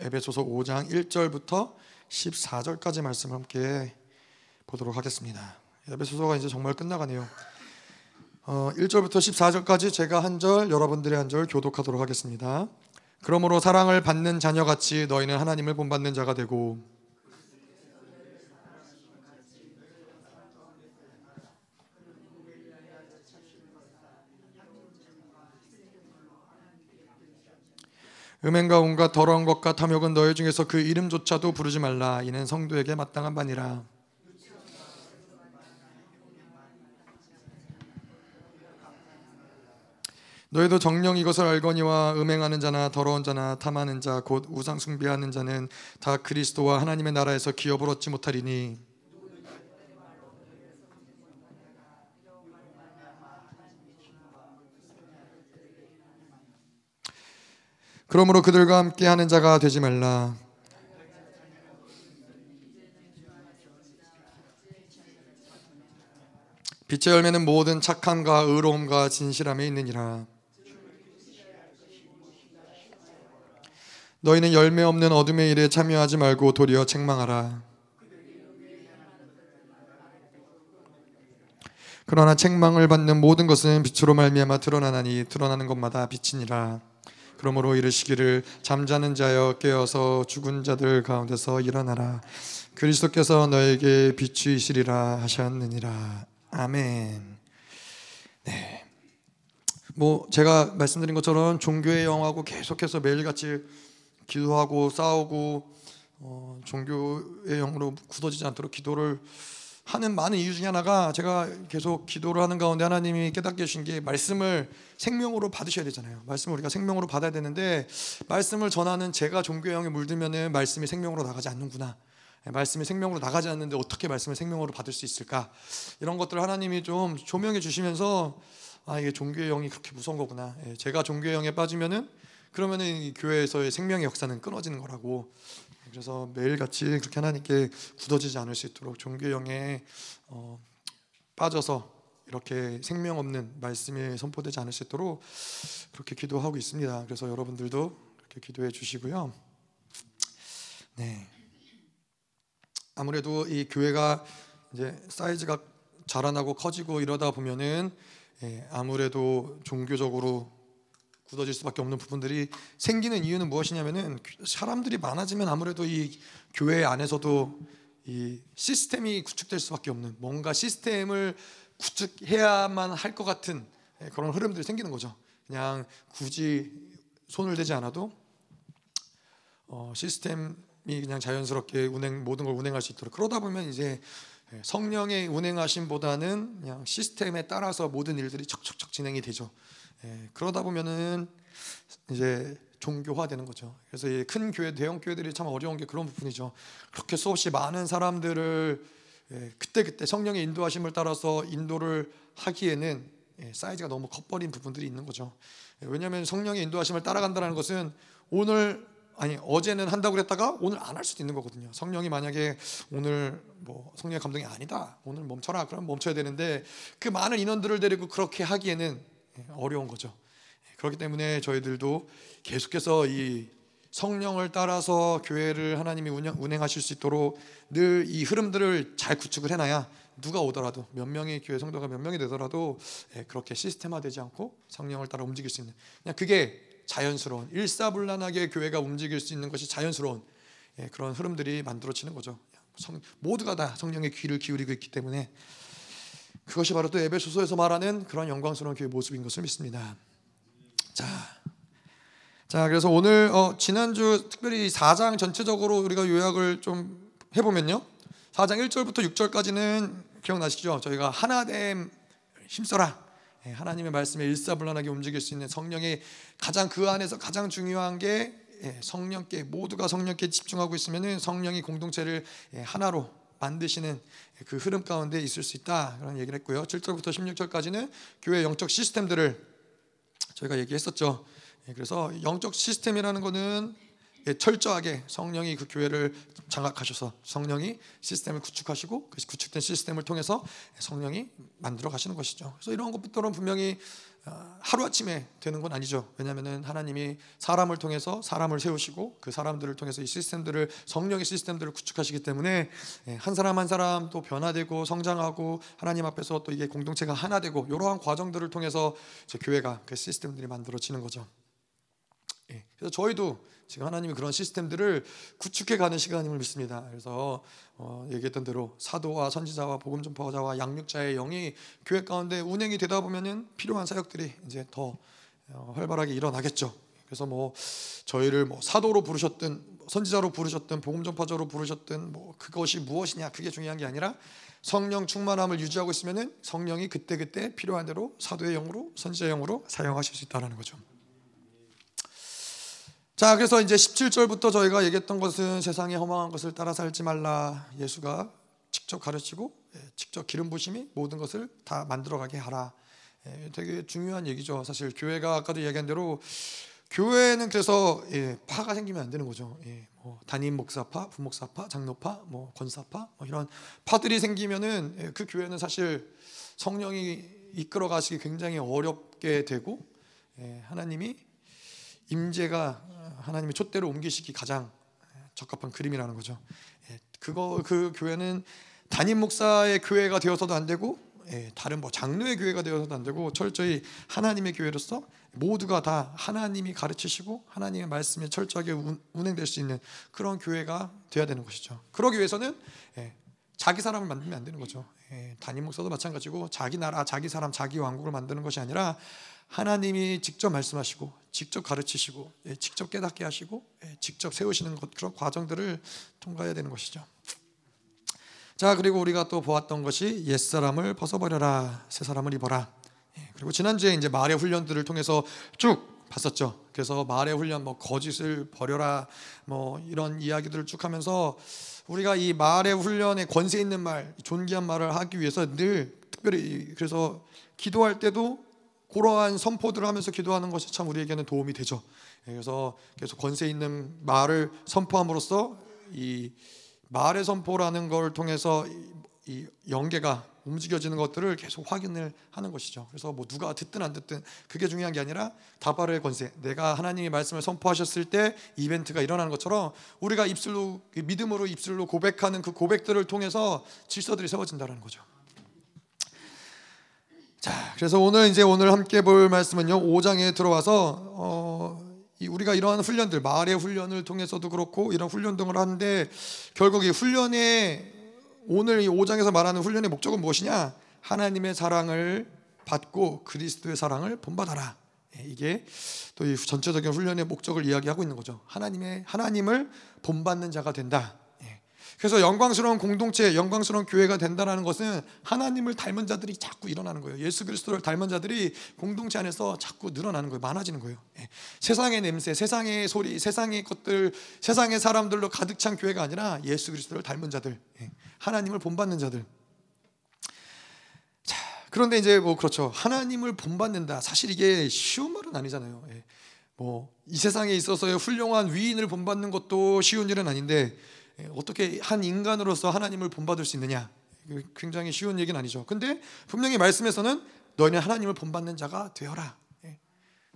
에베소서 5장 1절부터 14절까지 말씀 함께 보도록 하겠습니다. 에베소서가 이제 정말 끝나가네요. 어, 1절부터 14절까지 제가 한 절, 여러분들이 한절 교독하도록 하겠습니다. 그러므로 사랑을 받는 자녀같이 너희는 하나님을 본받는 자가 되고 음행과 온갖 더러운 것과 탐욕은 너희 중에서 그 이름조차도 부르지 말라. 이는 성도에게 마땅한 바니라. 너희도 정령 이것을 알거니와 음행하는 자나 더러운 자나 탐하는 자 곧 우상 숭배하는 자는 다 그리스도와 하나님의 나라에서 기업을 얻지 못하리니 그러므로 그들과 함께 하는 자가 되지 말라 빛의 열매는 모든 착함과 의로움과 진실함에 있느니라 너희는 열매 없는 어둠의 일에 참여하지 말고 도리어 책망하라. 그러나 책망을 받는 모든 것은 빛으로 말미암아 드러나나니 드러나는 것마다 빛이니라. 그러므로 이르시기를 잠자는 자여 깨어서 죽은 자들 가운데서 일어나라. 그리스도께서 너에게 빛이시리라 하셨느니라. 아멘. 네. 뭐 제가 말씀드린 것처럼 종교의 영하고 계속해서 매일같이 기도하고 싸우고 어, 종교의 영으로 굳어지지 않도록 기도를 하는 많은 이유 중에 하나가 제가 계속 기도를 하는 가운데 하나님이 깨닫게 주신 게 말씀을 생명으로 받으셔야 되잖아요. 말씀을 우리가 생명으로 받아야 되는데 말씀을 전하는 제가 종교의 영에 물들면은 말씀이 생명으로 나가지 않는구나. 예, 말씀이 생명으로 나가지 않는데 어떻게 말씀을 생명으로 받을 수 있을까? 이런 것들을 하나님이 좀 조명해 주시면서 아 이게 종교의 영이 그렇게 무서운 거구나. 예, 제가 종교의 영에 빠지면은 그러면은 교회에서의 생명의 역사는 끊어지는 거라고. 그래서 매일같이 그렇게 하나님께 굳어지지 않을 수 있도록 종교 영에 어, 빠져서 이렇게 생명 없는 말씀이 선포되지 않을 수 있도록 그렇게 기도하고 있습니다. 그래서 여러분들도 그렇게 기도해 주시고요. 네. 아무래도 이 교회가 이제 사이즈가 자라나고 커지고 이러다 보면은 예, 아무래도 종교적으로 굳어질 수밖에 없는 부분들이 생기는 이유는 무엇이냐면은 사람들이 많아지면 아무래도 이 교회 안에서도 이 시스템이 구축될 수밖에 없는 뭔가 시스템을 구축해야만 할 것 같은 그런 흐름들이 생기는 거죠. 그냥 굳이 손을 대지 않아도 어, 시스템이 그냥 자연스럽게 운행 모든 걸 운행할 수 있도록 그러다 보면 이제 성령의 운행하심보다는 그냥 시스템에 따라서 모든 일들이 척척척 진행이 되죠. 예, 그러다 보면은 이제 종교화되는 거죠. 그래서 큰 교회, 대형 교회들이 참 어려운 게 그런 부분이죠. 그렇게 수없이 많은 사람들을 예, 그때 그때 성령의 인도하심을 따라서 인도를 하기에는 예, 사이즈가 너무 커버린 부분들이 있는 거죠. 예, 왜냐하면 성령의 인도하심을 따라간다는 것은 오늘 아니 어제는 한다고 그랬다가 오늘 안 할 수도 있는 거거든요. 성령이 만약에 오늘 뭐 성령의 감동이 아니다, 오늘 멈춰라, 그럼 멈춰야 되는데 그 많은 인원들을 데리고 그렇게 하기에는 예, 어려운 거죠. 예, 그렇기 때문에 저희들도 계속해서 이 성령을 따라서 교회를 하나님이 운행, 하실 수 있도록 늘 이 흐름들을 잘 구축을 해놔야 누가 오더라도 몇 명의 교회 성도가 몇 명이 되더라도 예, 그렇게 시스템화되지 않고 성령을 따라 움직일 수 있는 그냥 그게 자연스러운 일사불란하게 교회가 움직일 수 있는 것이 자연스러운 그런 흐름들이 만들어지는 거죠. 성, 모두가 다 성령의 귀를 기울이고 있기 때문에 그것이 바로 또 에베소서에서 말하는 그런 영광스러운 교회 모습인 것을 믿습니다. 자, 자 그래서 오늘 어, 지난주 특별히 4장 전체적으로 우리가 요약을 좀 해보면요. 4장 1절부터 6절까지는 기억나시죠? 저희가 하나됨 힘써라. 예, 하나님의 말씀에 일사불란하게 움직일 수 있는 성령의 가장 그 안에서 가장 중요한 게 예, 성령께 모두가 성령께 집중하고 있으면은 성령이 공동체를 예, 하나로 만드시는 그 흐름 가운데 있을 수 있다 그런 얘기를 했고요. 7절부터 16절까지는 교회 영적 시스템들을 저희가 얘기했었죠. 예, 그래서 영적 시스템이라는 것은 예, 철저하게 성령이 그 교회를 장악하셔서 성령이 시스템을 구축하시고 그 구축된 시스템을 통해서 성령이 만들어 가시는 것이죠. 그래서 이런 것부터는 분명히 아, 하루아침에 되는 건 아니죠. 왜냐하면 하나님이 사람을 통해서 사람을 세우시고 그 사람들을 통해서 이 시스템들을 성령의 시스템들을 구축하시기 때문에 예, 한 사람 한 사람 또 변화되고 성장하고 하나님 앞에서 또 이게 공동체가 하나 되고 이러한 과정들을 통해서 교회가 그 시스템들이 만들어지는 거죠. 예, 그래서 저희도 지금 하나님이 그런 시스템들을 구축해 가는 시간임을 믿습니다. 그래서 어, 얘기했던 대로 사도와 선지자와 복음 전파자와 양육자의 영이 교회 가운데 운행이 되다 보면은 필요한 사역들이 이제 더 어, 활발하게 일어나겠죠. 그래서 뭐 저희를 뭐 사도로 부르셨든 선지자로 부르셨든 복음 전파자로 부르셨든 뭐 그것이 무엇이냐 그게 중요한 게 아니라 성령 충만함을 유지하고 있으면은 성령이 그때 그때 필요한 대로 사도의 영으로 선지자의 영으로 사용하실 수 있다라는 거죠. 자, 그래서 이제 17절부터 저희가 얘기했던 것은 세상에 허망한 것을 따라 살지 말라. 예수가 직접 가르치고 예, 직접 기름 부심이 모든 것을 다 만들어가게 하라. 예, 되게 중요한 얘기죠. 사실 교회가 아까도 얘기한 대로 교회는 그래서 예, 파가 생기면 안 되는 거죠. 뭐 담임 목사파, 부목사파, 장로파, 뭐 권사파 뭐 이런 파들이 생기면은 그 교회는 사실 성령이 이끌어 가시기 굉장히 어렵게 되고 하나님이 임재가 하나님의 촛대로 옮기시기 가장 적합한 그림이라는 거죠. 예, 그거 그 교회는 담임 목사의 교회가 되어서도 안 되고 예, 다른 뭐 장로의 교회가 되어서도 안 되고 철저히 하나님의 교회로서 모두가 다 하나님이 가르치시고 하나님의 말씀에 철저하게 운행될 수 있는 그런 교회가 되어야 되는 것이죠. 그러기 위해서는 예, 자기 사람을 만들면 안 되는 거죠. 담임 목사도 마찬가지고 자기 나라, 자기 사람, 자기 왕국을 만드는 것이 아니라 하나님이 직접 말씀하시고 직접 가르치시고 예, 직접 깨닫게 하시고 예, 직접 세우시는 것 그런 과정들을 통과해야 되는 것이죠. 자 그리고 우리가 또 보았던 것이 옛 사람을 벗어버려라 새 사람을 입어라. 예, 그리고 지난주에 이제 말의 훈련들을 통해서 쭉 봤었죠. 그래서 말의 훈련, 뭐 거짓을 버려라, 뭐 이런 이야기들을 쭉 하면서 우리가 이 말의 훈련에 권세 있는 말, 존귀한 말을 하기 위해서 늘 특별히 그래서 기도할 때도 그러한 선포들을 하면서 기도하는 것이 참 우리에게는 도움이 되죠. 예, 그래서 계속 권세 있는 말을 선포함으로써 이 말의 선포라는 걸 통해서 이 연계가 움직여지는 것들을 계속 확인을 하는 것이죠. 그래서 뭐 누가 듣든 안 듣든 그게 중요한 게 아니라 다발의 권세. 내가 하나님의 말씀을 선포하셨을 때 이벤트가 일어나는 것처럼 우리가 입술로 믿음으로 입술로 고백하는 그 고백들을 통해서 질서들이 세워진다는 거죠. 자, 그래서 오늘 이제 오늘 함께 볼 말씀은요. 5장에 들어와서 어, 우리가 이러한 훈련들, 말의 훈련을 통해서도 그렇고 이런 훈련 등을 하는데 결국 이 훈련의 오늘 이 5장에서 말하는 훈련의 목적은 무엇이냐? 하나님의 사랑을 받고 그리스도의 사랑을 본받아라. 예, 이게 또 이 전체적인 훈련의 목적을 이야기하고 있는 거죠. 하나님의 하나님을 본받는 자가 된다. 그래서 영광스러운 공동체, 영광스러운 교회가 된다는 것은 하나님을 닮은 자들이 자꾸 일어나는 거예요. 예수 그리스도를 닮은 자들이 공동체 안에서 자꾸 늘어나는 거예요. 많아지는 거예요. 예. 세상의 냄새, 세상의 소리, 세상의 것들, 세상의 사람들로 가득 찬 교회가 아니라 예수 그리스도를 닮은 자들, 예. 하나님을 본받는 자들. 자, 그런데 이제 뭐 그렇죠. 하나님을 본받는다. 사실 이게 쉬운 말은 아니잖아요. 예. 뭐이 세상에 있어서의 훌륭한 위인을 본받는 것도 쉬운 일은 아닌데 예, 어떻게 한 인간으로서 하나님을 본받을 수 있느냐? 굉장히 쉬운 얘기는 아니죠. 근데 분명히 말씀에서는 너희는 하나님을 본받는 자가 되어라. 예.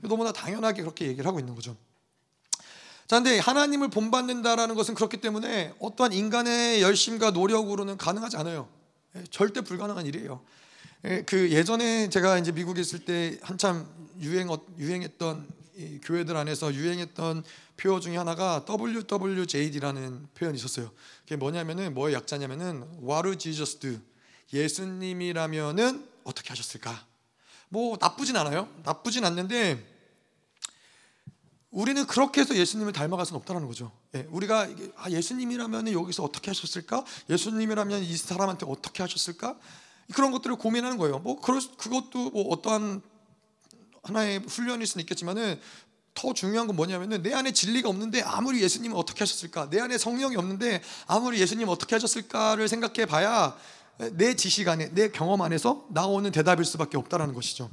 너무나 당연하게 그렇게 얘기를 하고 있는 거죠. 자, 근데 하나님을 본받는다라는 것은 그렇기 때문에 어떠한 인간의 열심과 노력으로는 가능하지 않아요. 예, 절대 불가능한 일이에요. 그 예전에 제가 이제 미국에 있을 때 한참 유행 유행했던 교회들 안에서 유행했던 표어 중에 하나가 WWJD라는 표현이 있었어요. 그게 뭐냐면은 뭐의 약자냐면은 What Jesus do? 예수님이라면은 어떻게 하셨을까? 뭐 나쁘진 않아요. 나쁘진 않는데 우리는 그렇게 해서 예수님을 닮아갈 수는 없다는 거죠. 예, 우리가 아, 예수님이라면 여기서 어떻게 하셨을까? 예수님이라면 이 사람한테 어떻게 하셨을까? 그런 것들을 고민하는 거예요. 뭐 그것도 뭐 어떠한 하나의 훈련일 수는 있겠지만은 더 중요한 건 뭐냐면은 내 안에 진리가 없는데 아무리 예수님은 어떻게 하셨을까? 내 안에 성령이 없는데 아무리 예수님 어떻게 하셨을까를 생각해 봐야 내 지식 안에 내 경험 안에서 나오는 대답일 수밖에 없다라는 것이죠.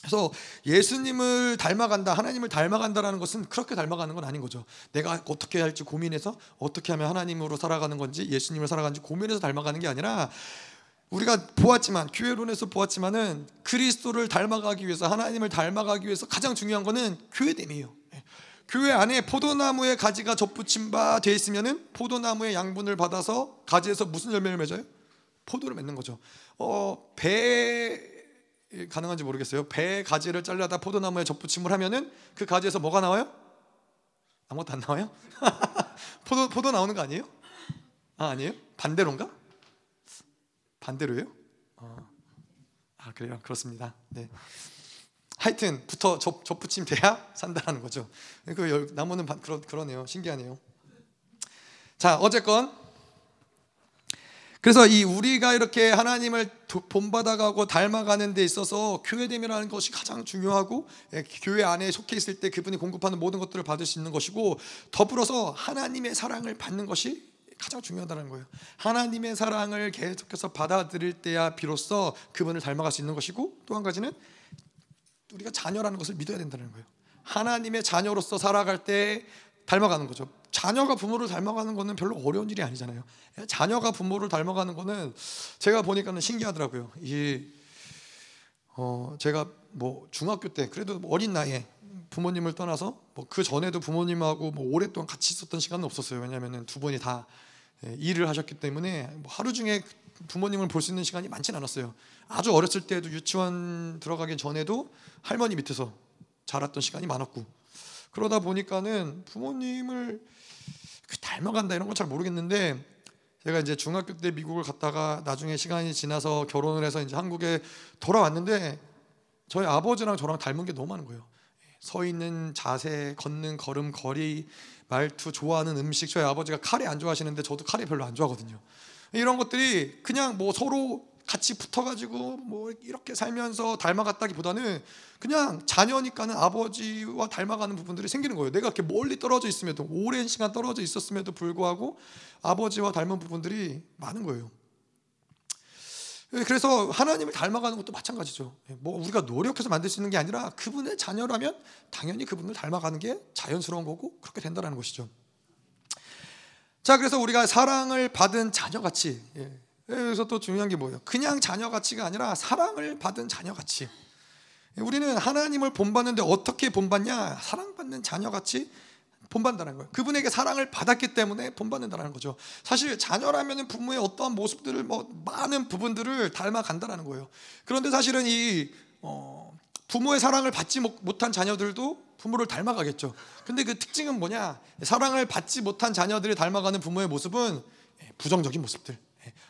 그래서 예수님을 닮아간다, 하나님을 닮아간다라는 것은 그렇게 닮아가는 건 아닌 거죠. 내가 어떻게 할지 고민해서 어떻게 하면 하나님으로 살아가는 건지 예수님을 살아가는지 고민해서 닮아가는 게 아니라 우리가 보았지만 교회론에서 보았지만은 그리스도를 닮아가기 위해서 하나님을 닮아가기 위해서 가장 중요한 거는 교회됨이에요. 예. 교회 안에 포도나무의 가지가 접붙임 바 돼 있으면은 포도나무의 양분을 받아서 가지에서 무슨 열매를 맺어요? 포도를 맺는 거죠. 어, 배 가능한지 모르겠어요. 배 가지를 잘라다 포도나무에 접붙임을 하면은 그 가지에서 뭐가 나와요? 아무것도 안 나와요? 포도 포도 나오는 거 아니에요? 아 아니에요? 반대로인가? 반대로예요? 어. 아 그래요? 그렇습니다. 네. 하여튼 붙어 접, 접붙임 돼야 산다라는 거죠. 그 나무는 반, 그러, 그러네요. 신기하네요. 자 어쨌건 그래서 이 우리가 이렇게 하나님을 본받아가고 닮아가는 데 있어서 교회됨이라는 것이 가장 중요하고 예, 교회 안에 속해 있을 때 그분이 공급하는 모든 것들을 받을 수 있는 것이고 더불어서 하나님의 사랑을 받는 것이 가장 중요하다는 거예요. 하나님의 사랑을 계속해서 받아들일 때야 비로소 그분을 닮아갈 수 있는 것이고 또 한 가지는 우리가 자녀라는 것을 믿어야 된다는 거예요. 하나님의 자녀로서 살아갈 때 닮아가는 거죠. 자녀가 부모를 닮아가는 거는 별로 어려운 일이 아니잖아요. 자녀가 부모를 닮아가는 거는 제가 보니까는 신기하더라고요. 이 어, 제가 뭐 중학교 때 그래도 어린 나이에 부모님을 떠나서 뭐 그 전에도 부모님하고 뭐 오랫동안 같이 있었던 시간은 없었어요. 왜냐하면 두 분이 다 예, 일을 하셨기 때문에 뭐 하루 중에 부모님을 볼 수 있는 시간이 많지는 않았어요. 아주 어렸을 때도 유치원 들어가기 전에도 할머니 밑에서 자랐던 시간이 많았고 그러다 보니까는 부모님을 그 닮아간다 이런 건 잘 모르겠는데 제가 이제 중학교 때 미국을 갔다가 나중에 시간이 지나서 결혼을 해서 이제 한국에 돌아왔는데 저희 아버지랑 저랑 닮은 게 너무 많은 거예요. 서 있는 자세, 걷는 걸음, 거리, 말투, 좋아하는 음식. 저희 아버지가 카레 안 좋아하시는데 저도 카레 별로 안 좋아하거든요. 이런 것들이 그냥 뭐 서로 같이 붙어가지고 뭐 이렇게 살면서 닮아갔다기보다는 그냥 자녀니까는 아버지와 닮아가는 부분들이 생기는 거예요. 내가 이렇게 멀리 떨어져 있음에도 오랜 시간 떨어져 있었음에도 불구하고 아버지와 닮은 부분들이 많은 거예요. 그래서 하나님을 닮아가는 것도 마찬가지죠. 뭐 우리가 노력해서 만들 수 있는 게 아니라 그분의 자녀라면 당연히 그분을 닮아가는 게 자연스러운 거고 그렇게 된다는 것이죠. 자, 그래서 우리가 사랑을 받은 자녀같이 예. 여기서 또 중요한 게 뭐예요? 그냥 자녀같이가 아니라 사랑을 받은 자녀같이. 우리는 하나님을 본받는데 어떻게 본받냐? 사랑받는 자녀같이 본받는다는 거예요. 그분에게 사랑을 받았기 때문에 본받는다는 거죠. 사실 자녀라면 부모의 어떠한 모습들을 뭐 많은 부분들을 닮아간다는 거예요. 그런데 사실은 이 어, 부모의 사랑을 받지 못한 자녀들도 부모를 닮아가겠죠. 근데 그 특징은 뭐냐? 사랑을 받지 못한 자녀들이 닮아가는 부모의 모습은 부정적인 모습들.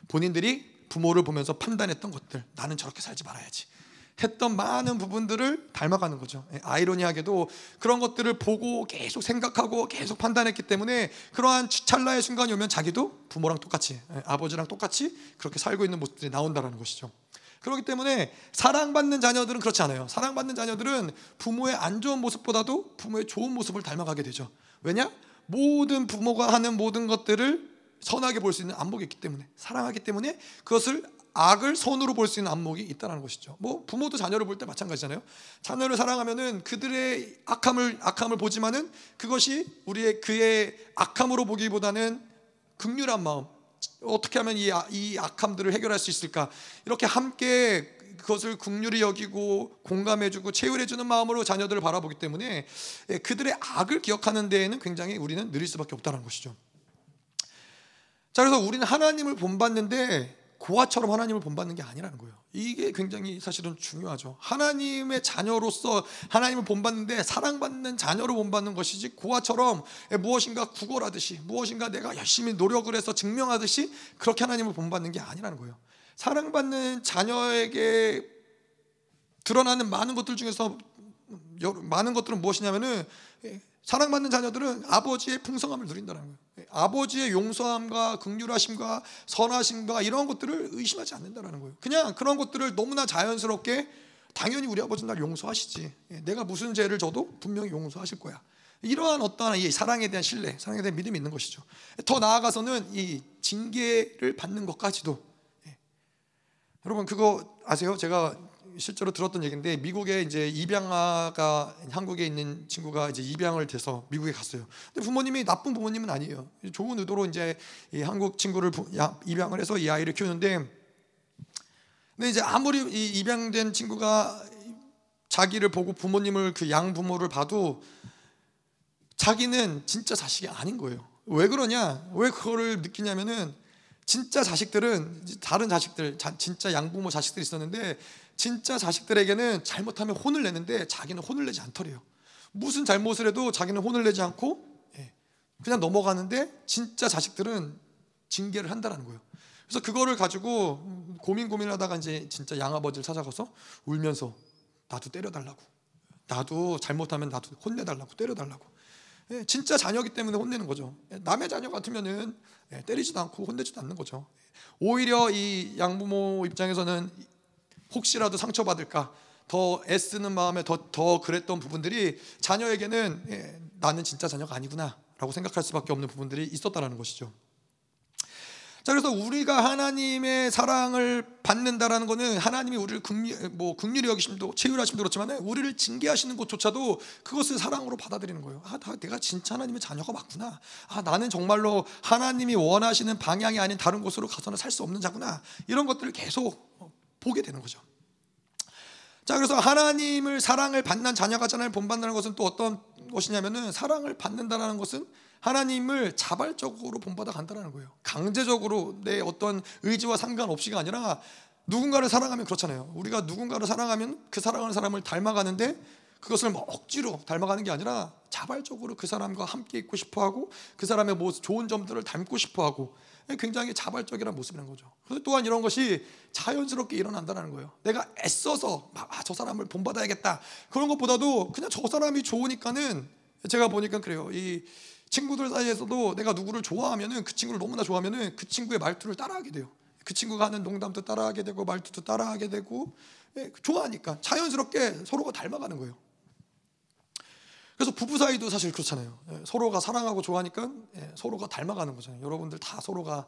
본인들이 부모를 보면서 판단했던 것들 나는 저렇게 살지 말아야지 했던 많은 부분들을 닮아가는 거죠. 예, 아이러니하게도 그런 것들을 보고 계속 생각하고 계속 판단했기 때문에 그러한 찰나의 순간이 오면 자기도 부모랑 똑같이 예, 아버지랑 똑같이 그렇게 살고 있는 모습들이 나온다는 것이죠. 그렇기 때문에 사랑받는 자녀들은 그렇지 않아요. 사랑받는 자녀들은 부모의 안 좋은 모습보다도 부모의 좋은 모습을 닮아가게 되죠. 왜냐? 모든 부모가 하는 모든 것들을 선하게 볼 수 있는 안목이 있기 때문에 사랑하기 때문에 그것을 악을 선으로 볼 수 있는 안목이 있다는 것이죠. 뭐 부모도 자녀를 볼 때 마찬가지잖아요. 자녀를 사랑하면은 그들의 악함을 악함을 보지만은 그것이 우리의 그의 악함으로 보기보다는 극률한 마음. 어떻게 하면 이, 이 악함들을 해결할 수 있을까? 이렇게 함께 그것을 국률이 여기고 공감해주고 체휼해주는 마음으로 자녀들을 바라보기 때문에 그들의 악을 기억하는 데에는 굉장히 우리는 느릴 수밖에 없다는 것이죠. 자, 그래서 우리는 하나님을 본받는데 고아처럼 하나님을 본받는 게 아니라는 거예요. 이게 굉장히 사실은 중요하죠. 하나님의 자녀로서 하나님을 본받는데 사랑받는 자녀로 본받는 것이지 고아처럼 무엇인가 구걸하듯이 무엇인가 내가 열심히 노력을 해서 증명하듯이 그렇게 하나님을 본받는 게 아니라는 거예요. 사랑받는 자녀에게 드러나는 많은 것들 중에서 많은 것들은 무엇이냐면은 사랑받는 자녀들은 아버지의 풍성함을 누린다는 거예요. 아버지의 용서함과 극률하심과 선하심과 이런 것들을 의심하지 않는다는 거예요. 그냥 그런 것들을 너무나 자연스럽게 당연히 우리 아버지는 날 용서하시지. 예, 내가 무슨 죄를 져도 분명히 용서하실 거야. 이러한 어떠한 이 사랑에 대한 신뢰, 사랑에 대한 믿음이 있는 것이죠. 더 나아가서는 이 징계를 받는 것까지도. 예. 여러분 그거 아세요? 제가 실제로 들었던 얘기인데 미국에 이제 입양아가 한국에 있는 친구가 이제 입양을 돼서 미국에 갔어요. 근데 부모님이 나쁜 부모님은 아니에요. 좋은 의도로 이제 한국 친구를 입양을 해서 이 아이를 키우는데 근데 이제 아무리 이 입양된 친구가 자기를 보고 부모님을 그 양 부모를 봐도 자기는 진짜 자식이 아닌 거예요. 왜 그러냐? 왜 그거를 느끼냐면은 진짜 자식들은 다른 자식들 진짜 양부모 자식들이 있었는데 진짜 자식들에게는 잘못하면 혼을 내는데 자기는 혼을 내지 않더래요. 무슨 잘못을 해도 자기는 혼을 내지 않고 예, 그냥 넘어가는데 진짜 자식들은 징계를 한다라는 거예요. 그래서 그거를 가지고 고민 고민하다가 이제 진짜 양아버지를 찾아가서 울면서 나도 때려달라고, 나도 잘못하면 나도 혼내달라고 때려달라고. 예, 진짜 자녀기 때문에 혼내는 거죠. 예, 남의 자녀 같으면은 때리지도 않고 혼내지도 않는 거죠. 오히려 이 양부모 입장에서는 혹시라도 상처받을까 더 애쓰는 마음에 더, 더 그랬던 부분들이 자녀에게는 예, 나는 진짜 자녀가 아니구나 라고 생각할 수밖에 없는 부분들이 있었다라는 것이죠. 자 그래서 우리가 하나님의 사랑을 받는다라는 것은 하나님이 우리를 극리, 뭐 극률히 여기심도 체휼하심도 그렇지만 우리를 징계하시는 것조차도 그것을 사랑으로 받아들이는 거예요. 아, 내가 진짜 하나님의 자녀가 맞구나. 아, 나는 정말로 하나님이 원하시는 방향이 아닌 다른 곳으로 가서는 살 수 없는 자구나. 이런 것들을 계속 보게 되는 거죠. 자, 그래서 하나님을 사랑을 받는 자녀가 자녀를 본받는 것은 또 어떤 것이냐면은 사랑을 받는다라는 것은 하나님을 자발적으로 본받아 간다는 거예요. 강제적으로 내 어떤 의지와 상관없이가 아니라 누군가를 사랑하면 그렇잖아요. 우리가 누군가를 사랑하면 그 사랑하는 사람을 닮아가는데 그것을 뭐 억지로 닮아가는 게 아니라 자발적으로 그 사람과 함께 있고 싶어 하고 그 사람의 뭐 좋은 점들을 닮고 싶어 하고 굉장히 자발적이라는 모습이라는 거죠. 또한 이런 것이 자연스럽게 일어난다는 거예요. 내가 애써서 아, 저 사람을 본받아야겠다 그런 것보다도 그냥 저 사람이 좋으니까는 제가 보니까 그래요. 이 친구들 사이에서도 내가 누구를 좋아하면은 그 친구를 너무나 좋아하면은 그 친구의 말투를 따라하게 돼요. 그 친구가 하는 농담도 따라하게 되고 말투도 따라하게 되고 예, 좋아하니까 자연스럽게 서로가 닮아가는 거예요. 그래서 부부 사이도 사실 그렇잖아요. 예, 서로가 사랑하고 좋아하니까 예, 서로가 닮아가는 거잖아요. 여러분들 다 서로가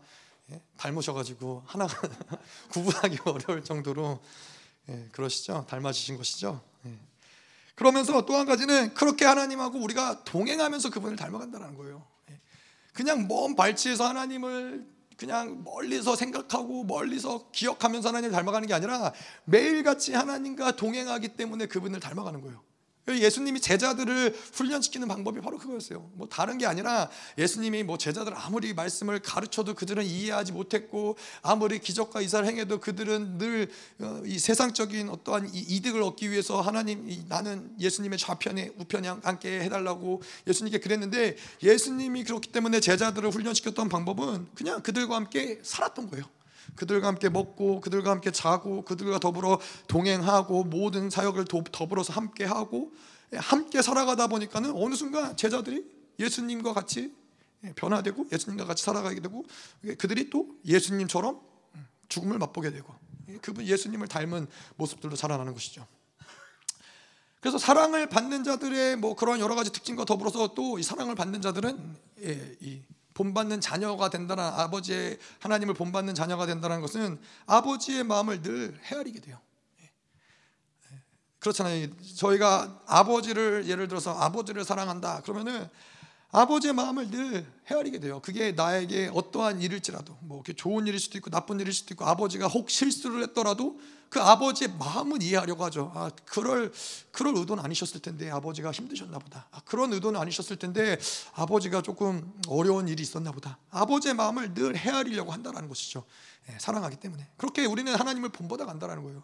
예, 닮으셔가지고 하나 구분하기 어려울 정도로 그러시죠. 닮아지신 것이죠. 그러면서 또 한 가지는 그렇게 하나님하고 우리가 동행하면서 그분을 닮아간다는 거예요. 그냥 먼 발치에서 하나님을 그냥 멀리서 생각하고 멀리서 기억하면서 하나님을 닮아가는 게 아니라 매일같이 하나님과 동행하기 때문에 그분을 닮아가는 거예요. 예수님이 제자들을 훈련시키는 방법이 바로 그거였어요. 뭐 다른 게 아니라 예수님이 뭐 제자들 아무리 말씀을 가르쳐도 그들은 이해하지 못했고 아무리 기적과 이사를 행해도 그들은 늘이 어, 세상적인 어떠한 이득을 얻기 위해서 하나님 나는 예수님의 좌편에 우편에 함께 해달라고 예수님께 그랬는데 예수님이 그렇기 때문에 제자들을 훈련시켰던 방법은 그냥 그들과 함께 살았던 거예요. 그들과 함께 먹고 그들과 함께 자고 그들과 더불어 동행하고 모든 사역을 더불어서 함께 하고 예, 함께 살아가다 보니까는 어느 순간 제자들이 예수님과 같이 예, 변화되고 예수님과 같이 살아가게 되고 그들이 또 예수님처럼 죽음을 맛보게 되고 예, 그분 예수님을 닮은 모습들로 자라나는 것이죠. 그래서 사랑을 받는 자들의 뭐 그런 여러 가지 특징과 더불어서 또 이 사랑을 받는 자들은 예, 이 본받는 자녀가 된다는 아버지의 하나님을 본받는 자녀가 된다는 것은 아버지의 마음을 늘 헤아리게 돼요. 예. 예. 그렇잖아요. 저희가 아버지를 예를 들어서 아버지를 사랑한다. 그러면은 아버지의 마음을 늘 헤아리게 돼요. 그게 나에게 어떠한 일일지라도 뭐 좋은 일일 수도 있고 나쁜 일일 수도 있고 아버지가 혹 실수를 했더라도 그 아버지의 마음은 이해하려고 하죠. 아, 그럴 그럴 의도는 아니셨을 텐데 아버지가 힘드셨나 보다. 아, 그런 의도는 아니셨을 텐데 아버지가 조금 어려운 일이 있었나 보다. 아버지의 마음을 늘 헤아리려고 한다는 것이죠. 예, 사랑하기 때문에 그렇게 우리는 하나님을 본보다 간다는 거예요.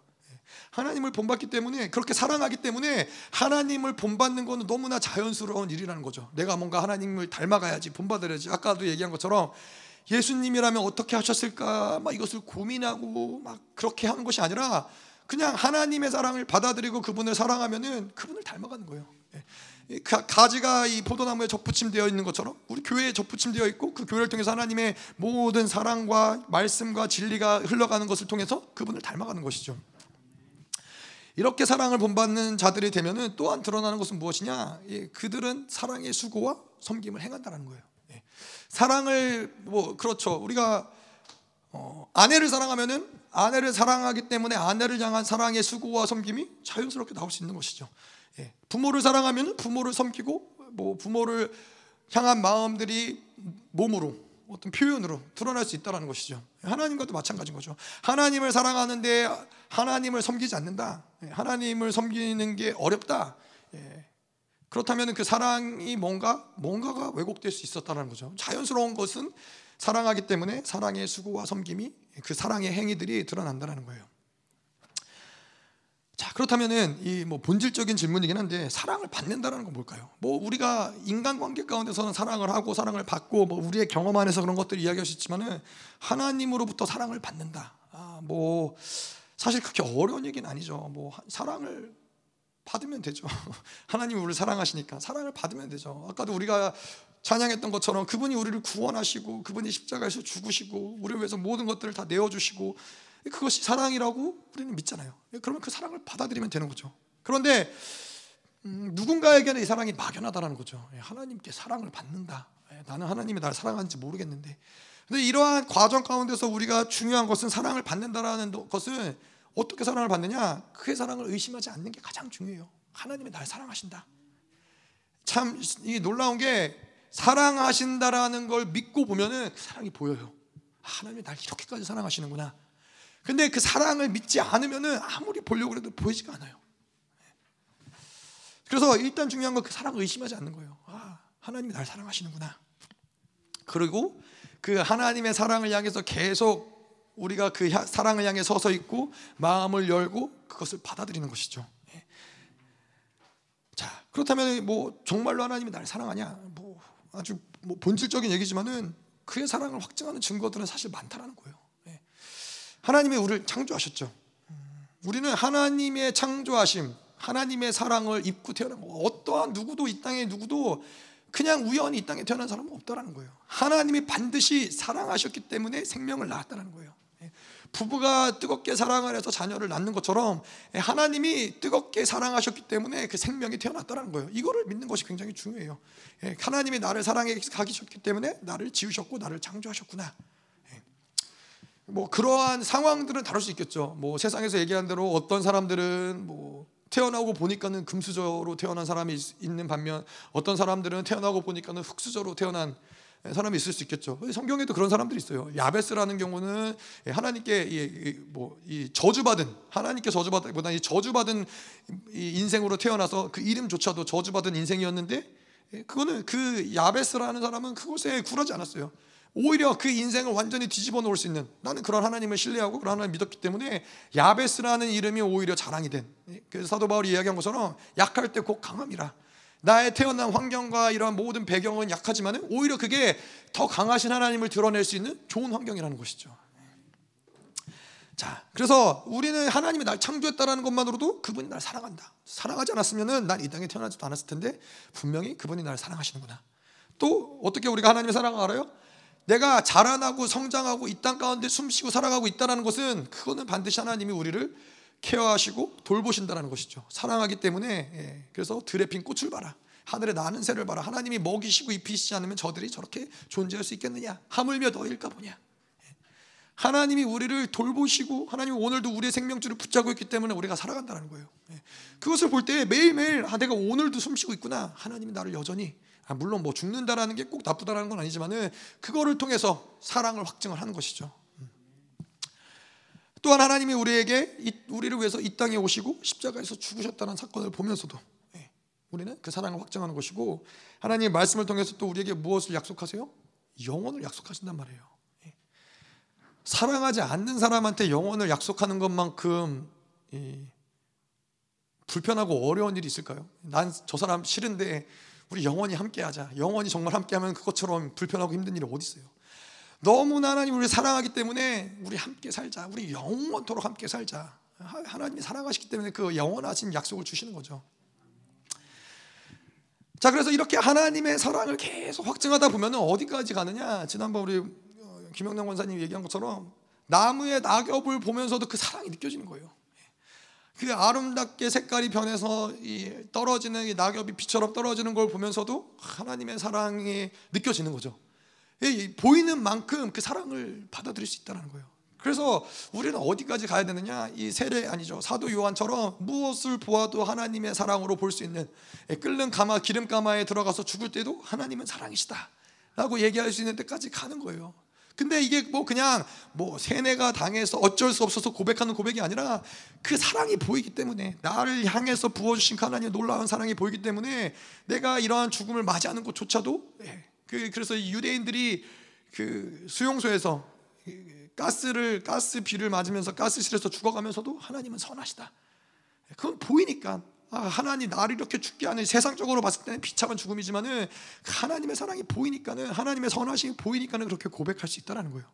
하나님을 본받기 때문에 그렇게 사랑하기 때문에 하나님을 본받는 것은 너무나 자연스러운 일이라는 거죠. 내가 뭔가 하나님을 닮아가야지 본받아야지. 아까도 얘기한 것처럼 예수님이라면 어떻게 하셨을까 막 이것을 고민하고 막 그렇게 하는 것이 아니라 그냥 하나님의 사랑을 받아들이고 그분을 사랑하면은 그분을 닮아가는 거예요. 예. 가지가 이 포도나무에 접붙임되어 있는 것처럼 우리 교회에 접붙임되어 있고 그 교회를 통해서 하나님의 모든 사랑과 말씀과 진리가 흘러가는 것을 통해서 그분을 닮아가는 것이죠. 이렇게 사랑을 본받는 자들이 되면은 또한 드러나는 것은 무엇이냐? 예, 그들은 사랑의 수고와 섬김을 행한다는 거예요. 예. 사랑을 뭐 그렇죠. 우리가 어, 아내를 사랑하면은 아내를 사랑하기 때문에 아내를 향한 사랑의 수고와 섬김이 자연스럽게 나올 수 있는 것이죠. 예. 부모를 사랑하면 부모를 섬기고 뭐 부모를 향한 마음들이 몸으로 어떤 표현으로 드러날 수 있다는 것이죠. 하나님과도 마찬가지인 거죠. 하나님을 사랑하는데 하나님을 섬기지 않는다. 예, 하나님을 섬기는 게 어렵다. 예, 그렇다면 그 사랑이 뭔가 뭔가가 왜곡될 수 있었다는 거죠. 자연스러운 것은 사랑하기 때문에 사랑의 수고와 섬김이 그 사랑의 행위들이 드러난다는 거예요. 자 그렇다면은 이 뭐 본질적인 질문이긴 한데 사랑을 받는다라는 건 뭘까요? 뭐 우리가 인간관계 가운데서는 사랑을 하고 사랑을 받고 뭐 우리의 경험 안에서 그런 것들 이야기하셨지만은 하나님으로부터 사랑을 받는다. 아, 뭐 사실 그렇게 어려운 얘기는 아니죠. 뭐 사랑을 받으면 되죠. 하나님이 우리를 사랑하시니까 사랑을 받으면 되죠. 아까도 우리가 찬양했던 것처럼 그분이 우리를 구원하시고 그분이 십자가에서 죽으시고 우리를 위해서 모든 것들을 다 내어주시고 그것이 사랑이라고 우리는 믿잖아요. 그러면 그 사랑을 받아들이면 되는 거죠. 그런데 음, 누군가에게는 이 사랑이 막연하다는 거죠. 예, 하나님께 사랑을 받는다. 예, 나는 하나님이 나를 사랑하는지 모르겠는데. 근데 이러한 과정 가운데서 우리가 중요한 것은 사랑을 받는다라는 것은 어떻게 사랑을 받느냐? 그의 사랑을 의심하지 않는 게 가장 중요해요. 하나님이 나를 사랑하신다. 참 이 놀라운 게 사랑하신다라는 걸 믿고 보면은 그 사랑이 보여요. 하나님이 날 이렇게까지 사랑하시는구나. 근데 그 사랑을 믿지 않으면은 아무리 보려고 해도 보이지가 않아요. 그래서 일단 중요한 건 그 사랑을 의심하지 않는 거예요. 아, 하나님이 날 사랑하시는구나. 그리고 그 하나님의 사랑을 향해서 계속 우리가 그 사랑을 향해 서서 있고 마음을 열고 그것을 받아들이는 것이죠. 예. 자 그렇다면 뭐 정말로 하나님이 날 사랑하냐? 뭐 아주 뭐 본질적인 얘기지만은 그의 사랑을 확증하는 증거들은 사실 많다라는 거예요. 예. 하나님이 우리를 창조하셨죠. 우리는 하나님의 창조하심, 하나님의 사랑을 입고 태어난 거. 어떠한 누구도 이 땅에 누구도 그냥 우연히 이 땅에 태어난 사람은 없다라는 거예요. 하나님이 반드시 사랑하셨기 때문에 생명을 낳았다는 거예요. 부부가 뜨겁게 사랑을 해서 자녀를 낳는 것처럼 하나님이 뜨겁게 사랑하셨기 때문에 그 생명이 태어났다는 거예요. 이거를 믿는 것이 굉장히 중요해요. 예, 하나님이 나를 사랑해 가기셨기 때문에 나를 지으셨고 나를 창조하셨구나. 예. 뭐 그러한 상황들은 다를 수 있겠죠. 뭐 세상에서 얘기한 대로 어떤 사람들은 뭐 태어나고 보니까는 금수저로 태어난 사람이 있는 반면 어떤 사람들은 태어나고 보니까는 흙수저로 태어난 사람이 있을 수 있겠죠. 성경에도 그런 사람들이 있어요. 야베스라는 경우는 하나님께 뭐이 저주받은 하나님께 저주받보다 이 저주받은 인생으로 태어나서 그 이름조차도 저주받은 인생이었는데 그거는 그 야베스라는 사람은 그것에 굴하지 않았어요. 오히려 그 인생을 완전히 뒤집어 놓을 수 있는 나는 그런 하나님을 신뢰하고 그런 하나님을 믿었기 때문에 야베스라는 이름이 오히려 자랑이 된. 그래서 사도 바울이 이야기한 것처럼 약할 때 곧 강함이라. 나의 태어난 환경과 이러한 모든 배경은 약하지만 오히려 그게 더 강하신 하나님을 드러낼 수 있는 좋은 환경이라는 것이죠. 자, 그래서 우리는 하나님이 날 창조했다라는 것만으로도 그분이 날 사랑한다. 사랑하지 않았으면은 난 이 땅에 태어나지도 않았을 텐데 분명히 그분이 날 사랑하시는구나. 또 어떻게 우리가 하나님의 사랑을 알아요? 내가 자라나고 성장하고 이 땅 가운데 숨쉬고 살아가고 있다는 것은 그거는 반드시 하나님이 우리를 케어하시고 돌보신다는 것이죠. 사랑하기 때문에 예, 그래서 들에 핀 꽃을 봐라. 하늘에 나는 새를 봐라. 하나님이 먹이시고 입히시지 않으면 저들이 저렇게 존재할 수 있겠느냐? 하물며 너일까 보냐? 예. 하나님이 우리를 돌보시고 하나님이 오늘도 우리의 생명줄을 붙잡고 있기 때문에 우리가 살아간다는 거예요. 예. 그것을 볼 때 매일매일 아 내가 오늘도 숨쉬고 있구나. 하나님이 나를 여전히 아, 물론 뭐 죽는다라는 게 꼭 나쁘다라는 건 아니지만은 그거를 통해서 사랑을 확증을 하는 것이죠. 또한 하나님이 우리에게 우리를 위해서 이 땅에 오시고 십자가에서 죽으셨다는 사건을 보면서도 예, 우리는 그 사랑을 확정하는 것이고 하나님의 말씀을 통해서 또 우리에게 무엇을 약속하세요? 영원을 약속하신단 말이에요. 예. 사랑하지 않는 사람한테 영원을 약속하는 것만큼 불편하고 어려운 일이 있을까요? 난 저 사람 싫은데 우리 영원히 함께하자. 영원히 정말 함께하면 그것처럼 불편하고 힘든 일이 어디 있어요? 너무나 하나님 우리 사랑하기 때문에 우리 함께 살자. 우리 영원토록 함께 살자. 하나님이 사랑하시기 때문에 그 영원하신 약속을 주시는 거죠. 자, 그래서 이렇게 하나님의 사랑을 계속 확증하다 보면 어디까지 가느냐? 지난번 우리 어, 김영남 원사님 얘기한 것처럼 나무의 낙엽을 보면서도 그 사랑이 느껴지는 거예요. 그 아름답게 색깔이 변해서 떨어지는 낙엽이 비처럼 떨어지는 걸 보면서도 하나님의 사랑이 느껴지는 거죠. 보이는 만큼 그 사랑을 받아들일 수 있다는 거예요. 그래서 우리는 어디까지 가야 되느냐? 이 세례 아니죠. 사도 요한처럼 무엇을 보아도 하나님의 사랑으로 볼 수 있는 끓는 가마 기름 가마에 들어가서 죽을 때도 하나님은 사랑이시다. 라고 얘기할 수 있는 데까지 가는 거예요. 근데 이게 뭐 그냥 뭐 세뇌가 당해서 어쩔 수 없어서 고백하는 고백이 아니라 그 사랑이 보이기 때문에 나를 향해서 부어주신 하나님의 놀라운 사랑이 보이기 때문에 내가 이러한 죽음을 맞이하는 것조차도 예, 그 그래서 유대인들이 그 수용소에서 가스를 가스 비를 맞으면서 가스실에서 죽어가면서도 하나님은 선하시다. 그건 보이니까 아, 하나님 나를 이렇게 죽게 하는 세상적으로 봤을 때는 비참한 죽음이지만은 하나님의 사랑이 보이니까는 하나님의 선하심이 보이니까는 그렇게 고백할 수 있다라는 거예요.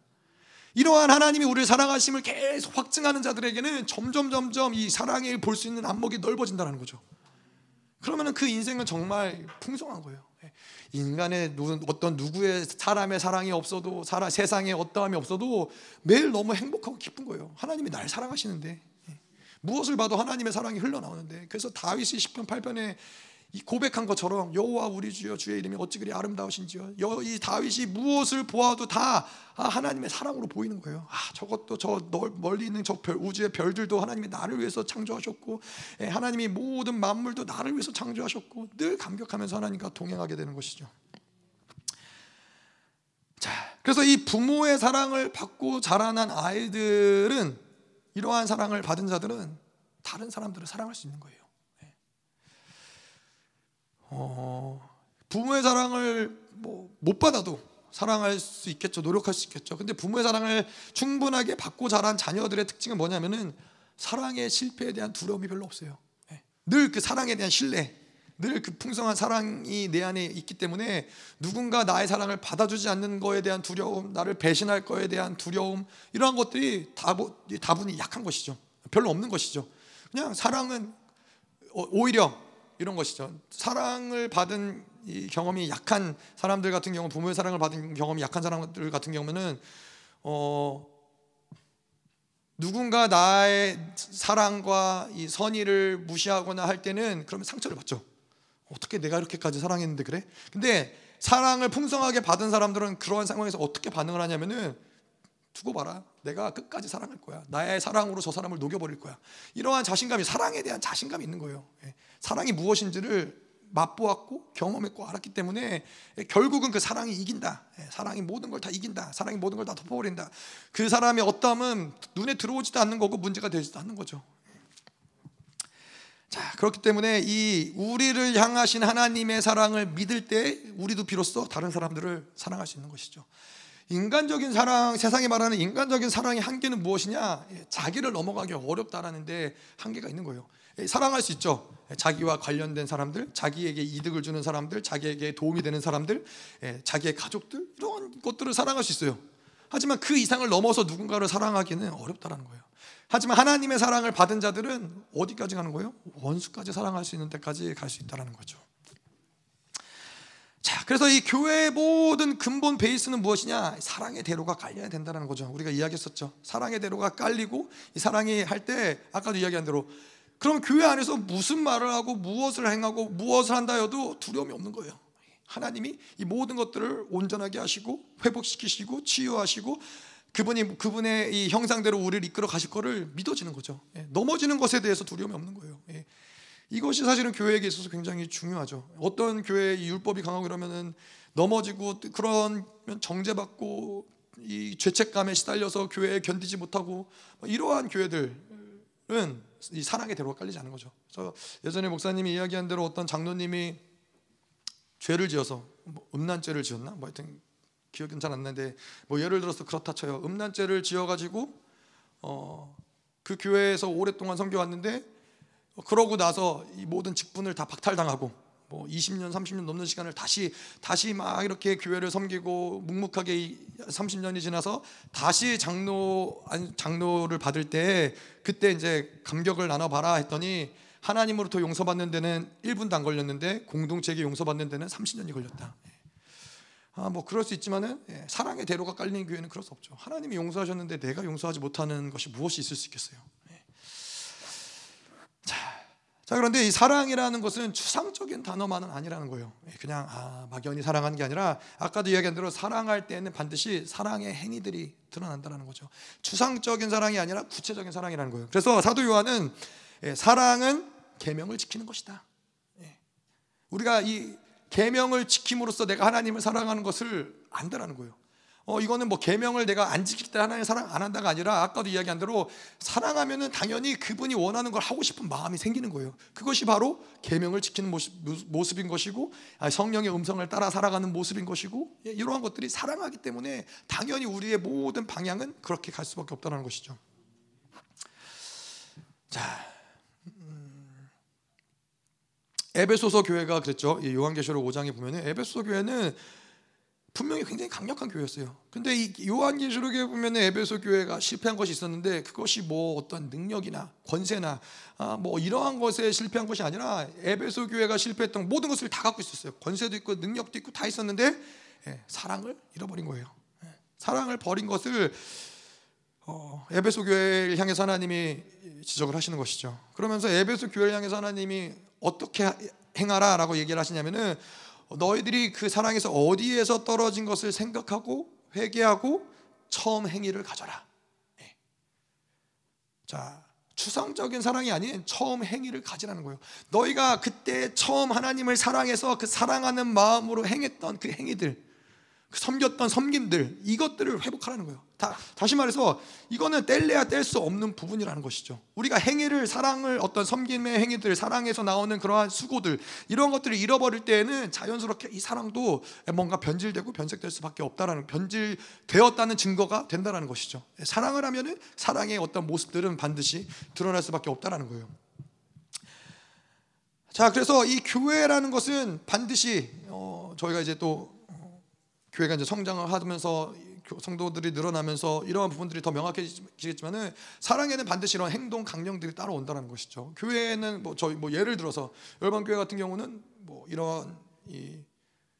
이러한 하나님이 우리를 사랑하심을 계속 확증하는 자들에게는 점점 점점 이 사랑을 볼 수 있는 안목이 넓어진다는 거죠. 그러면은 그 인생은 정말 풍성한 거예요. 예. 인간의 어떤 누구의 사람의 사랑이 없어도 사람 세상에 어떠함이 없어도 매일 너무 행복하고 기쁜 거예요. 하나님이 날 사랑하시는데 무엇을 봐도 하나님의 사랑이 흘러나오는데 그래서 다윗이 10편 8편에 고백한 것처럼 여호와 우리 주여 주의 이름이 어찌 그리 아름다우신지요. 이 다윗이 무엇을 보아도 다 아, 하나님의 사랑으로 보이는 거예요. 아 저것도 저 멀리 있는 저 별, 우주의 별들도 하나님이 나를 위해서 창조하셨고 예, 하나님이 모든 만물도 나를 위해서 창조하셨고 늘 감격하면서 하나님과 동행하게 되는 것이죠. 자, 그래서 이 부모의 사랑을 받고 자라난 아이들은 이러한 사랑을 받은 자들은 다른 사람들을 사랑할 수 있는 거예요. 네. 어, 부모의 사랑을 뭐 못 받아도 사랑할 수 있겠죠. 노력할 수 있겠죠. 근데 부모의 사랑을 충분하게 받고 자란 자녀들의 특징은 뭐냐면은 사랑의 실패에 대한 두려움이 별로 없어요. 네. 늘그 사랑에 대한 신뢰, 늘 그 풍성한 사랑이 내 안에 있기 때문에 누군가 나의 사랑을 받아주지 않는 거에 대한 두려움, 나를 배신할 거에 대한 두려움 이러한 것들이 다분히 약한 것이죠. 별로 없는 것이죠. 그냥 사랑은 오히려 이런 것이죠. 사랑을 받은 경험이 약한 사람들 같은 경우, 부모의 사랑을 받은 경험이 약한 사람들 같은 경우는 어, 누군가 나의 사랑과 이 선의를 무시하거나 할 때는 그러면 상처를 받죠. 어떻게 내가 이렇게까지 사랑했는데 그래? 근데 사랑을 풍성하게 받은 사람들은 그러한 상황에서 어떻게 반응을 하냐면은 두고 봐라. 내가 끝까지 사랑할 거야. 나의 사랑으로 저 사람을 녹여버릴 거야. 이러한 자신감이 사랑에 대한 자신감이 있는 거예요. 예. 사랑이 무엇인지를 맛보았고 경험했고 알았기 때문에 결국은 그 사랑이 이긴다. 예. 사랑이 모든 걸 다 이긴다. 사랑이 모든 걸 다 덮어버린다. 그 사람의 어떠함은 눈에 들어오지도 않는 거고 문제가 되지도 않는 거죠. 자, 그렇기 때문에 이 우리를 향하신 하나님의 사랑을 믿을 때 우리도 비로소 다른 사람들을 사랑할 수 있는 것이죠. 인간적인 사랑, 세상에 말하는 인간적인 사랑의 한계는 무엇이냐? 예, 자기를 넘어가기 어렵다라는데 한계가 있는 거예요. 예, 사랑할 수 있죠. 예, 자기와 관련된 사람들, 자기에게 이득을 주는 사람들, 자기에게 도움이 되는 사람들, 자기의 가족들 이런 것들을 사랑할 수 있어요. 하지만 그 이상을 넘어서 누군가를 사랑하기는 어렵다라는 거예요. 하지만 하나님의 사랑을 받은 자들은 어디까지 가는 거예요? 원수까지 사랑할 수 있는 데까지 갈 수 있다라는 거죠. 자, 그래서 이 교회의 모든 근본 베이스는 무엇이냐? 사랑의 대로가 깔려야 된다는 거죠. 우리가 이야기했었죠. 사랑의 대로가 깔리고 이 사랑이 할 때 아까도 이야기한 대로 그럼 교회 안에서 무슨 말을 하고 무엇을 행하고 무엇을 한다 해도 두려움이 없는 거예요. 하나님이 이 모든 것들을 온전하게 하시고 회복시키시고 치유하시고 그분이 그분의 이 형상대로 우리를 이끌어 가실 거를 믿어지는 거죠. 예, 넘어지는 것에 대해서 두려움이 없는 거예요. 예. 이것이 사실은 교회에게 있어서 굉장히 중요하죠. 어떤 교회 율법이 강하고 이러면은 넘어지고 그런 정죄받고 이 죄책감에 시달려서 교회에 견디지 못하고 뭐 이러한 교회들은 이 사랑의 대로가 깔리지 않는 거죠. 그래서 예전에 목사님이 이야기한 대로 어떤 장로님이 죄를 지어서 뭐 음란죄를 지었나 뭐 하여튼 기억은 잘 안 나는데 뭐 예를 들어서 그렇다 쳐요. 음란죄를 지어가지고 어, 그 교회에서 오랫동안 섬겨왔는데 그러고 나서 이 모든 직분을 다 박탈당하고 뭐 20년 30년 넘는 시간을 다시 다시 막 이렇게 교회를 섬기고 묵묵하게 30년이 지나서 다시 장로 장로를 받을 때 그때 이제 감격을 나눠 봐라 했더니 하나님으로부터 용서받는 데는 1분도 안 걸렸는데 공동체에게 용서받는 데는 30년이 걸렸다. 아, 뭐 그럴 수 있지만은 예, 사랑의 대로가 깔리는 교회는 그럴 수 없죠. 하나님이 용서하셨는데 내가 용서하지 못하는 것이 무엇이 있을 수 있겠어요? 예. 자, 자 그런데 이 사랑이라는 것은 추상적인 단어만은 아니라는 거예요. 예, 그냥 아, 막연히 사랑하는 게 아니라 아까도 이야기한 대로 사랑할 때는 반드시 사랑의 행위들이 드러난다는 거죠. 추상적인 사랑이 아니라 구체적인 사랑이라는 거예요. 그래서 사도 요한은 예, 사랑은 계명을 지키는 것이다. 예. 우리가 이 계명을 지킴으로써 내가 하나님을 사랑하는 것을 안다라는 거예요. 어 이거는 뭐 계명을 내가 안 지킬 때 하나님 사랑 안 한다가 아니라 아까도 이야기한 대로 사랑하면은 당연히 그분이 원하는 걸 하고 싶은 마음이 생기는 거예요. 그것이 바로 계명을 지키는 모습, 모습인 것이고 아, 성령의 음성을 따라 살아가는 모습인 것이고 예, 이러한 것들이 사랑하기 때문에 당연히 우리의 모든 방향은 그렇게 갈 수밖에 없다는 것이죠. 자, 음, 에베소서 교회가 그랬죠. 요한계시록 5장에 보면은 에베소 교회는 분명히 굉장히 강력한 교회였어요. 근데 이 요한계시록에 보면 에베소 교회가 실패한 것이 있었는데 그것이 뭐 어떤 능력이나 권세나 아, 뭐 이러한 것에 실패한 것이 아니라 에베소 교회가 실패했던 모든 것을 다 갖고 있었어요. 권세도 있고 능력도 있고 다 있었는데 예, 사랑을 잃어버린 거예요. 예, 사랑을 버린 것을 어, 에베소 교회를 향해서 하나님이 지적을 하시는 것이죠. 그러면서 에베소 교회를 향해서 하나님이 어떻게 행하라라고 얘기를 하시냐면은 너희들이 그 사랑에서 어디에서 떨어진 것을 생각하고 회개하고 처음 행위를 가져라. 네. 자, 추상적인 사랑이 아닌 처음 행위를 가지라는 거예요. 너희가 그때 처음 하나님을 사랑해서 그 사랑하는 마음으로 행했던 그 행위들 그 섬겼던 섬김들 이것들을 회복하라는 거예요. 다, 다시 말해서 이거는 뗄래야 뗄 수 없는 부분이라는 것이죠. 우리가 행위를 사랑을 어떤 섬김의 행위들 사랑에서 나오는 그러한 수고들 이런 것들을 잃어버릴 때에는 자연스럽게 이 사랑도 뭔가 변질되고 변색될 수밖에 없다라는 변질되었다는 증거가 된다라는 것이죠. 사랑을 하면은 사랑의 어떤 모습들은 반드시 드러날 수밖에 없다라는 거예요. 자, 그래서 이 교회라는 것은 반드시 어, 저희가 이제 또 교회가 이제 성장을 하면서 성도들이 늘어나면서 이러한 부분들이 더 명확해지겠지만은 사랑에는 반드시 이런 행동 강령들이 따라온다는 것이죠. 교회는 뭐 저희 뭐 예를 들어서 열방 교회 같은 경우는 뭐 이런 이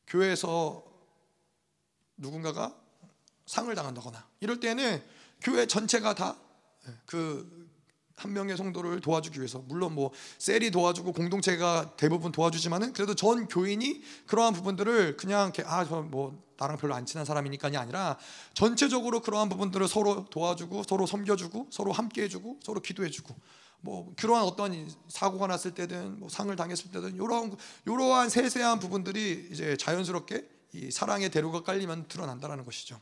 교회에서 누군가가 상을 당한다거나 이럴 때는 교회 전체가 다 그 한 명의 성도를 도와주기 위해서 물론 뭐 셀이 도와주고 공동체가 대부분 도와주지만은 그래도 전 교인이 그러한 부분들을 그냥 아저 뭐 나랑 별로 안 친한 사람이니까이 아니라 전체적으로 그러한 부분들을 서로 도와주고 서로 섬겨주고 서로 함께해주고 서로 기도해주고 뭐 그러한 어떤 사고가 났을 때든 뭐 상을 당했을 때든 이러한 이러한 세세한 부분들이 이제 자연스럽게 이 사랑의 대로가 깔리면 드러난다라는 것이죠.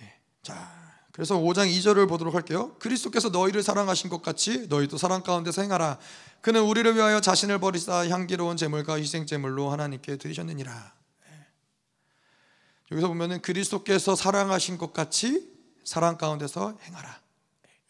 예. 자. 그래서 5장 2절을 보도록 할게요. 그리스도께서 너희를 사랑하신 것 같이 너희도 사랑 가운데서 행하라. 그는 우리를 위하여 자신을 버리사 향기로운 제물과 희생 제물로 하나님께 드리셨느니라. 예. 여기서 보면은 그리스도께서 사랑하신 것 같이 사랑 가운데서 행하라.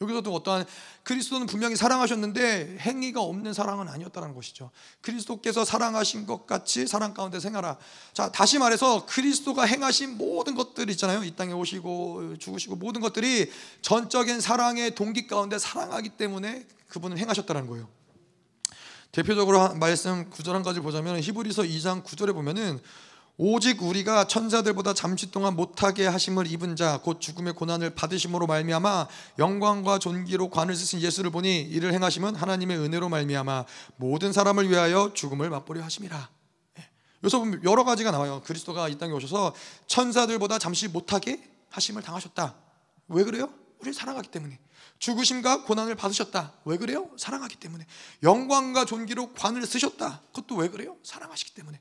여기서도 어떠한 그리스도는 분명히 사랑하셨는데 행위가 없는 사랑은 아니었다는 것이죠. 그리스도께서 사랑하신 것 같이 사랑 가운데 생활하. 자, 다시 말해서 그리스도가 행하신 모든 것들 있잖아요. 이 땅에 오시고 죽으시고 모든 것들이 전적인 사랑의 동기 가운데 사랑하기 때문에 그분은 행하셨다는 거예요. 대표적으로 말씀 구절 한 가지 보자면 히브리서 2장 9절에 보면은 오직 우리가 천사들보다 잠시 동안 못하게 하심을 입은 자 곧 죽음의 고난을 받으심으로 말미암아 영광과 존귀로 관을 쓰신 예수를 보니 이를 행하심은 하나님의 은혜로 말미암아 모든 사람을 위하여 죽음을 맛보려 하심이라. 예. 여기서 보면 여러 가지가 나와요. 그리스도가 이 땅에 오셔서 천사들보다 잠시 못하게 하심을 당하셨다. 왜 그래요? 우리 사랑하기 때문에. 죽으심과 고난을 받으셨다. 왜 그래요? 사랑하기 때문에. 영광과 존귀로 관을 쓰셨다. 그것도 왜 그래요? 사랑하시기 때문에.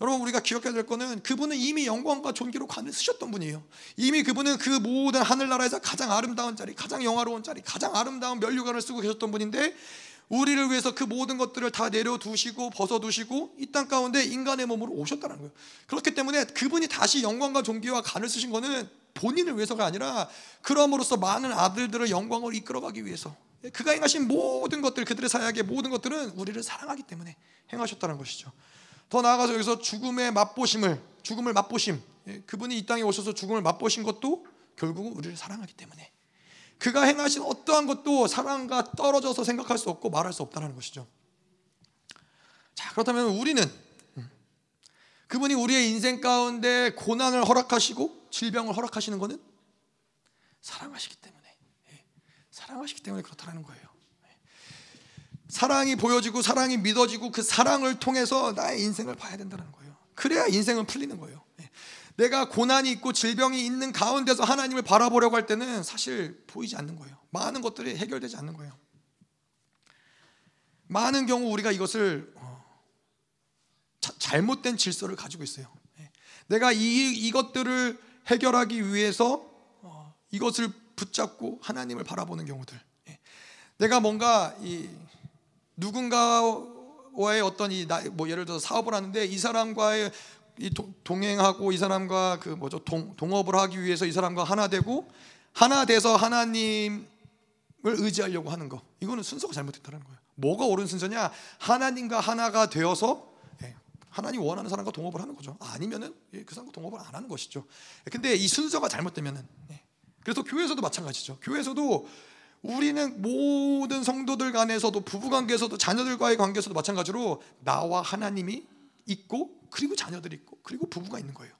여러분 우리가 기억해야 될 거는 그분은 이미 영광과 존귀로 관을 쓰셨던 분이에요. 이미 그분은 그 모든 하늘나라에서 가장 아름다운 자리, 가장 영화로운 자리, 가장 아름다운 면류관을 쓰고 계셨던 분인데 우리를 위해서 그 모든 것들을 다 내려두시고 벗어두시고 이 땅 가운데 인간의 몸으로 오셨다는 거예요. 그렇기 때문에 그분이 다시 영광과 존귀와 간을 쓰신 거는 본인을 위해서가 아니라 그럼으로써 많은 아들들을 영광을 이끌어가기 위해서 그가 행하신 모든 것들 그들의 사역의 모든 것들은 우리를 사랑하기 때문에 행하셨다는 것이죠. 더 나아가서 여기서 죽음의 맛보심을 죽음을 맛보심 예, 그분이 이 땅에 오셔서 죽음을 맛보신 것도 결국은 우리를 사랑하기 때문에 그가 행하신 어떠한 것도 사랑과 떨어져서 생각할 수 없고 말할 수 없다는 것이죠. 자 그렇다면 우리는 음, 그분이 우리의 인생 가운데 고난을 허락하시고 질병을 허락하시는 것은 사랑하시기 때문에 예, 사랑하시기 때문에 그렇다는 거예요. 사랑이 보여지고 사랑이 믿어지고 그 사랑을 통해서 나의 인생을 봐야 된다는 거예요. 그래야 인생은 풀리는 거예요. 예. 내가 고난이 있고 질병이 있는 가운데서 하나님을 바라보려고 할 때는 사실 보이지 않는 거예요. 많은 것들이 해결되지 않는 거예요. 많은 경우 우리가 이것을 어, 자, 잘못된 질서를 가지고 있어요. 예. 내가 이 이것들을 해결하기 위해서 어, 이것을 붙잡고 하나님을 바라보는 경우들. 예. 내가 뭔가 이 누군가와의 어떤 이 뭐 예를 들어서 사업을 하는데 이 사람과의 이 동행하고 이 사람과 그 뭐죠 동, 동업을 하기 위해서 이 사람과 하나 되고 하나 돼서 하나님을 의지하려고 하는 거 이거는 순서가 잘못됐다는 거예요. 뭐가 옳은 순서냐? 하나님과 하나가 되어서 예, 하나님 원하는 사람과 동업을 하는 거죠. 아니면은 예, 그 사람과 동업을 안 하는 것이죠. 근데 이 순서가 잘못되면은 예, 그래서 교회에서도 마찬가지죠. 교회에서도 우리는 모든 성도들 간에서도 부부 관계에서도 자녀들과의 관계에서도 마찬가지로 나와 하나님이 있고 그리고 자녀들이 있고 그리고 부부가 있는 거예요.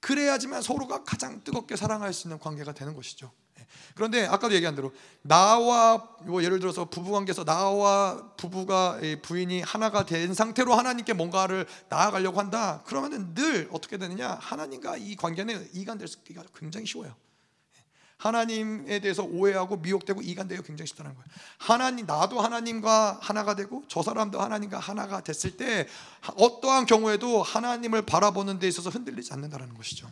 그래야지만 서로가 가장 뜨겁게 사랑할 수 있는 관계가 되는 것이죠. 그런데 아까도 얘기한 대로 나와 뭐 예를 들어서 부부 관계에서 나와 부부가 부인이 하나가 된 상태로 하나님께 뭔가를 나아가려고 한다. 그러면은 늘 어떻게 되느냐? 하나님과 이 관계는 이간될 수가 굉장히 쉬워요. 하나님에 대해서 오해하고 미혹되고 이간되기가 굉장히 쉽다는 거예요. 하나님 나도 하나님과 하나가 되고 저 사람도 하나님과 하나가 됐을 때 어떠한 경우에도 하나님을 바라보는 데 있어서 흔들리지 않는다는 것이죠.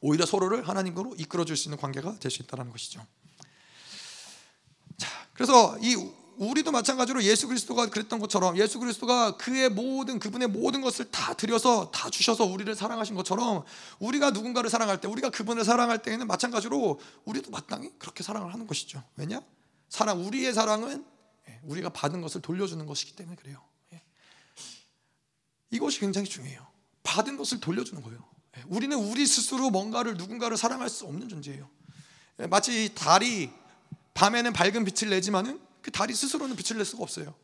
오히려 서로를 하나님으로 이끌어 줄 수 있는 관계가 될 수 있다는 것이죠. 자, 그래서 이 우리도 마찬가지로 예수 그리스도가 그랬던 것처럼 예수 그리스도가 그의 모든 그분의 모든 것을 다 드려서 다 주셔서 우리를 사랑하신 것처럼 우리가 누군가를 사랑할 때 우리가 그분을 사랑할 때에는 마찬가지로 우리도 마땅히 그렇게 사랑을 하는 것이죠. 왜냐? 사랑 우리의 사랑은 예, 우리가 받은 것을 돌려주는 것이기 때문에 그래요. 예. 이것이 굉장히 중요해요. 받은 것을 돌려주는 거예요. 예, 우리는 우리 스스로 뭔가를 누군가를 사랑할 수 없는 존재예요. 마치 달이 밤에는 밝은 빛을 내지만은 그 달이 스스로는 빛을 낼 수가 없어요.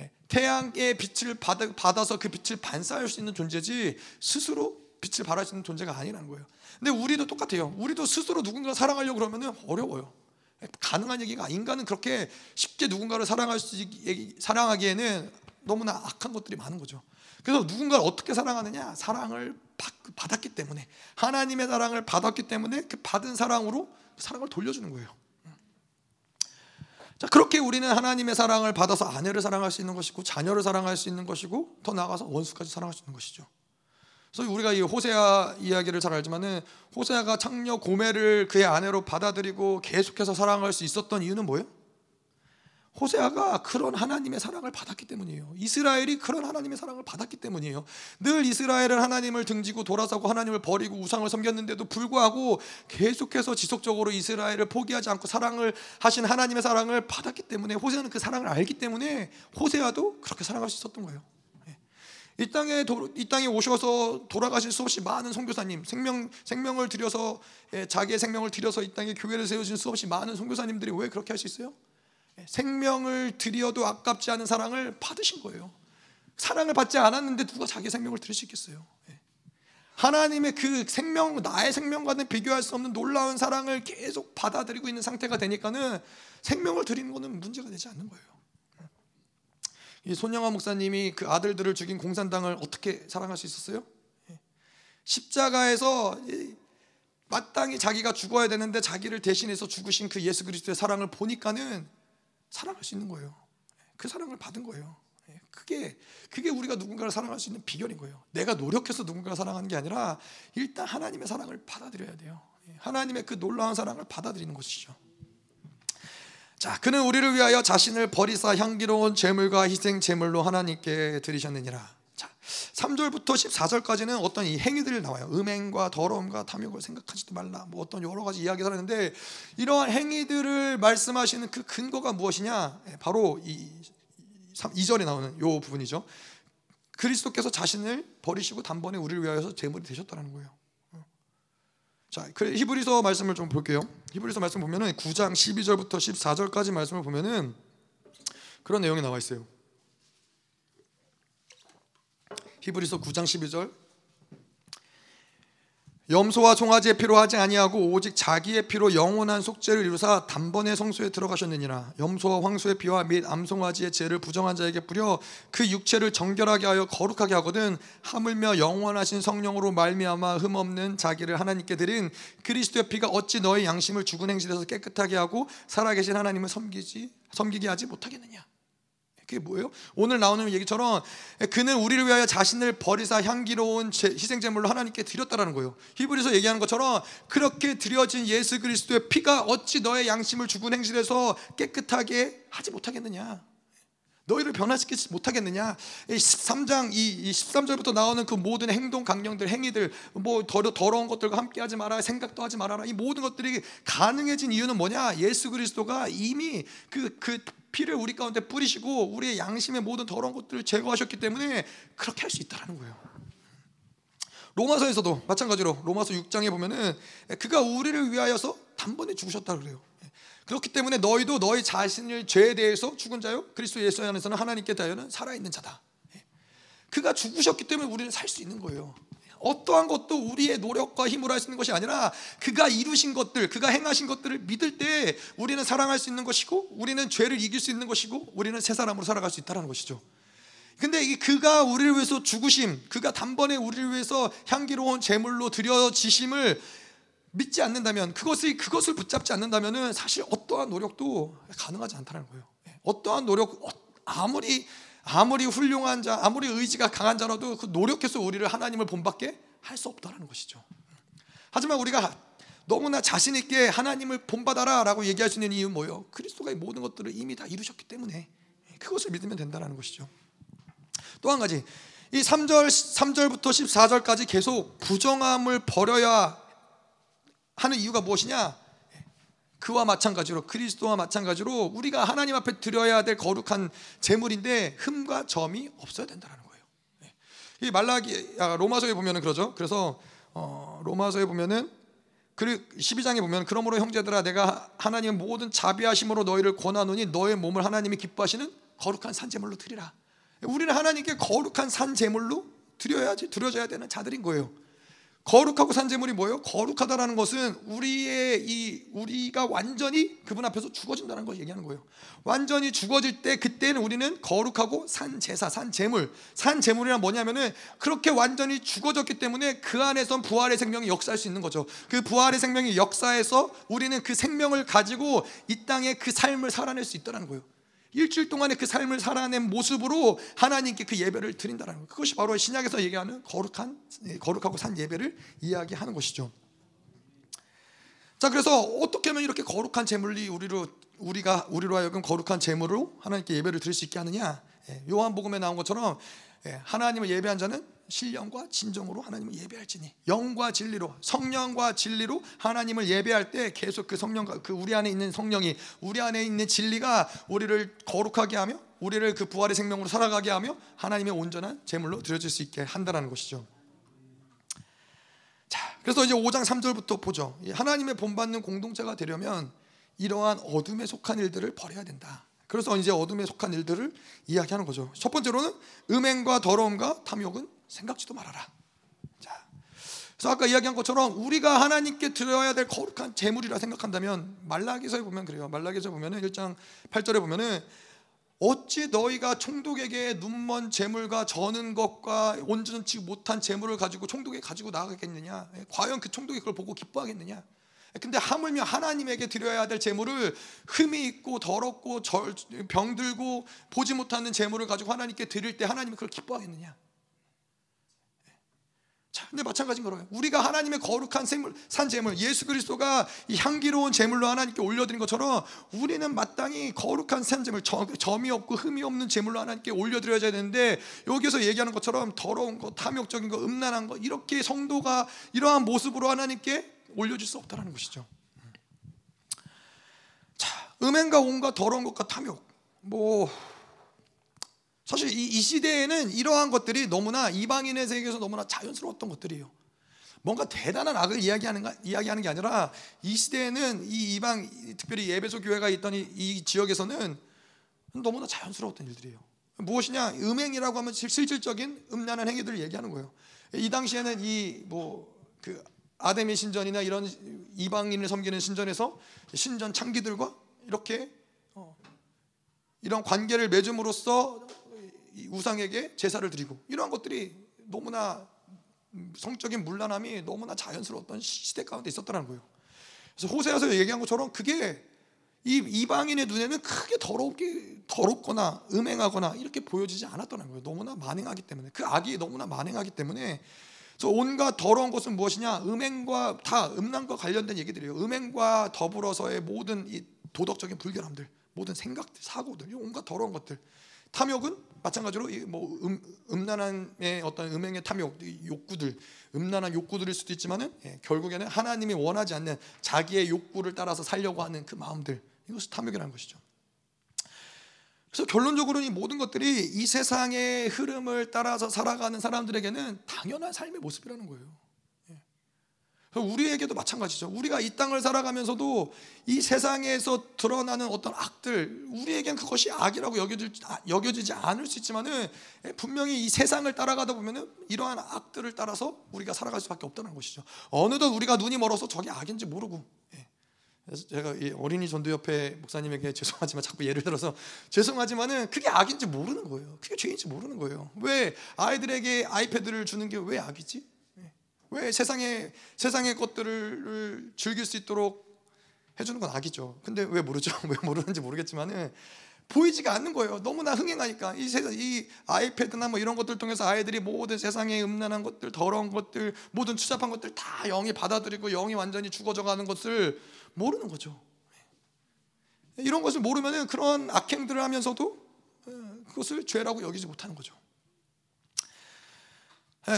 예, 태양의 빛을 받아 서 그 빛을 반사할 수 있는 존재지 스스로 빛을 발할 수 있는 존재가 아니라는 거예요. 근데 우리도 똑같아요. 우리도 스스로 누군가 사랑하려고 그러면 어려워요. 예, 가능한 얘기가 인간은 그렇게 쉽게 누군가를 사랑할 수 사랑하기에는 너무나 악한 것들이 많은 거죠. 그래서 누군가를 어떻게 사랑하느냐? 사랑을 받았기 때문에 하나님의 사랑을 받았기 때문에 그 받은 사랑으로 그 사랑을 돌려주는 거예요. 자, 그렇게 우리는 하나님의 사랑을 받아서 아내를 사랑할 수 있는 것이고 자녀를 사랑할 수 있는 것이고 더 나아가서 원수까지 사랑할 수 있는 것이죠. 그래서 우리가 이 호세아 이야기를 잘 알지만은 호세아가 창녀 고매를 그의 아내로 받아들이고 계속해서 사랑할 수 있었던 이유는 뭐예요? 호세아가 그런 하나님의 사랑을 받았기 때문이에요. 이스라엘이 그런 하나님의 사랑을 받았기 때문이에요. 늘 이스라엘은 하나님을 등지고 돌아서고 하나님을 버리고 우상을 섬겼는데도 불구하고 계속해서 지속적으로 이스라엘을 포기하지 않고 사랑을 하신 하나님의 사랑을 받았기 때문에 호세아는 그 사랑을 알기 때문에 호세아도 그렇게 사랑할 수 있었던 거예요. 예. 이 땅에 이 땅에 오셔서 돌아가신 수없이 많은 선교사님 생명 생명을 들여서 예, 자기의 생명을 들여서 이 땅에 교회를 세우신 수없이 많은 선교사님들이 왜 그렇게 할 수 있어요? 생명을 드려도 아깝지 않은 사랑을 받으신 거예요. 사랑을 받지 않았는데 누가 자기 생명을 드릴 수 있겠어요? 예. 하나님의 그 생명, 나의 생명과는 비교할 수 없는 놀라운 사랑을 계속 받아들이고 있는 상태가 되니까는 생명을 드리는 것은 문제가 되지 않는 거예요. 이 손영아 목사님이 그 아들들을 죽인 공산당을 어떻게 사랑할 수 있었어요? 예. 십자가에서 마땅히 자기가 죽어야 되는데 자기를 대신해서 죽으신 그 예수 그리스도의 사랑을 보니까는 사랑할 수 있는 거예요. 그 사랑을 받은 거예요. 그게 그게 우리가 누군가를 사랑할 수 있는 비결인 거예요. 내가 노력해서 누군가를 사랑하는 게 아니라 일단 하나님의 사랑을 받아들여야 돼요. 하나님의 그 놀라운 사랑을 받아들이는 것이죠. 자, 그는 우리를 위하여 자신을 버리사 향기로운 제물과 희생 제물로 하나님께 드리셨느니라. 3절부터 14절까지는 어떤 이 행위들이 나와요. 음행과 더러움과 탐욕을 생각하지도 말라. 뭐 어떤 여러 가지 이야기가 하는데 이러한 행위들을 말씀하시는 그 근거가 무엇이냐? 예, 바로 이 2절에 나오는 요 부분이죠. 그리스도께서 자신을 버리시고 단번에 우리를 위하여서 제물이 되셨다는 거예요. 자, 그래 히브리서 말씀을 좀 볼게요. 히브리서 말씀 보면은 9장 12절부터 14절까지 말씀을 보면은 그런 내용이 나와 있어요. 히브리서 9장 12절. 염소와 송아지의 피로 하지 아니하고 오직 자기의 피로 영원한 속죄를 이루사 단번에 성소에 들어가셨느니라. 염소와 황소의 피와 및 암송아지의 죄를 부정한 자에게 뿌려 그 육체를 정결하게 하여 거룩하게 하거든 하물며 영원하신 성령으로 말미암아 흠없는 자기를 하나님께 드린 그리스도의 피가 어찌 너의 양심을 죽은 행실에서 깨끗하게 하고 살아계신 하나님을 섬기지 섬기게 하지 못하겠느냐 그게 뭐예요? 오늘 나오는 얘기처럼 그는 우리를 위하여 자신을 버리사 향기로운 희생 제물로 하나님께 드렸다라는 거예요. 히브리서 얘기하는 것처럼 그렇게 드려진 예수 그리스도의 피가 어찌 너의 양심을 죽은 행실에서 깨끗하게 하지 못하겠느냐? 너희를 변화시키지 못하겠느냐? 13장 이 13절부터 나오는 그 모든 행동 강령들 행위들 뭐 더러, 더러운 것들과 함께 하지 마라 생각도 하지 말아라 이 모든 것들이 가능해진 이유는 뭐냐? 예수 그리스도가 이미 그그 그 피를 우리 가운데 뿌리시고 우리의 양심의 모든 더러운 것들을 제거하셨기 때문에 그렇게 할 수 있다라는 거예요. 로마서에서도 마찬가지로 로마서 6장에 보면은 그가 우리를 위하여서 단번에 죽으셨다 그래요. 그렇기 때문에 너희도 너희 자신을 죄에 대해서 죽은 자요 그리스도 예수 안에서는 하나님께 대하여는 살아있는 자다. 예. 그가 죽으셨기 때문에 우리는 살 수 있는 거예요. 어떠한 것도 우리의 노력과 힘으로 할 수 있는 것이 아니라 그가 이루신 것들, 그가 행하신 것들을 믿을 때 우리는 사랑할 수 있는 것이고 우리는 죄를 이길 수 있는 것이고 우리는 새 사람으로 살아갈 수 있다는 것이죠. 근데 이 그가 우리를 위해서 죽으심, 그가 단번에 우리를 위해서 향기로운 제물로 드려지심을 믿지 않는다면 그것을 그것을 붙잡지 않는다면은 사실 어떠한 노력도 가능하지 않다는 거예요. 예, 어떠한 노력 어, 아무리 아무리 훌륭한 자, 아무리 의지가 강한 자라도 그 노력해서 우리를 하나님을 본받게 할 수 없다는 것이죠. 하지만 우리가 너무나 자신 있게 하나님을 본받아라라고 얘기할 수 있는 이유는 뭐예요? 그리스도가 이 모든 것들을 이미 다 이루셨기 때문에 그것을 믿으면 된다는 것이죠. 또 한 가지 이 3절 3절부터 14절까지 계속 부정함을 버려야 하는 이유가 무엇이냐? 그와 마찬가지로 그리스도와 마찬가지로 우리가 하나님 앞에 드려야 될 거룩한 제물인데 흠과 점이 없어야 된다는 거예요. 이 말라기 아, 로마서에 보면은 그러죠. 그래서 어, 로마서에 보면은 그 12장에 보면 그러므로 형제들아 내가 하나님의 모든 자비하심으로 너희를 권하노니 너의 몸을 하나님이 기뻐하시는 거룩한 산 제물로 드리라. 우리는 하나님께 거룩한 산 제물로 드려야지 드려져야 되는 자들인 거예요. 거룩하고 산 제물이 뭐예요? 거룩하다라는 것은 우리의 이 우리가 완전히 그분 앞에서 죽어진다는 걸 얘기하는 거예요. 완전히 죽어질 때 그때는 우리는 거룩하고 산 제사, 산 제물, 산 제물이란 뭐냐면은 그렇게 완전히 죽어졌기 때문에 그 안에선 부활의 생명이 역사할 수 있는 거죠. 그 부활의 생명이 역사해서 우리는 그 생명을 가지고 이 땅에 그 삶을 살아낼 수 있다는 거예요. 일주일 동안의 그 삶을 살아낸 모습으로 하나님께 그 예배를 드린다는 것. 그것이 바로 신약에서 얘기하는 거룩한 거룩하고 산 예배를 이야기하는 것이죠. 자, 그래서 어떻게 하면 이렇게 거룩한 제물이 우리로 우리가 우리로 하여금 거룩한 제물로 하나님께 예배를 드릴 수 있게 하느냐? 예, 요한복음에 나온 것처럼 예, 하나님을 예배한 자는 신령과 진정으로 하나님을 예배할지니 영과 진리로 성령과 진리로 하나님을 예배할 때 계속 그 성령과 그 우리 안에 있는 성령이 우리 안에 있는 진리가 우리를 거룩하게 하며 우리를 그 부활의 생명으로 살아가게 하며 하나님의 온전한 제물로 드려질 수 있게 한다는 것이죠. 자, 그래서 이제 5장 3절부터 보죠. 하나님의 본받는 공동체가 되려면 이러한 어둠에 속한 일들을 버려야 된다. 그래서 이제 어둠에 속한 일들을 이야기하는 거죠. 첫 번째로는 음행과 더러움과 탐욕은 생각지도 말아라. 자, 그래서 아까 이야기한 것처럼 우리가 하나님께 드려야 될 거룩한 제물이라 생각한다면 말라기서에 보면 그래요. 말라기서 보면은 1장 8절에 보면은 어찌 너희가 총독에게 눈먼 재물과 저는 것과 온전치 못한 재물을 가지고 총독에 가지고 나가겠느냐? 과연 그 총독이 그걸 보고 기뻐하겠느냐? 근데 하물며 하나님에게 드려야 될 재물을 흠이 있고 더럽고 병들고 보지 못하는 재물을 가지고 하나님께 드릴 때 하나님이 그걸 기뻐하겠느냐? 자, 근데 마찬가지인 거예요. 우리가 하나님의 거룩한 생물, 산 제물, 예수 그리스도가 이 향기로운 제물로 하나님께 올려드린 것처럼 우리는 마땅히 거룩한 산 제물, 점이 없고 흠이 없는 제물로 하나님께 올려드려야 되는데 여기서 얘기하는 것처럼 더러운 거, 탐욕적인 거, 음란한 거 이렇게 성도가 이러한 모습으로 하나님께 올려줄 수 없다는 것이죠. 자, 음행과 온갖 더러운 것과 탐욕, 뭐 사실 이, 이 시대에는 이러한 것들이 너무나 이방인의 세계에서 너무나 자연스러웠던 것들이에요. 뭔가 대단한 악을 이야기하는 이야기하는 게 아니라 이 시대에는 이 이방 특별히 예배소 교회가 있던 이, 이 지역에서는 너무나 자연스러웠던 일들이에요. 무엇이냐 음행이라고 하면 실질적인 음란한 행위들을 얘기하는 거예요. 이 당시에는 이 뭐 그 아데미 신전이나 이런 이방인을 섬기는 신전에서 신전 창기들과 이렇게 어, 이런 관계를 맺음으로써 우상에게 제사를 드리고 이러한 것들이 너무나 성적인 문란함이 너무나 자연스러웠던 시대 가운데 있었다는 거예요. 그래서 호세아서 얘기한 것처럼 그게 이 이방인의 눈에는 크게 더럽게 더럽거나 음행하거나 이렇게 보여지지 않았다는 거예요. 너무나 만행하기 때문에 그 악이 너무나 만행하기 때문에 그래서 온갖 더러운 것은 무엇이냐? 음행과 다 음란과 관련된 얘기들이에요. 음행과 더불어서의 모든 이 도덕적인 불결함들, 모든 생각들, 사고들, 온갖 더러운 것들. 탐욕은 마찬가지로 뭐 음, 음란한의 어떤 음행의 탐욕, 욕구들, 음란한 욕구들일 수도 있지만은 예, 결국에는 하나님이 원하지 않는 자기의 욕구를 따라서 살려고 하는 그 마음들. 이것이 탐욕이라는 것이죠. 그래서 결론적으로 이 모든 것들이 이 세상의 흐름을 따라서 살아가는 사람들에게는 당연한 삶의 모습이라는 거예요. 예. 우리에게도 마찬가지죠. 우리가 이 땅을 살아가면서도 이 세상에서 드러나는 어떤 악들, 우리에겐 그것이 악이라고 여겨질, 여겨지 지 않을 수 있지만은 분명히 이 세상을 따라가다 보면은 이러한 악들을 따라서 우리가 살아갈 수밖에 없다는 것이죠. 어느덧 우리가 눈이 멀어서 저게 악인지 모르고 그래서 제가 이 어린이 전도협회 목사님에게 죄송하지만 자꾸 예를 들어서 죄송하지만은 그게 악인지 모르는 거예요. 그게 죄인지 모르는 거예요. 왜 아이들에게 아이패드를 주는 게 왜 악이지? 왜 세상의 세상의 것들을 즐길 수 있도록 해주는 건 악이죠. 근데 왜 모르죠? 왜 모르는지 모르겠지만은 보이지가 않는 거예요. 너무나 흥행하니까 이 세상 이 아이패드나 뭐 이런 것들 통해서 아이들이 모든 세상의 음란한 것들, 더러운 것들, 모든 추잡한 것들 다 영이 받아들이고 영이 완전히 죽어져 가는 것을 모르는 거죠. 이런 것을 모르면 그런 악행들을 하면서도 그것을 죄라고 여기지 못하는 거죠.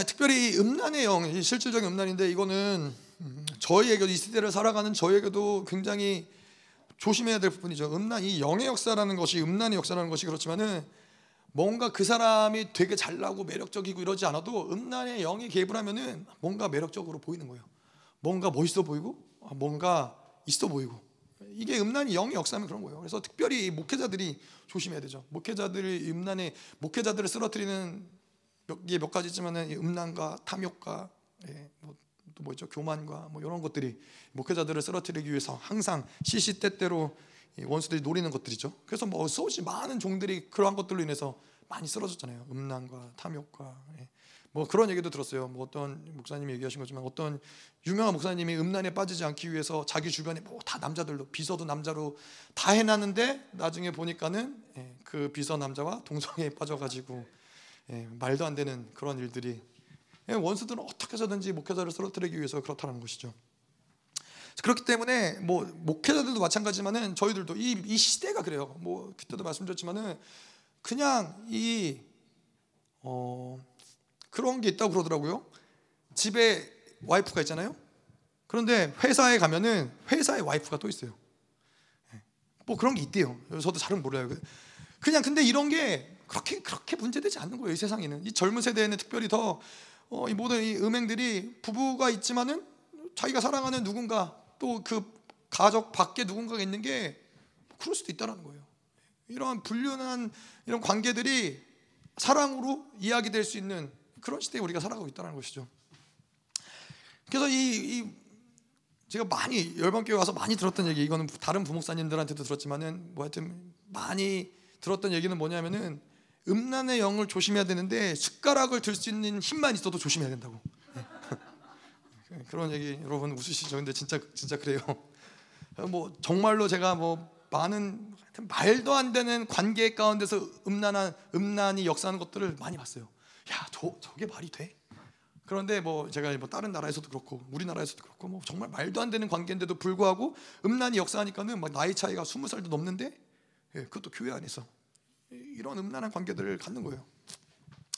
특별히 음란의 영, 실질적인 음란인데 이거는 음, 저희에게도 이 시대를 살아가는 저희에게도 굉장히 조심해야 될 부분이죠. 음란 이 영의 역사라는 것이 음란의 역사라는 것이 그렇지만은 뭔가 그 사람이 되게 잘나고 매력적이고 이러지 않아도 음란의 영이 개입을 하면은 뭔가 매력적으로 보이는 거예요. 뭔가 멋있어 보이고 뭔가 있어 보이고 이게 음란이 영의 역사면 그런 거예요. 그래서 특별히 목회자들이 조심해야 되죠. 목회자들이 음란의 목회자들을 쓰러뜨리는 몇, 몇 가지 있지만은 음란과 탐욕과 예, 뭐, 또 뭐죠 교만과 뭐 이런 것들이 목회자들을 쓰러뜨리기 위해서 항상 시시때때로 원수들이 노리는 것들이죠. 그래서 뭐 수없이 많은 종들이 그러한 것들로 인해서 많이 쓰러졌잖아요. 음란과 탐욕과 예. 뭐 그런 얘기도 들었어요. 뭐 어떤 목사님이 얘기하신 거지만 어떤 유명한 목사님이 음란에 빠지지 않기 위해서 자기 주변에 뭐 다 남자들로 비서도 남자로 다 해놨는데 나중에 보니까는 예, 그 비서 남자와 동성애에 빠져가지고 예, 말도 안 되는 그런 일들이 예, 원수들은 어떻게 해서든지 목회자를 쓰러뜨리기 위해서 그렇다는 것이죠. 그렇기 때문에 뭐 목회자들도 마찬가지만은 저희들도 이, 이 시대가 그래요. 뭐 그때도 말씀드렸지만은 그냥 이 어. 그런 게 있다고 그러더라고요. 집에 와이프가 있잖아요. 그런데 회사에 가면은 회사에 와이프가 또 있어요. 예. 뭐 그런 게 있대요. 저도 잘은 몰라요. 그냥 근데 이런 게 그렇게 그렇게 문제되지 않는 거예요. 이 세상에는 이 젊은 세대에는 특별히 더 어, 이 모든 이 음행들이 부부가 있지만은 자기가 사랑하는 누군가 또 그 가족 밖에 누군가가 있는 게 그럴 수도 있다라는 거예요. 이러한 불륜한 이런 관계들이 사랑으로 이야기될 수 있는 그런 시대에 우리가 살아가고 있다는 것이죠. 그래서 이, 이 제가 많이 열방교회 와서 많이 들었던 얘기 이거는 다른 부목사님들한테도 들었지만은 뭐 하여튼 많이 들었던 얘기는 뭐냐면은 음란의 영을 조심해야 되는데 숟가락을 들 수 있는 힘만 있어도 조심해야 된다고. 네. 그런 얘기 여러분 웃으시죠? 근데 진짜 진짜 그래요. 뭐 정말로 제가 뭐 많은 말도 안 되는 관계 가운데서 음란한 음란이 역사하는 것들을 많이 봤어요. 야, 저 저게 말이 돼? 그런데 뭐 제가 뭐 다른 나라에서도 그렇고 우리나라에서도 그렇고 뭐 정말 말도 안 되는 관계인데도 불구하고 음란이 역사하니까는 막 나이 차이가 스무 살도 넘는데 예, 그것도 교회 안에서 이런 음란한 관계들을 갖는 거예요.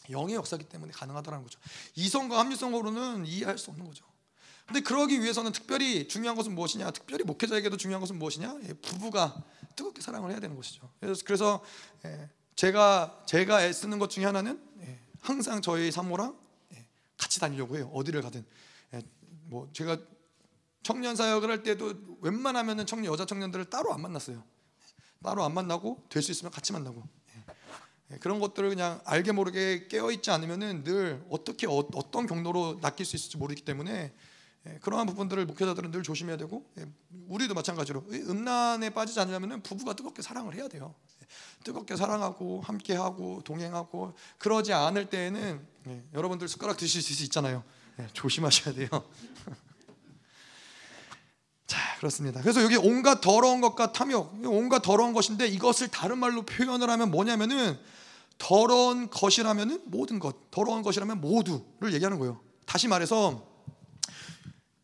영의 역사기 때문에 가능하다는 거죠. 이성과 합리성으로는 이해할 수 없는 거죠. 근데 그러기 위해서는 특별히 중요한 것은 무엇이냐? 특별히 목회자에게도 중요한 것은 무엇이냐? 예, 부부가 뜨겁게 사랑을 해야 되는 것이죠. 그래서 예, 제가 제가 애쓰는 것 중에 하나는 예, 항상 저희 사모랑 예, 같이 다니려고 해요. 어디를 가든. 예, 뭐 제가 청년 사역을 할 때도 웬만하면은 청년 여자 청년들을 따로 안 만났어요. 따로 안 만나고 될 수 있으면 같이 만나고 예, 그런 것들을 그냥 알게 모르게 깨어 있지 않으면은 늘 어떻게 어, 떤 경로로 낚일 수 있을지 모르기 때문에 그러한 부분들을 목회자들은 늘 조심해야 되고 우리도 마찬가지로 음란에 빠지지 않으려면 부부가 뜨겁게 사랑을 해야 돼요. 뜨겁게 사랑하고 함께하고 동행하고 그러지 않을 때에는 네, 여러분들 숟가락 드실 수 있잖아요. 네, 조심하셔야 돼요. 자, 그렇습니다. 그래서 여기 온갖 더러운 것과 탐욕, 온갖 더러운 것인데 이것을 다른 말로 표현을 하면 뭐냐면은 더러운 것이라면은 모든 것, 더러운 것이라면 모두를 얘기하는 거예요. 다시 말해서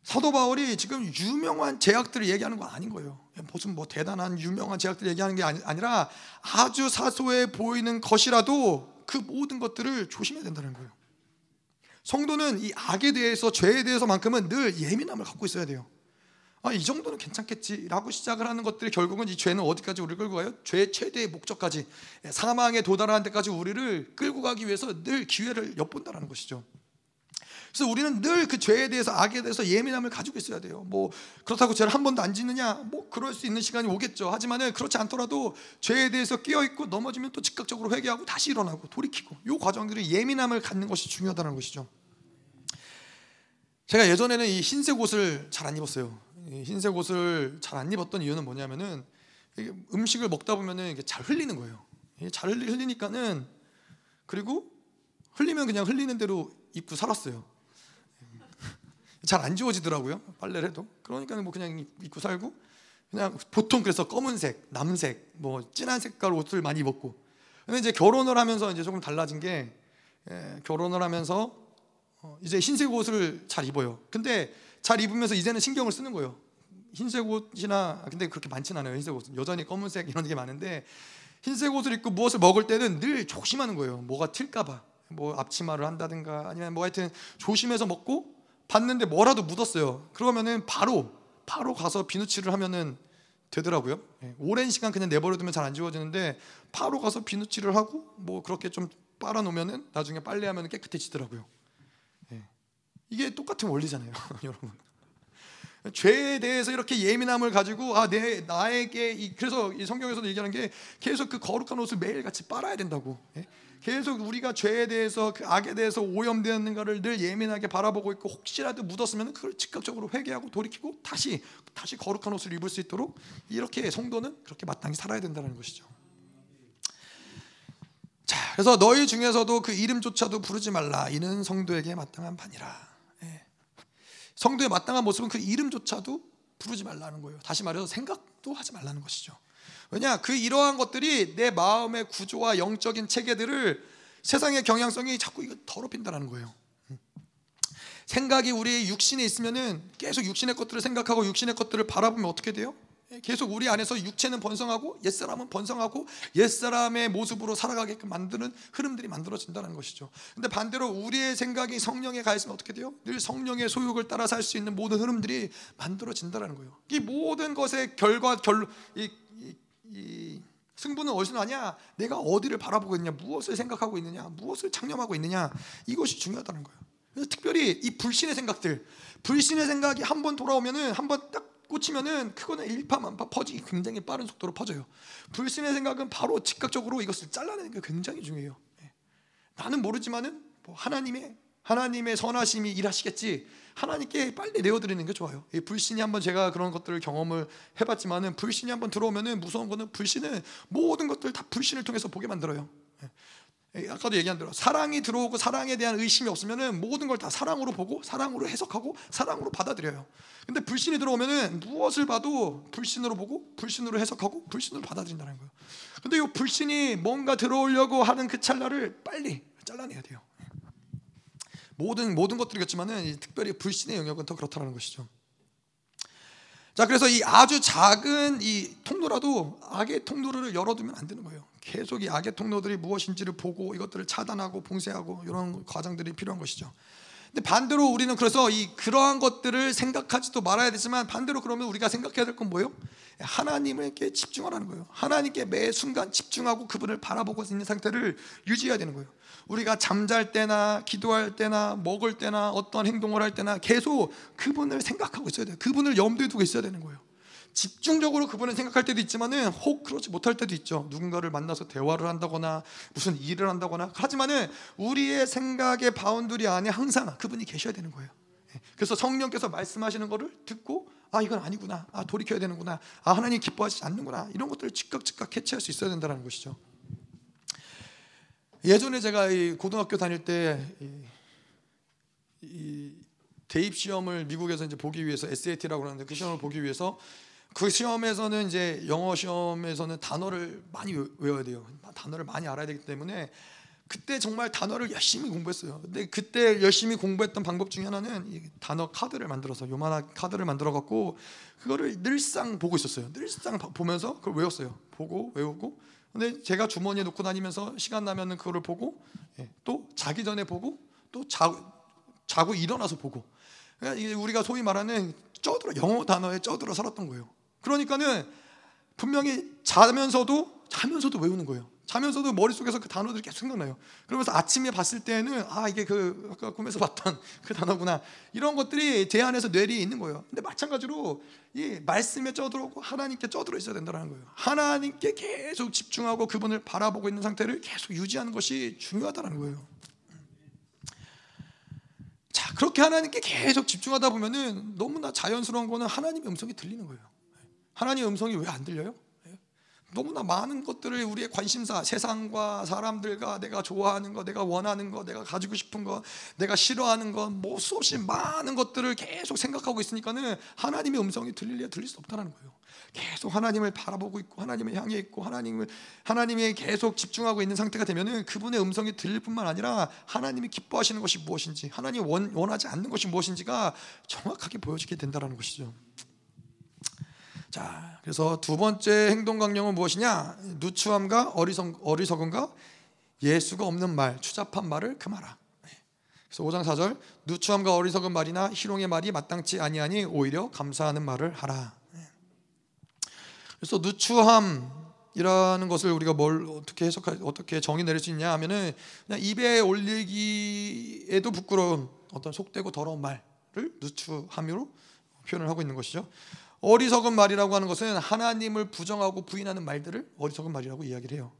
사도 바울이 지금 유명한 제약들을 얘기하는 거 아닌 거예요. 무슨 뭐 대단한 유명한 제약들 얘기하는 게 아니, 아니라 아주 사소해 보이는 것이라도 그 모든 것들을 조심해야 된다는 거예요. 성도는 이 악에 대해서 죄에 대해서만큼은 늘 예민함을 갖고 있어야 돼요. 아, 이 정도는 괜찮겠지라고 시작을 하는 것들이 결국은 이 죄는 어디까지 우리를 끌고 가요? 죄의 최대의 목적까지 사망에 도달하는 데까지 우리를 끌고 가기 위해서 늘 기회를 엿본다는 것이죠. 그래서 우리는 늘 그 죄에 대해서 악에 대해서 예민함을 가지고 있어야 돼요. 뭐 그렇다고 죄를 한 번도 안 짓느냐? 뭐 그럴 수 있는 시간이 오겠죠. 하지만은 그렇지 않더라도 죄에 대해서 끼어 있고 넘어지면 또 즉각적으로 회개하고 다시 일어나고 돌이키고 이 과정들이 예민함을 갖는 것이 중요하다는 것이죠. 제가 예전에는 이 흰색 옷을 잘 안 입었어요. 흰색 옷을 잘 안 입었던 이유는 뭐냐면은 음식을 먹다 보면은 이게 잘 흘리는 거예요. 잘 흘리니까는 그리고 흘리면 그냥 흘리는 대로 입고 살았어요. 잘 안 지워지더라고요. 빨래를 해도. 그러니까 뭐 그냥 입고 살고 그냥 보통 그래서 검은색, 남색, 뭐 진한 색깔 옷을 많이 입었고. 근데 이제 결혼을 하면서 이제 조금 달라진 게 예, 결혼을 하면서 어, 이제 흰색 옷을 잘 입어요. 근데 잘 입으면서 이제는 신경을 쓰는 거예요. 흰색 옷이나 근데 그렇게 많진 않아요. 흰색 옷은 여전히 검은색 이런 게 많은데 흰색 옷을 입고 무엇을 먹을 때는 늘 조심하는 거예요. 뭐가 튈까봐. 뭐 앞치마를 한다든가 아니면 뭐 하여튼 조심해서 먹고 봤는데 뭐라도 묻었어요. 그러면은 바로 바로 가서 비누칠을 하면은 되더라고요. 예, 오랜 시간 그냥 내버려두면 잘 안 지워지는데 바로 가서 비누칠을 하고 뭐 그렇게 좀 빨아 놓으면은 나중에 빨래하면 깨끗해지더라고요. 예, 이게 똑같은 원리잖아요, 여러분. 죄에 대해서 이렇게 예민함을 가지고 아 내 나에게 이, 그래서 이 성경에서도 얘기하는 게 계속 그 거룩한 옷을 매일 같이 빨아야 된다고. 예? 계속 우리가 죄에 대해서 그 악에 대해서 오염되었는가를 늘 예민하게 바라보고 있고 혹시라도 묻었으면 그걸 즉각적으로 회개하고 돌이키고 다시 다시 거룩한 옷을 입을 수 있도록 이렇게 성도는 그렇게 마땅히 살아야 된다는 것이죠. 자, 그래서 너희 중에서도 그 이름조차도 부르지 말라. 이는 성도에게 마땅한 반이라. 예. 성도의 마땅한 모습은 그 이름조차도 부르지 말라는 거예요. 다시 말해서 생각도 하지 말라는 것이죠. 왜냐 그 이러한 것들이 내 마음의 구조와 영적인 체계들을 세상의 경향성이 자꾸 이거 더럽힌다는 거예요. 생각이 우리 육신에 있으면은 계속 육신의 것들을 생각하고 육신의 것들을 바라보면 어떻게 돼요? 계속 우리 안에서 육체는 번성하고 옛사람은 번성하고 옛사람의 모습으로 살아가게끔 만드는 흐름들이 만들어진다는 것이죠. 근데 반대로 우리의 생각이 성령에 가 있으면 어떻게 돼요? 늘 성령의 소욕을 따라 살 수 있는 모든 흐름들이 만들어진다는 거예요. 이 모든 것의 결과 결 이, 이, 이 승부는 어디서 나냐? 내가 어디를 바라보고 있느냐? 무엇을 생각하고 있느냐? 무엇을 창념하고 있느냐? 이것이 중요하다는 거예요. 그래서 특별히 이 불신의 생각들, 불신의 생각이 한 번 돌아오면은 한번 딱 꽂히면은 그거는 일파만파 퍼지기 굉장히 빠른 속도로 퍼져요. 불신의 생각은 바로 즉각적으로 이것을 잘라내는 게 굉장히 중요해요. 예. 나는 모르지만은 뭐 하나님의 하나님의 선하심이 일하시겠지. 하나님께 빨리 내어드리는 게 좋아요. 불신이 한번 제가 그런 것들을 경험을 해봤지만은 불신이 한번 들어오면은 무서운 거는 불신은 모든 것들 다 불신을 통해서 보게 만들어요. 예. 아까도 얘기한 대로 사랑이 들어오고 사랑에 대한 의심이 없으면은 모든 걸 다 사랑으로 보고 사랑으로 해석하고 사랑으로 받아들여요. 근데 불신이 들어오면은 무엇을 봐도 불신으로 보고 불신으로 해석하고 불신으로 받아들인다는 거예요. 근데 이 불신이 뭔가 들어오려고 하는 그 찰나를 빨리 잘라내야 돼요. 모든 모든 것들이겠지만은 특별히 불신의 영역은 더 그렇다는 것이죠. 자, 그래서 이 아주 작은 이 통로라도 악의 통로를 열어두면 안 되는 거예요. 계속 이 악의 통로들이 무엇인지를 보고 이것들을 차단하고 봉쇄하고 이런 과정들이 필요한 것이죠. 근데 반대로 우리는 그래서 이 그러한 것들을 생각하지도 말아야 되지만 반대로 그러면 우리가 생각해야 될 건 뭐예요? 하나님에게 집중하라는 거예요. 하나님께 매 순간 집중하고 그분을 바라보고 있는 상태를 유지해야 되는 거예요. 우리가 잠잘 때나 기도할 때나 먹을 때나 어떤 행동을 할 때나 계속 그분을 생각하고 있어야 돼요. 그분을 염두에 두고 있어야 되는 거예요. 집중적으로 그분을 생각할 때도 있지만은 혹 그렇지 못할 때도 있죠. 누군가를 만나서 대화를 한다거나 무슨 일을 한다거나 하지만은 우리의 생각의 boundary 안에 항상 그분이 계셔야 되는 거예요. 예. 그래서 성령께서 말씀하시는 것을 듣고 아 이건 아니구나. 아 돌이켜야 되는구나. 아 하나님 기뻐하지 않는구나. 이런 것들을 즉각 즉각 캐치할 수 있어야 된다는 것이죠. 예전에 제가 이 고등학교 다닐 때 이, 이 대입 시험을 미국에서 이제 보기 위해서 SAT라고 하는데 그 시험을 보기 위해서 그 시험에서는 이제 영어 시험에서는 단어를 많이 외- 외워야 돼요. 단어를 많이 알아야 되기 때문에 그때 정말 단어를 열심히 공부했어요. 근데 그때 열심히 공부했던 방법 중에 하나는 이 단어 카드를 만들어서 요만한 카드를 만들어 갖고 그거를 늘상 보고 있었어요. 늘상 봐- 보면서 그걸 외웠어요. 보고 외우고. 근데 제가 주머니에 놓고 다니면서 시간 나면은 그거를 보고 예, 또 자기 전에 보고 또 자고 자고 일어나서 보고. 그러니까 이게 우리가 소위 말하는 쩌들어 영어 단어에 쩌들어 살았던 거예요. 그러니까는 분명히 자면서도 자면서도 외우는 거예요. 자면서도 머릿속에서 그 단어들이 계속 생각나요. 그러면서 아침에 봤을 때는 아 이게 그 아까 꿈에서 봤던 그 단어구나 이런 것들이 제 안에서 뇌리에 있는 거예요. 근데 마찬가지로 이 말씀에 쩌들어오고 하나님께 쩌들어 있어야 된다는 거예요. 하나님께 계속 집중하고 그분을 바라보고 있는 상태를 계속 유지하는 것이 중요하다는 거예요. 자 그렇게 하나님께 계속 집중하다 보면은 너무나 자연스러운 거는 하나님의 음성이 들리는 거예요. 하나님의 음성이 왜 안 들려요? 너무나 많은 것들을 우리의 관심사, 세상과 사람들과 내가 좋아하는 거, 내가 원하는 거, 내가 가지고 싶은 거, 내가 싫어하는 거, 뭐 수없이 많은 것들을 계속 생각하고 있으니까는 하나님의 음성이 들릴래 들릴 수 없다는 거예요. 계속 하나님을 바라보고 있고 하나님을 향해 있고 하나님을 하나님에 계속 집중하고 있는 상태가 되면은 그분의 음성이 들릴 뿐만 아니라 하나님이 기뻐하시는 것이 무엇인지, 하나님이 원, 원하지 않는 것이 무엇인지가 정확하게 보여지게 된다라는 것이죠. 자, 그래서 두 번째 행동 강령은 무엇이냐? 누추함과 어리석, 어리석음과 예수가 없는 말, 추잡한 말을 금하라. 그래서 5장 4절 누추함과 어리석은 말이나 희롱의 말이 마땅치 아니하니 오히려 감사하는 말을 하라. 그래서 누추함이라는 것을 우리가 뭘 어떻게 해석할 어떻게 정의 내릴 수 있냐 하면은 그냥 입에 올리기에도 부끄러운 어떤 속되고 더러운 말을 누추함으로 표현을 하고 있는 것이죠. 어리석은 말이라고 하는 것은 하나님을 부정하고 부인하는 말들을 어리석은 말이라고 이야기를 해요.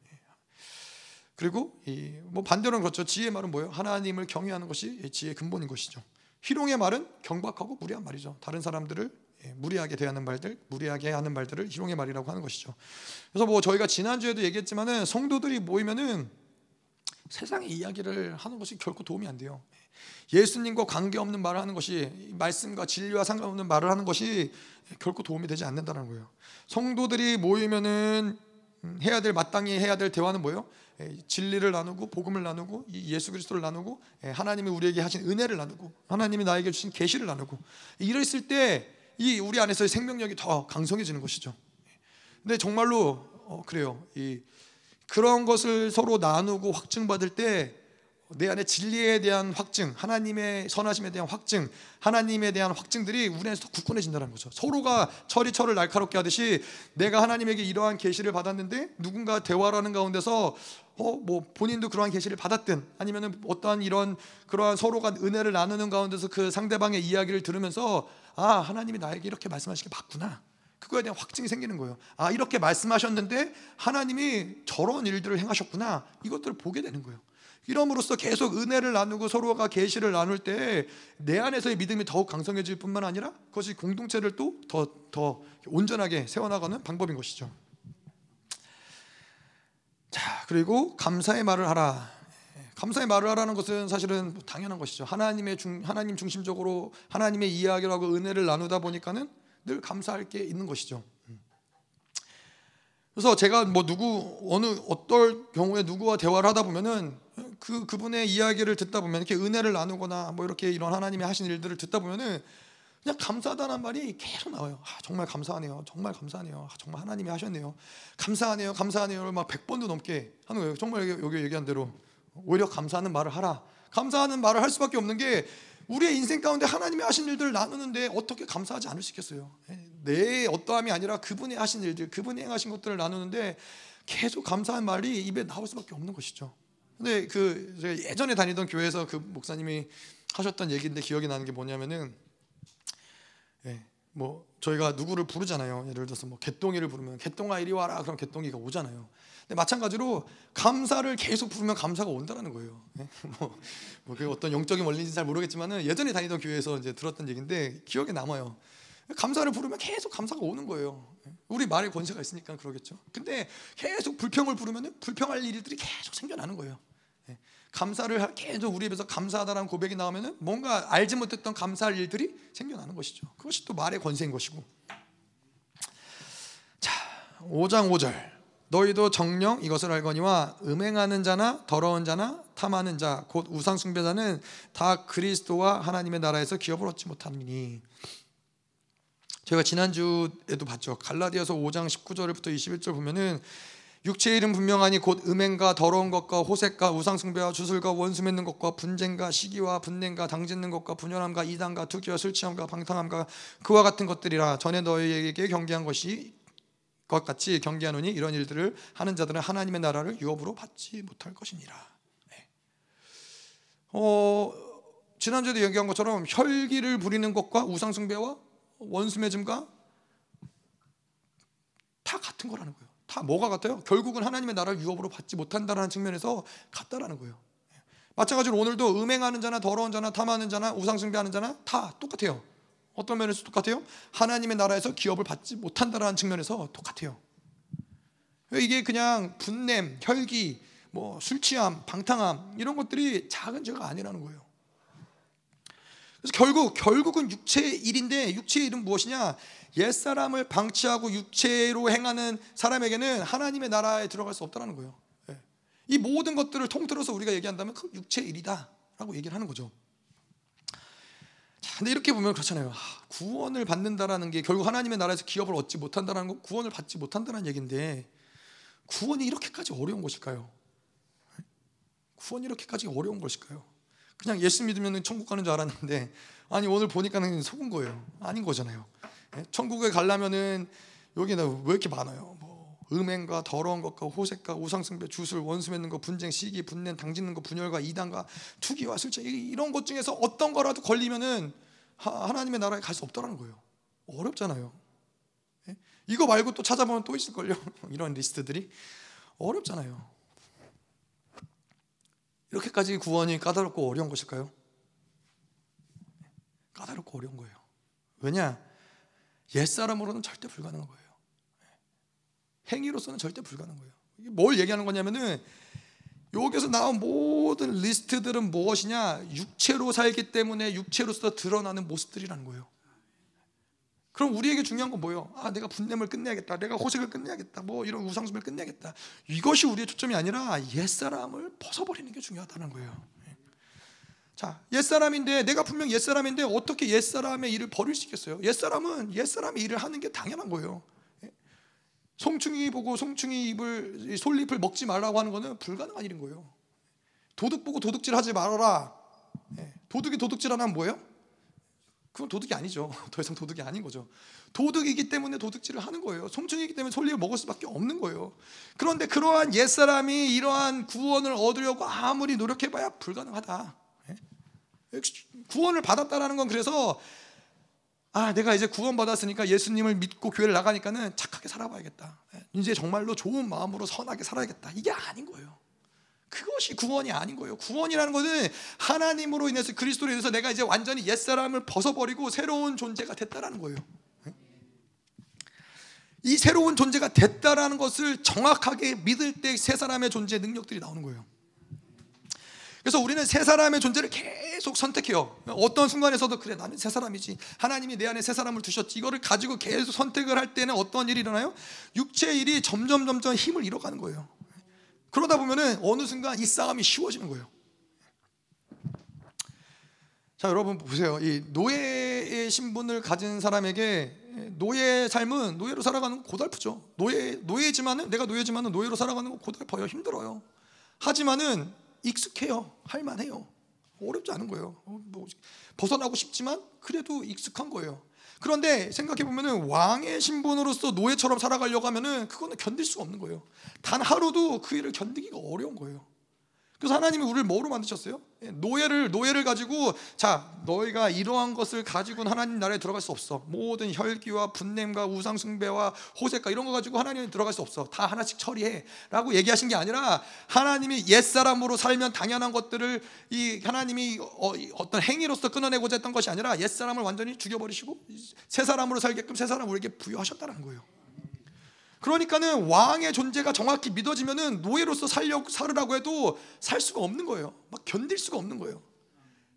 그리고 뭐 반대로는 그렇죠. 지혜의 말은 뭐예요? 하나님을 경외하는 것이 지혜의 근본인 것이죠. 희롱의 말은 경박하고 무리한 말이죠. 다른 사람들을 무리하게 대하는 말들, 무리하게 하는 말들을 희롱의 말이라고 하는 것이죠. 그래서 뭐 저희가 지난 주에도 얘기했지만은 성도들이 모이면은 세상의 이야기를 하는 것이 결코 도움이 안 돼요. 예수님과 관계없는 말을 하는 것이 말씀과 진리와 상관없는 말을 하는 것이 결코 도움이 되지 않는다는 거예요. 성도들이 모이면은 해야 될 마땅히 해야 될 대화는 뭐예요? 진리를 나누고 복음을 나누고 예수 그리스도를 나누고 하나님이 우리에게 하신 은혜를 나누고 하나님이 나에게 주신 계시를 나누고 이랬을 때 이 우리 안에서의 생명력이 더 강성해지는 것이죠. 근데 정말로 어, 그래요. 이 그런 것을 서로 나누고 확증받을 때 내 안에 진리에 대한 확증, 하나님의 선하심에 대한 확증, 하나님에 대한 확증들이 우리 안에서 굳건해진다는 거죠. 서로가 철이 철을 날카롭게 하듯이 내가 하나님에게 이러한 계시를 받았는데 누군가 대화를 하는 가운데서 어 뭐 본인도 그러한 계시를 받았든 아니면은 어떠한 이런 그러한 서로가 은혜를 나누는 가운데서 그 상대방의 이야기를 들으면서 아 하나님이 나에게 이렇게 말씀하시게 맞구나. 그거에 대한 확증이 생기는 거예요. 아 이렇게 말씀하셨는데 하나님이 저런 일들을 행하셨구나. 이것들을 보게 되는 거예요. 이럼으로써 계속 은혜를 나누고 서로가 계시를 나눌 때 내 안에서의 믿음이 더욱 강성해질 뿐만 아니라 그것이 공동체를 또 더 더 온전하게 세워나가는 방법인 것이죠. 자 그리고 감사의 말을 하라. 감사의 말을 하라는 것은 사실은 당연한 것이죠. 하나님의 중 하나님 중심적으로 하나님의 이야기라고 은혜를 나누다 보니까는 늘 감사할 게 있는 것이죠. 그래서 제가 뭐 누구 어느 어떨 경우에 누구와 대화를 하다 보면은 그 그분의 이야기를 듣다 보면 이렇게 은혜를 나누거나 뭐 이렇게 이런 하나님이 하신 일들을 듣다 보면은 그냥 감사하다는 말이 계속 나와요. 아, 정말 감사하네요. 정말 감사하네요. 아, 정말 하나님이 하셨네요. 감사하네요. 감사하네요. 막 100번도 넘게 하는 거예요. 정말 여기 얘기한 대로 오히려 감사하는 말을 하라. 감사하는 말을 할 수밖에 없는 게 우리의 인생 가운데 하나님이 하신 일들을 나누는데 어떻게 감사하지 않을 수 있겠어요? 내 어떠함이 아니라 그분이 하신 일들, 그분이 행하신 것들을 나누는데 계속 감사한 말이 입에 나올 수밖에 없는 것이죠. 근데 그 예전에 다니던 교회에서 그 목사님이 하셨던 얘기인데 기억이 나는 게 뭐냐면은 예, 뭐 저희가 누구를 부르잖아요. 예를 들어서 뭐 개똥이를 부르면 개똥아 이리 와라. 그럼 개똥이가 오잖아요. 근데 마찬가지로 감사를 계속 부르면 감사가 온다라는 거예요. 예? 뭐, 뭐 그게 어떤 영적인 원리인지 잘 모르겠지만은 예전에 다니던 교회에서 이제 들었던 얘기인데 기억에 남아요. 감사를 부르면 계속 감사가 오는 거예요. 우리 말에 권세가 있으니까 그러겠죠. 근데 계속 불평을 부르면 불평할 일들이 계속 생겨나는 거예요. 감사를 할- 계속 우리 입에서 감사하다라는 고백이 나오면은 뭔가 알지 못했던 감사할 일들이 생겨나는 것이죠. 그것이 또 말의 권세인 것이고. 자, 5장 5절. 너희도 정령 이것을 알거니와 음행하는 자나 더러운 자나 탐하는 자 곧 우상 숭배자는 다 그리스도와 하나님의 나라에서 기업을 얻지 못하느니 제가 지난주에도 봤죠. 갈라디아서 5장 19절부터 21절 보면은 육체의 이름 분명하니 곧 음행과 더러운 것과 호색과 우상숭배와 주술과 원수 맺는 것과 분쟁과 시기와 분냄과 당짓는 것과 분열함과 이단과 투기와 술 취함과 방탕함과 그와 같은 것들이라 전에 너희에게 경계한 것이 것 같이 경계하노니 이런 일들을 하는 자들은 하나님의 나라를 유업으로 받지 못할 것이니라. 네. 어, 지난주에도 얘기한 것처럼 혈기를 부리는 것과 우상숭배와 원수 맺음과 다 같은 거라는 거예요. 다 뭐가 같아요? 결국은 하나님의 나라를 유업으로 받지 못한다라는 측면에서 같다라는 거예요. 마찬가지로 오늘도 음행하는 자나 더러운 자나 탐하는 자나 우상숭배하는 자나 다 똑같아요. 어떤 면에서 똑같아요? 하나님의 나라에서 기업을 받지 못한다라는 측면에서 똑같아요. 이게 그냥 분냄, 혈기, 뭐 술 취함, 방탕함 이런 것들이 작은 죄가 아니라는 거예요. 그래서 결국 결국은 육체의 일인데 육체의 일은 무엇이냐? 옛 사람을 방치하고 육체로 행하는 사람에게는 하나님의 나라에 들어갈 수 없다라는 거예요. 예. 이 모든 것들을 통틀어서 우리가 얘기한다면 그 육체의 일이다라고 얘기를 하는 거죠. 자, 근데 이렇게 보면 그렇잖아요. 아, 구원을 받는다라는 게 결국 하나님의 나라에서 기업을 얻지 못한다라는 거, 구원을 받지 못한다는 얘기인데 구원이 이렇게까지 어려운 것일까요? 구원이 이렇게까지 어려운 것일까요? 그냥 예수 믿으면 천국 가는 줄 알았는데 아니 오늘 보니까는 속은 거예요. 아닌 거잖아요. 예? 천국에 가려면은 여기는 왜 이렇게 많아요? 뭐 음행과 더러운 것과 호색과 우상숭배, 주술, 원수 맺는 것, 분쟁, 시기, 분냄, 당짓는 것, 분열과 이단과 투기와 술취 이런 것 중에서 어떤 거라도 걸리면은 하, 하나님의 나라에 갈 수 없다라는 거예요. 어렵잖아요. 예? 이거 말고 또 찾아보면 또 있을걸요. 이런 리스트들이 어렵잖아요. 이렇게까지 구원이 까다롭고 어려운 것일까요? 까다롭고 어려운 거예요. 왜냐? 옛사람으로는 절대 불가능한 거예요. 행위로서는 절대 불가능한 거예요. 뭘 얘기하는 거냐면은 여기서 나온 모든 리스트들은 무엇이냐? 육체로 살기 때문에 육체로서 드러나는 모습들이라는 거예요. 그럼 우리에게 중요한 건 뭐예요? 아, 내가 분냄을 끝내야겠다. 내가 호색을 끝내야겠다. 뭐 이런 우상숭배를 끝내야겠다. 이것이 우리의 초점이 아니라 옛사람을 벗어버리는 게 중요하다는 거예요. 자, 옛사람인데 내가 분명 옛사람인데 어떻게 옛사람의 일을 버릴 수 있겠어요? 옛사람은 옛사람의 일을 하는 게 당연한 거예요. 송충이 보고 송충이 잎을 솔잎을 먹지 말라고 하는 거는 불가능한 일인 거예요. 도둑 보고 도둑질 하지 말아라. 도둑이 도둑질 하면 뭐예요? 그건 도둑이 아니죠. 더 이상 도둑이 아닌 거죠. 도둑이기 때문에 도둑질을 하는 거예요. 송충이기 때문에 솔잎을 먹을 수밖에 없는 거예요. 그런데 그러한 옛사람이 이러한 구원을 얻으려고 아무리 노력해봐야 불가능하다. 구원을 받았다라는 건 그래서 아 내가 이제 구원 받았으니까 예수님을 믿고 교회를 나가니까는 착하게 살아봐야겠다. 이제 정말로 좋은 마음으로 선하게 살아야겠다. 이게 아닌 거예요. 그것이 구원이 아닌 거예요. 구원이라는 것은 하나님으로 인해서 그리스도로 인해서 내가 이제 완전히 옛 사람을 벗어버리고 새로운 존재가 됐다라는 거예요. 이 새로운 존재가 됐다라는 것을 정확하게 믿을 때 새 사람의 존재 능력들이 나오는 거예요. 그래서 우리는 새 사람의 존재를 계속 선택해요. 어떤 순간에서도 그래 나는 새 사람이지. 하나님이 내 안에 새 사람을 두셨지. 이거를 가지고 계속 선택을 할 때는 어떤 일이 일어나요? 육체의 일이 점점 점점 힘을 잃어가는 거예요. 그러다 보면은 어느 순간 이 싸움이 쉬워지는 거예요. 자, 여러분 보세요. 이 노예의 신분을 가진 사람에게 노예 삶은 노예로 살아가는 건 고달프죠. 노예 노예지만은 내가 노예지만은 노예로 살아가는 건 고달퍼요. 힘들어요. 하지만은 익숙해요. 할만해요. 어렵지 않은 거예요. 뭐 벗어나고 싶지만 그래도 익숙한 거예요. 그런데 생각해 보면은 왕의 신분으로서 노예처럼 살아가려고 하면은 그거는 견딜 수가 없는 거예요. 단 하루도 그 일을 견디기가 어려운 거예요. 그래서 하나님이 우리를 뭐로 만드셨어요? 노예를 노예를 가지고 자 너희가 이러한 것을 가지고는 하나님 나라에 들어갈 수 없어. 모든 혈기와 분냄과 우상 숭배와 호색과 이런 거 가지고 하나님에 들어갈 수 없어. 다 하나씩 처리해라고 얘기하신 게 아니라 하나님이 옛 사람으로 살면 당연한 것들을 이 하나님이 어, 어떤 행위로서 끊어내고자 했던 것이 아니라 옛 사람을 완전히 죽여버리시고 새 사람으로 살게끔 새 사람 우리에게 부여하셨다는 거예요. 그러니까는 왕의 존재가 정확히 믿어지면은 노예로서 살려 살으라고 해도 살 수가 없는 거예요. 막 견딜 수가 없는 거예요.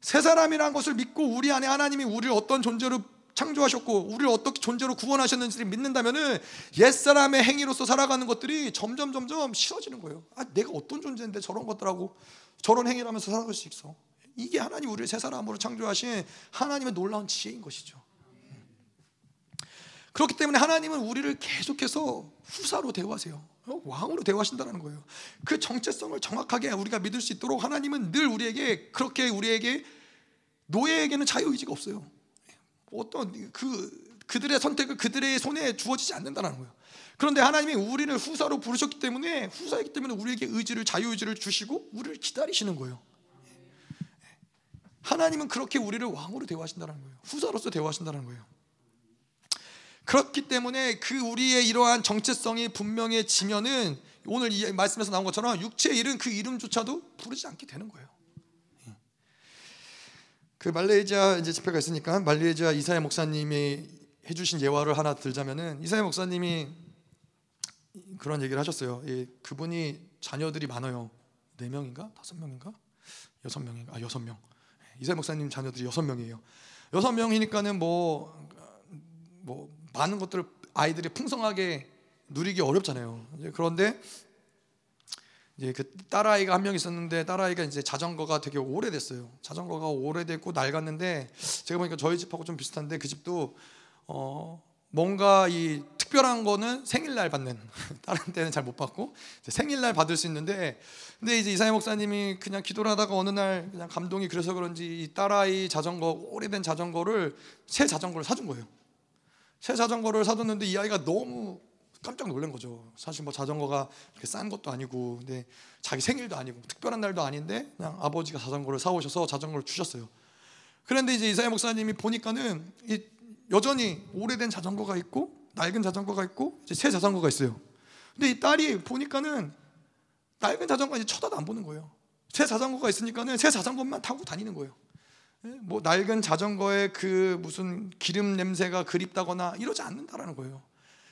새 사람이라는 것을 믿고 우리 안에 하나님이 우리를 어떤 존재로 창조하셨고 우리를 어떻게 존재로 구원하셨는지를 믿는다면은 옛 사람의 행위로서 살아가는 것들이 점점 점점 싫어지는 거예요. 아 내가 어떤 존재인데 저런 것들하고 저런 행위를 하면서 살아갈 수 있어. 이게 하나님 우리를 새 사람으로 창조하신 하나님의 놀라운 지혜인 것이죠. 그렇기 때문에 하나님은 우리를 계속해서 후사로 대우하세요. 어, 왕으로 대우하신다는 거예요. 그 정체성을 정확하게 우리가 믿을 수 있도록 하나님은 늘 우리에게 그렇게 우리에게 노예에게는 자유 의지가 없어요. 어떤 그 그들의 선택을 그들의 손에 주어지지 않는다는 거예요. 그런데 하나님이 우리를 후사로 부르셨기 때문에 후사이기 때문에 우리에게 의지를 자유 의지를 주시고 우리를 기다리시는 거예요. 하나님은 그렇게 우리를 왕으로 대우하신다는 거예요. 후사로서 대우하신다는 거예요. 그렇기 때문에 그 우리의 이러한 정체성이 분명해지면은 오늘 이 말씀에서 나온 것처럼 육체의 이름 그 이름조차도 부르지 않게 되는 거예요. 그 말레이시아 이제 집회가 있으니까 말레이시아 이사야 목사님이 해주신 예화를 하나 들자면은 이사야 목사님이 그런 얘기를 하셨어요. 예, 그분이 자녀들이 많아요. 네 명인가 다섯 명인가 여섯 명인가 아 여섯 명. 이사야 목사님 자녀들이 여섯 명이에요. 여섯 명이니까는 뭐뭐 뭐 많은 것들을 아이들이 풍성하게 누리기 어렵잖아요. 그런데 이제 그 딸아이가 한 명 있었는데 딸아이가 이제 자전거가 되게 오래됐어요. 자전거가 오래됐고 낡았는데 제가 보니까 저희 집하고 좀 비슷한데 그 집도 어 뭔가 이 특별한 거는 생일날 받는 다른 때는 잘 못 받고 생일날 받을 수 있는데 근데 이제 이사회 목사님이 그냥 기도를 하다가 어느 날 그냥 감동이 그래서 그런지 이 딸아이 자전거 오래된 자전거를 새 자전거를 사준 거예요. 새 자전거를 사줬는데 이 아이가 너무 깜짝 놀란 거죠. 사실 뭐 자전거가 이렇게 싼 것도 아니고, 근데 자기 생일도 아니고 특별한 날도 아닌데 그냥 아버지가 자전거를 사오셔서 자전거를 주셨어요. 그런데 이제 이사야 목사님이 보니까는 여전히 오래된 자전거가 있고 낡은 자전거가 있고 새 자전거가 있어요. 근데 이 딸이 보니까는 낡은 자전거 이제 쳐다도 안 보는 거예요. 새 자전거가 있으니까는 새 자전거만 타고 다니는 거예요. 예? 뭐 낡은 자전거에 그 무슨 기름 냄새가 그립다거나 이러지 않는다라는 거예요.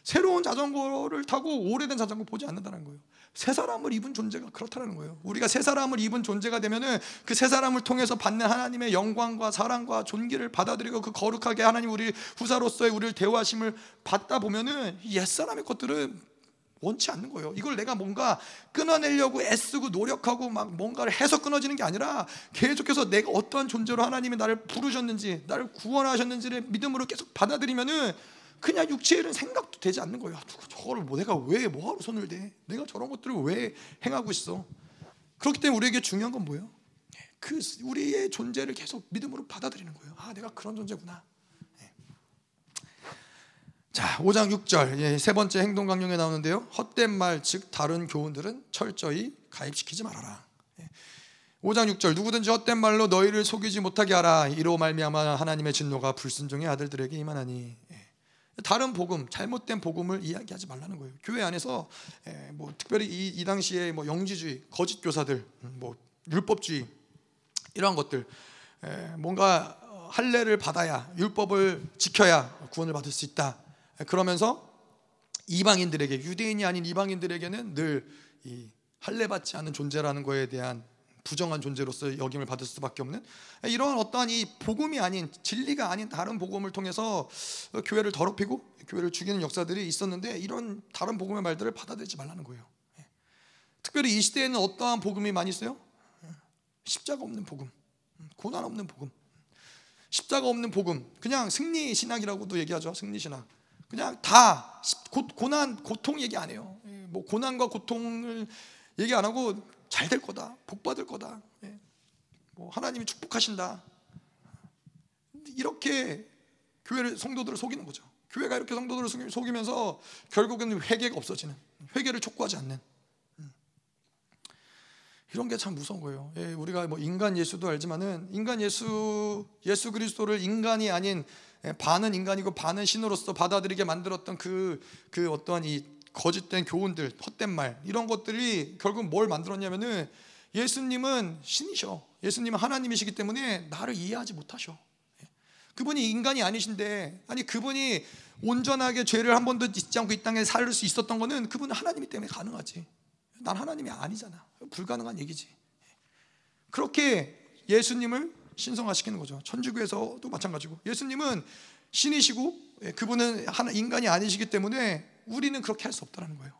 새로운 자전거를 타고 오래된 자전거 보지 않는다는 거예요. 새 사람을 입은 존재가 그렇다는 거예요. 우리가 새 사람을 입은 존재가 되면은 그 새 사람을 통해서 받는 하나님의 영광과 사랑과 존귀를 받아들이고 그 거룩하게 하나님 우리 후사로서의 우리를 대우하심을 받다 보면은 옛 사람의 것들은 원치 않는 거예요. 이걸 내가 뭔가 끊어내려고 애쓰고 노력하고 막 뭔가를 해서 끊어지는 게 아니라 계속해서 내가 어떠한 존재로 하나님이 나를 부르셨는지, 나를 구원하셨는지를 믿음으로 계속 받아들이면은 그냥 육체의 일은 생각도 되지 않는 거예요. 저거를 뭐 내가 왜 뭐하러 손을 대? 내가 저런 것들을 왜 행하고 있어? 그렇기 때문에 우리에게 중요한 건 뭐예요? 그 우리의 존재를 계속 믿음으로 받아들이는 거예요. 아, 내가 그런 존재구나. 예. 자, 5장 6절 예, 세 번째 행동 강령에 나오는데요. 헛된 말 즉 다른 교훈들은 철저히 가입시키지 말아라. 5장 6절 누구든지 헛된 말로 너희를 속이지 못하게 하라. 이로 말미암아 하나님의 진노가 불순종의 아들들에게 임하나니. 다른 복음, 잘못된 복음을 이야기하지 말라는 거예요. 교회 안에서 뭐 특별히 이, 이 당시에 뭐 영지주의, 거짓 교사들, 음, 뭐 율법주의 이러한 것들 뭔가 할례를 받아야 율법을 지켜야 구원을 받을 수 있다. 그러면서 이방인들에게 유대인이 아닌 이방인들에게는 늘 이 할례 받지 않는 존재라는 거에 대한 부정한 존재로서 여김을 받을 수밖에 없는 이러한 어떠한 이 복음이 아닌 진리가 아닌 다른 복음을 통해서 교회를 더럽히고 교회를 죽이는 역사들이 있었는데 이런 다른 복음의 말들을 받아들이지 말라는 거예요. 예. 특별히 이 시대에는 어떠한 복음이 많이 있어요? 예. 십자가 없는 복음, 음, 고난 없는 복음, 십자가 없는 복음, 그냥 승리 신학이라고도 얘기하죠. 승리 신학. 그냥 다 고, 난 고통 얘기 안 해요. 예, 뭐 고난과 고통을 얘기 안 하고 잘 될 거다, 복 받을 거다, 예. 뭐 하나님이 축복하신다. 이렇게 교회를 성도들을 속이는 거죠. 교회가 이렇게 성도들을 속이면서 결국은 회개가 없어지는, 회개를 촉구하지 않는. 음. 이런 게 참 무서운 거예요. 예, 우리가 뭐 인간 예수도 알지만은 인간 예수 예수 그리스도를 인간이 아닌 예, 반은 인간이고 반은 신으로서 받아들이게 만들었던 그, 그 어떠한 이 거짓된 교훈들, 헛된 말 이런 것들이 결국 뭘 만들었냐면은 예수님은 신이셔. 예수님은 하나님이시기 때문에 나를 이해하지 못하셔. 예. 그분이 인간이 아니신데 아니 그분이 온전하게 죄를 한 번도 짓지 않고 이 땅에 살 수 있었던 거는 그분은 하나님이 때문에 가능하지. 난 하나님이 아니잖아. 불가능한 얘기지. 그렇게 예수님을 신성화시키는 거죠. 천주교에서도 마찬가지고 예수님은 신이시고 예, 그분은 인간이 아니시기 때문에 우리는 그렇게 할 수 없다는 거예요.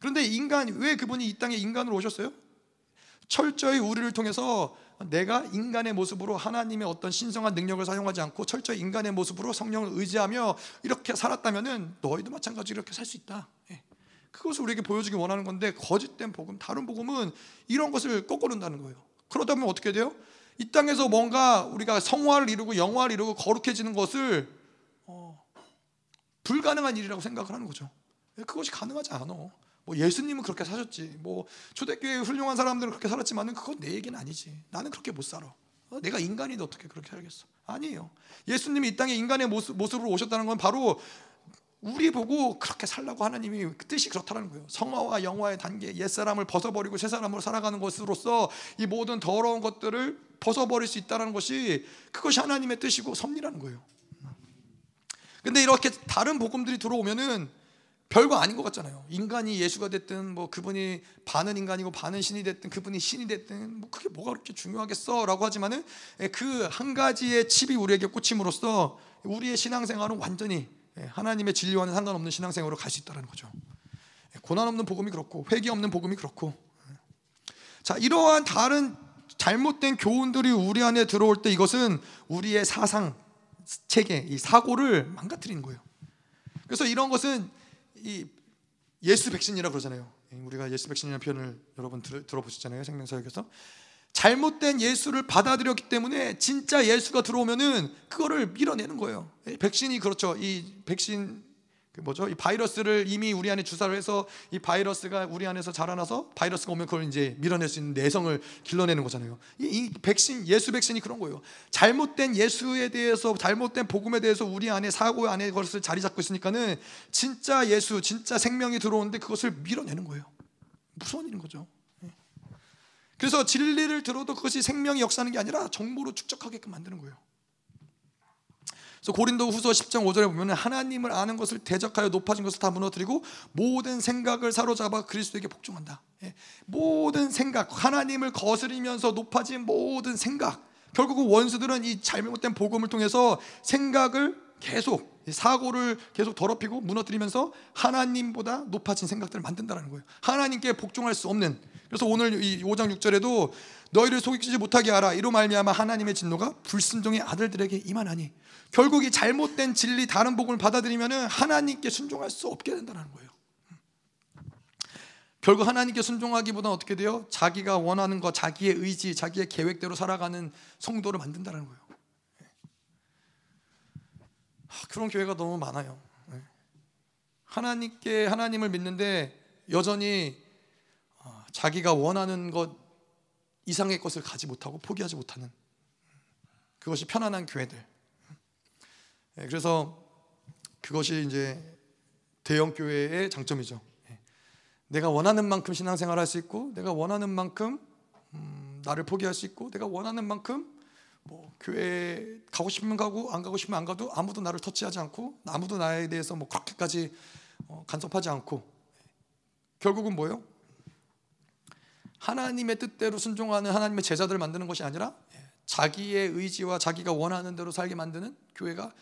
그런데 인간 왜 그분이 이 땅에 인간으로 오셨어요? 철저히 우리를 통해서 내가 인간의 모습으로 하나님의 어떤 신성한 능력을 사용하지 않고 철저히 인간의 모습으로 성령을 의지하며 이렇게 살았다면은 너희도 마찬가지로 이렇게 살 수 있다. 예. 그것을 우리에게 보여주기 원하는 건데 거짓된 복음, 다른 복음은 이런 것을 거꾸른다는 거예요. 그러다 보면 어떻게 돼요? 이 땅에서 뭔가 우리가 성화를 이루고 영화를 이루고 거룩해지는 것을 어, 불가능한 일이라고 생각을 하는 거죠. 예, 그것이 가능하지 않아. 뭐 예수님은 그렇게 사셨지. 뭐 초대교회 훌륭한 사람들은 그렇게 살았지만은 그건 내 얘기는 아니지. 나는 그렇게 못 살아. 어, 내가 인간인데 어떻게 그렇게 살겠어? 아니에요. 예수님이 이 땅에 인간의 모습, 모습으로 오셨다는 건 바로 우리 보고 그렇게 살라고 하나님이 그 뜻이 그렇다는 거예요. 성화와 영화의 단계, 옛 사람을 벗어버리고 새 사람으로 살아가는 것으로서 이 모든 더러운 것들을 벗어버릴 수 있다는 것이 그것이 하나님의 뜻이고 섭리라는 거예요. 근데 이렇게 다른 복음들이 들어오면은 별거 아닌 것 같잖아요. 인간이 예수가 됐든 뭐 그분이 반은 인간이고 반은 신이 됐든 그분이 신이 됐든 뭐 그게 뭐가 그렇게 중요하겠어라고 하지만은 예, 그한 가지의 칩이 우리에게 꽂힘으로써 우리의 신앙생활은 완전히 예, 하나님의 진리와는 상관없는 신앙생활로 갈 수 있다는 거죠. 예, 고난 없는 복음이 그렇고 회개 없는 복음이 그렇고 자 이러한 다른 잘못된 교훈들이 우리 안에 들어올 때 이것은 우리의 사상 체계 이 사고를 망가뜨리는 거예요. 그래서 이런 것은 이 예수 백신이라 그러잖아요. 예, 우리가 예수 백신이라는 표현을 여러분 들, 들어보셨잖아요. 생명사역에서 잘못된 예수를 받아들였기 때문에 진짜 예수가 들어오면은 그거를 밀어내는 거예요. 예, 백신이 그렇죠. 이 백신 그 뭐죠? 이 바이러스를 이미 우리 안에 주사를 해서 이 바이러스가 우리 안에서 자라나서 바이러스가 오면 그걸 이제 밀어낼 수 있는 내성을 길러내는 거잖아요. 이, 이 백신 예수 백신이 그런 거예요. 잘못된 예수에 대해서 잘못된 복음에 대해서 우리 안에 사고 안에 것을 자리 잡고 있으니까는 진짜 예수, 진짜 생명이 들어오는데 그것을 밀어내는 거예요. 무서운 일인 거죠. 예. 그래서 진리를 들어도 그것이 생명이 역사하는 게 아니라 정보로 축적하게끔 만드는 거예요. 그래서 고린도 후서 10장 5절에 보면 하나님을 아는 것을 대적하여 높아진 것을 다 무너뜨리고 모든 생각을 사로잡아 그리스도에게 복종한다. 예. 모든 생각, 하나님을 거스리면서 높아진 모든 생각. 결국은 원수들은 이 잘못된 복음을 통해서 생각을 계속 사고를 계속 더럽히고 무너뜨리면서 하나님보다 높아진 생각들을 만든다는 거예요. 하나님께 복종할 수 없는. 그래서 오늘 이 5장 6절에도 너희를 속이지 못하게 하라. 이로 말미암아 하나님의 진노가 불순종의 아들들에게 임하나니. 결국 이 잘못된 진리 다른 복음을 받아들이면은 하나님께 순종할 수 없게 된다는 거예요. 결국 하나님께 순종하기보다 어떻게 돼요? 자기가 원하는 것, 자기의 의지, 자기의 계획대로 살아가는 성도를 만든다는 거예요. 그런 교회가 너무 많아요. 하나님께 하나님을 믿는데 여전히 어, 자기가 원하는 것 이상의 것을 가지 못하고 포기하지 못하는 그것이 편안한 교회들. 예, 그래서 그것이 이제 대형 교회의 장점이죠. 예. 내가 원하는 만큼 신앙생활 할 수 있고, 내가 원하는 만큼 음, 나를 포기할 수 있고, 내가 원하는 만큼 뭐 교회 가고 싶으면 가고 안 가고 싶으면 안 가도 아무도 나를 터치하지 않고 아무도 나에 대해서 뭐 그렇게까지 어, 간섭하지 않고 결국은 뭐예요? 하나님의 뜻대로 순종하는 하나님의 제자들을 만드는 것이 아니라 예, 자기의 의지와 자기가 원하는 대로 살게 만드는 교회가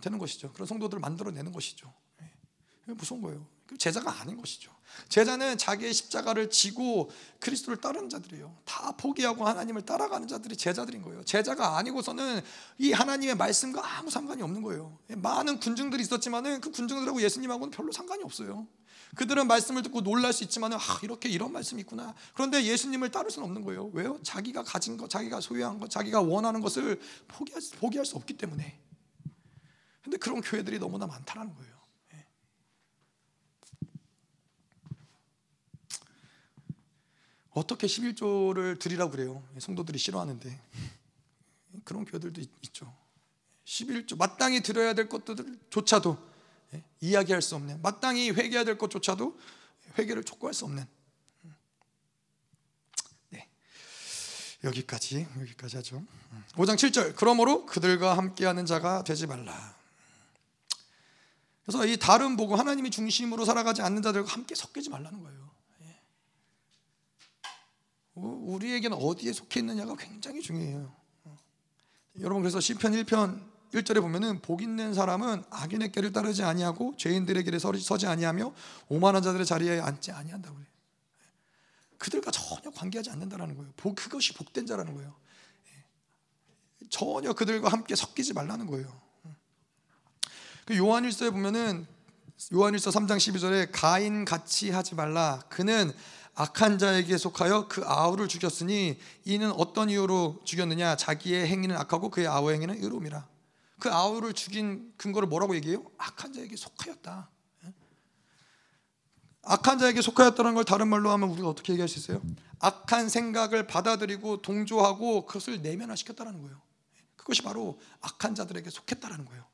되는 것이죠. 그런 성도들을 만들어내는 것이죠. 예. 무서운 거예요. 제자가 아닌 것이죠. 제자는 자기의 십자가를 지고 그리스도를 따르는 자들이에요. 다 포기하고 하나님을 따라가는 자들이 제자들인 거예요. 제자가 아니고서는 이 하나님의 말씀과 아무 상관이 없는 거예요. 예, 많은 군중들이 있었지만은 그 군중들하고 예수님하고는 별로 상관이 없어요. 그들은 말씀을 듣고 놀랄 수 있지만 아 이렇게 이런 말씀이 있구나. 그런데 예수님을 따를 수는 없는 거예요. 왜요? 자기가 가진 것, 자기가 소유한 것, 자기가 원하는 것을 포기할, 포기할 수 없기 때문에. 근데 그런 교회들이 너무나 많다는 거예요. 예. 어떻게 11조를 드리라고 그래요? 예, 성도들이 싫어하는데 그런 교회들도 있죠. 11조 마땅히 드려야 될 것들조차도 예, 이야기할 수 없는 마땅히 회개해야 될 것조차도 회개를 촉구할 수 없는 네. 여기까지 여기까지 하죠. 5장 7절 그러므로 그들과 함께하는 자가 되지 말라. 그래서 이 다른 복음 하나님이 중심으로 살아가지 않는 자들과 함께 섞이지 말라는 거예요. 예. 우리에게는 어디에 속해 있느냐가 굉장히 중요해요. 여러분 그래서 시편 1편 1절에 보면은 복 있는 사람은 악인의 길을 따르지 아니하고 죄인들의 길에 서지 아니하며 오만한 자들의 자리에 앉지 아니한다고 그래요. 그들과 전혀 관계하지 않는다라는 거예요. 복 그것이 복된 자라는 거예요. 전혀 그들과 함께 섞이지 말라는 거예요. 그 요한일서에 보면은 요한일서 3장 12절에 가인 같이 하지 말라. 그는 악한 자에게 속하여 그 아우를 죽였으니 이는 어떤 이유로 죽였느냐? 자기의 행위는 악하고 그의 아우 행위는 의로움이라. 그 아우를 죽인 근거를 뭐라고 얘기해요? 악한 자에게 속하였다. 악한 자에게 속하였다는 걸 다른 말로 하면 우리가 어떻게 얘기할 수 있어요? 악한 생각을 받아들이고 동조하고 그것을 내면화시켰다는 거예요. 그것이 바로 악한 자들에게 속했다는 거예요.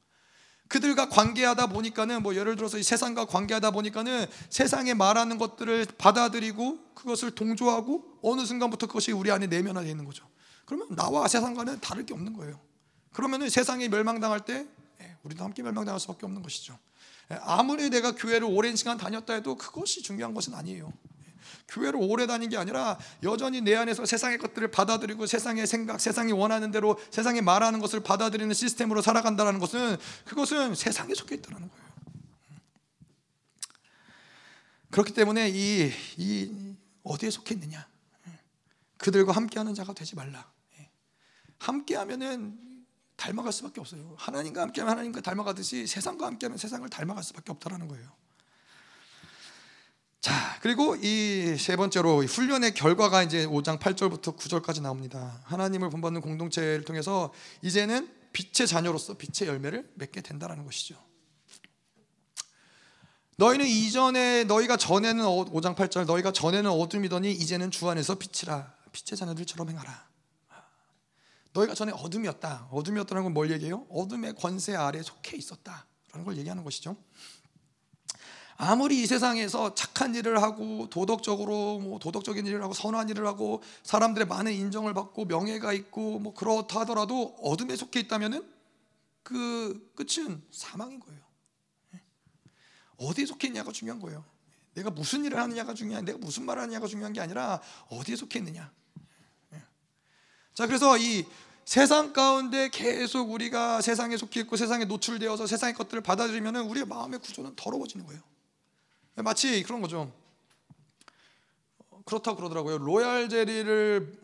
그들과 관계하다 보니까는 뭐 예를 들어서 이 세상과 관계하다 보니까는 세상에 말하는 것들을 받아들이고 그것을 동조하고 어느 순간부터 그것이 우리 안에 내면화되어 있는 거죠. 그러면 나와 세상과는 다를 게 없는 거예요. 그러면은 세상이 멸망당할 때 예, 우리도 함께 멸망당할 수밖에 없는 것이죠. 예, 아무리 내가 교회를 오랜 시간 다녔다 해도 그것이 중요한 것은 아니에요. 예, 교회를 오래 다닌 게 아니라 여전히 내 안에서 세상의 것들을 받아들이고 세상의 생각, 세상이 원하는 대로 세상이 말하는 것을 받아들이는 시스템으로 살아간다는 것은 그것은 세상에 속해 있다는 거예요. 그렇기 때문에 이, 이 어디에 속해 있느냐? 그들과 함께하는 자가 되지 말라. 함께하면은 닮아갈 수밖에 없어요. 하나님과 함께하면 하나님과 닮아가듯이 세상과 함께하면 세상을 닮아갈 수밖에 없다라는 거예요. 자, 그리고 이 세 번째로 훈련의 결과가 이제 5장 8절부터 9절까지 나옵니다. 하나님을 본받는 공동체를 통해서 이제는 빛의 자녀로서 빛의 열매를 맺게 된다라는 것이죠. 너희는 이전에 너희가 전에는 5장 8절 너희가 전에는 어둠이더니 이제는 주 안에서 빛이라 빛의 자녀들처럼 행하라. 너희가 전에 어둠이었다. 어둠이었다는 건 뭘 얘기해요? 어둠의 권세 아래 속해 있었다라는 걸 얘기하는 것이죠. 아무리 이 세상에서 착한 일을 하고 도덕적으로 뭐 도덕적인 일을 하고 선한 일을 하고 사람들의 많은 인정을 받고 명예가 있고 뭐 그렇다 하더라도 어둠에 속해 있다면은 그 끝은 사망인 거예요. 어디에 속해 있냐가 중요한 거예요. 내가 무슨 일을 하느냐가 중요한, 내가 무슨 말을 하느냐가 중요한 게 아니라 어디에 속해 있느냐. 자, 그래서 이 세상 가운데 계속 우리가 세상에 속해 있고 세상에 노출되어서 세상의 것들을 받아들이면 우리의 마음의 구조는 더러워지는 거예요. 마치 그런 거죠. 그렇다고 그러더라고요. 로얄 제리를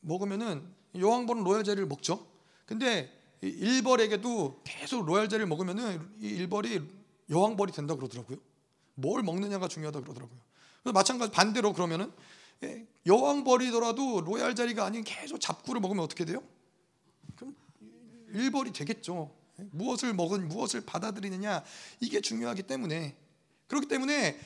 먹으면은 여왕벌은 로얄 제리를 먹죠. 근데 일벌에게도 계속 로얄 제리를 먹으면은 이 일벌이 여왕벌이 된다 그러더라고요. 뭘 먹느냐가 중요하다 그러더라고요. 마찬가지 반대로 그러면은 예, 여왕 벌이더라도 로얄 제리가 아닌 계속 잡꿀을 먹으면 어떻게 돼요? 그럼 일벌이 되겠죠. 예, 무엇을 먹은 무엇을 받아들이느냐 이게 중요하기 때문에 그렇기 때문에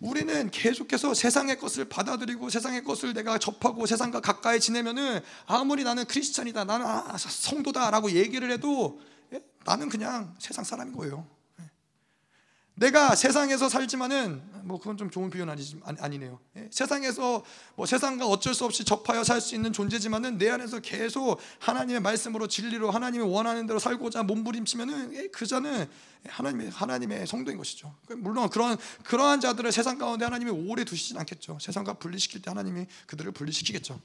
우리는 계속해서 세상의 것을 받아들이고 세상의 것을 내가 접하고 세상과 가까이 지내면은 아무리 나는 크리스찬이다 나는 아, 성도다라고 얘기를 해도 예, 나는 그냥 세상 사람인 거예요. 내가 세상에서 살지만은 뭐 그건 좀 좋은 표현 아니, 아니 네요. 예? 세상에서 뭐 세상과 어쩔 수 없이 접하여 살 수 있는 존재지만은 내 안에서 계속 하나님의 말씀으로 진리로 하나님이 원하는 대로 살고자 몸부림치면은 예, 그 자는 하나님의 하나님의 성도인 것이죠. 그 물론 그런 그러한 자들을 세상 가운데 하나님이 오래 두시진 않겠죠. 세상과 분리시킬 때 하나님이 그들을 분리시키겠죠.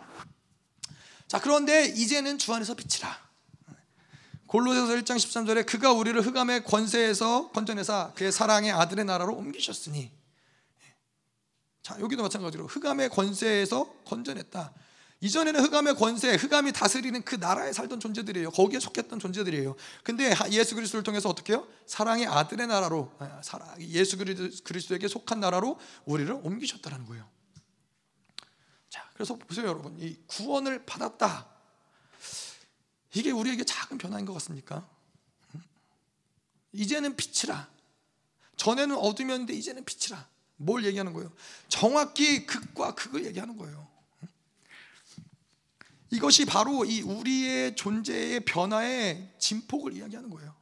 자 그런데 이제는 주 안에서 빛이라. 골로새서 1장 13절에 그가 우리를 흑암의 권세에서 건져내사 그의 사랑의 아들의 나라로 옮기셨으니 자 여기도 마찬가지로 흑암의 권세에서 건져냈다. 이전에는 흑암의 권세, 흑암이 다스리는 그 나라에 살던 존재들이에요. 거기에 속했던 존재들이에요. 근데 예수 그리스도를 통해서 어떻게 해요? 사랑의 아들의 나라로 아, 예수 그리스도에게 속한 나라로 우리를 옮기셨다는 거예요. 자, 그래서 보세요, 여러분. 이 구원을 받았다. 이게 우리에게 작은 변화인 것 같습니까? 이제는 빛이라. 전에는 어둠이었는데 이제는 빛이라. 뭘 얘기하는 거예요? 정확히 극과 극을 얘기하는 거예요. 이것이 바로 이 우리의 존재의 변화의 진폭을 이야기하는 거예요.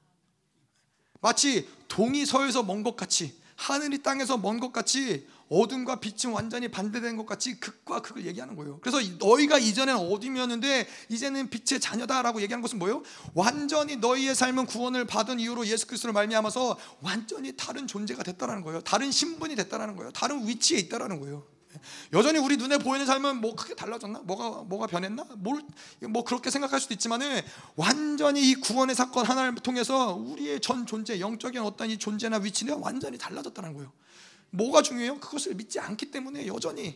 마치 동이 서에서 먼 것 같이 하늘이 땅에서 먼 것 같이 어둠과 빛은 완전히 반대된 것 같이 극과 극을 얘기하는 거예요. 그래서 너희가 이전엔 어둠이었는데 이제는 빛의 자녀다라고 얘기하는 것은 뭐예요? 완전히 너희의 삶은 구원을 받은 이후로 예수 그리스도를 말미암아서 완전히 다른 존재가 됐다라는 거예요. 다른 신분이 됐다라는 거예요. 다른 위치에 있다라는 거예요. 여전히 우리 눈에 보이는 삶은 뭐 크게 달라졌나? 뭐가 뭐가 변했나? 뭘 뭐 그렇게 생각할 수도 있지만은 완전히 이 구원의 사건 하나를 통해서 우리의 전 존재, 영적인 어떤 이 존재나 위치는 완전히 달라졌다는 거예요. 뭐가 중요해요? 그것을 믿지 않기 때문에 여전히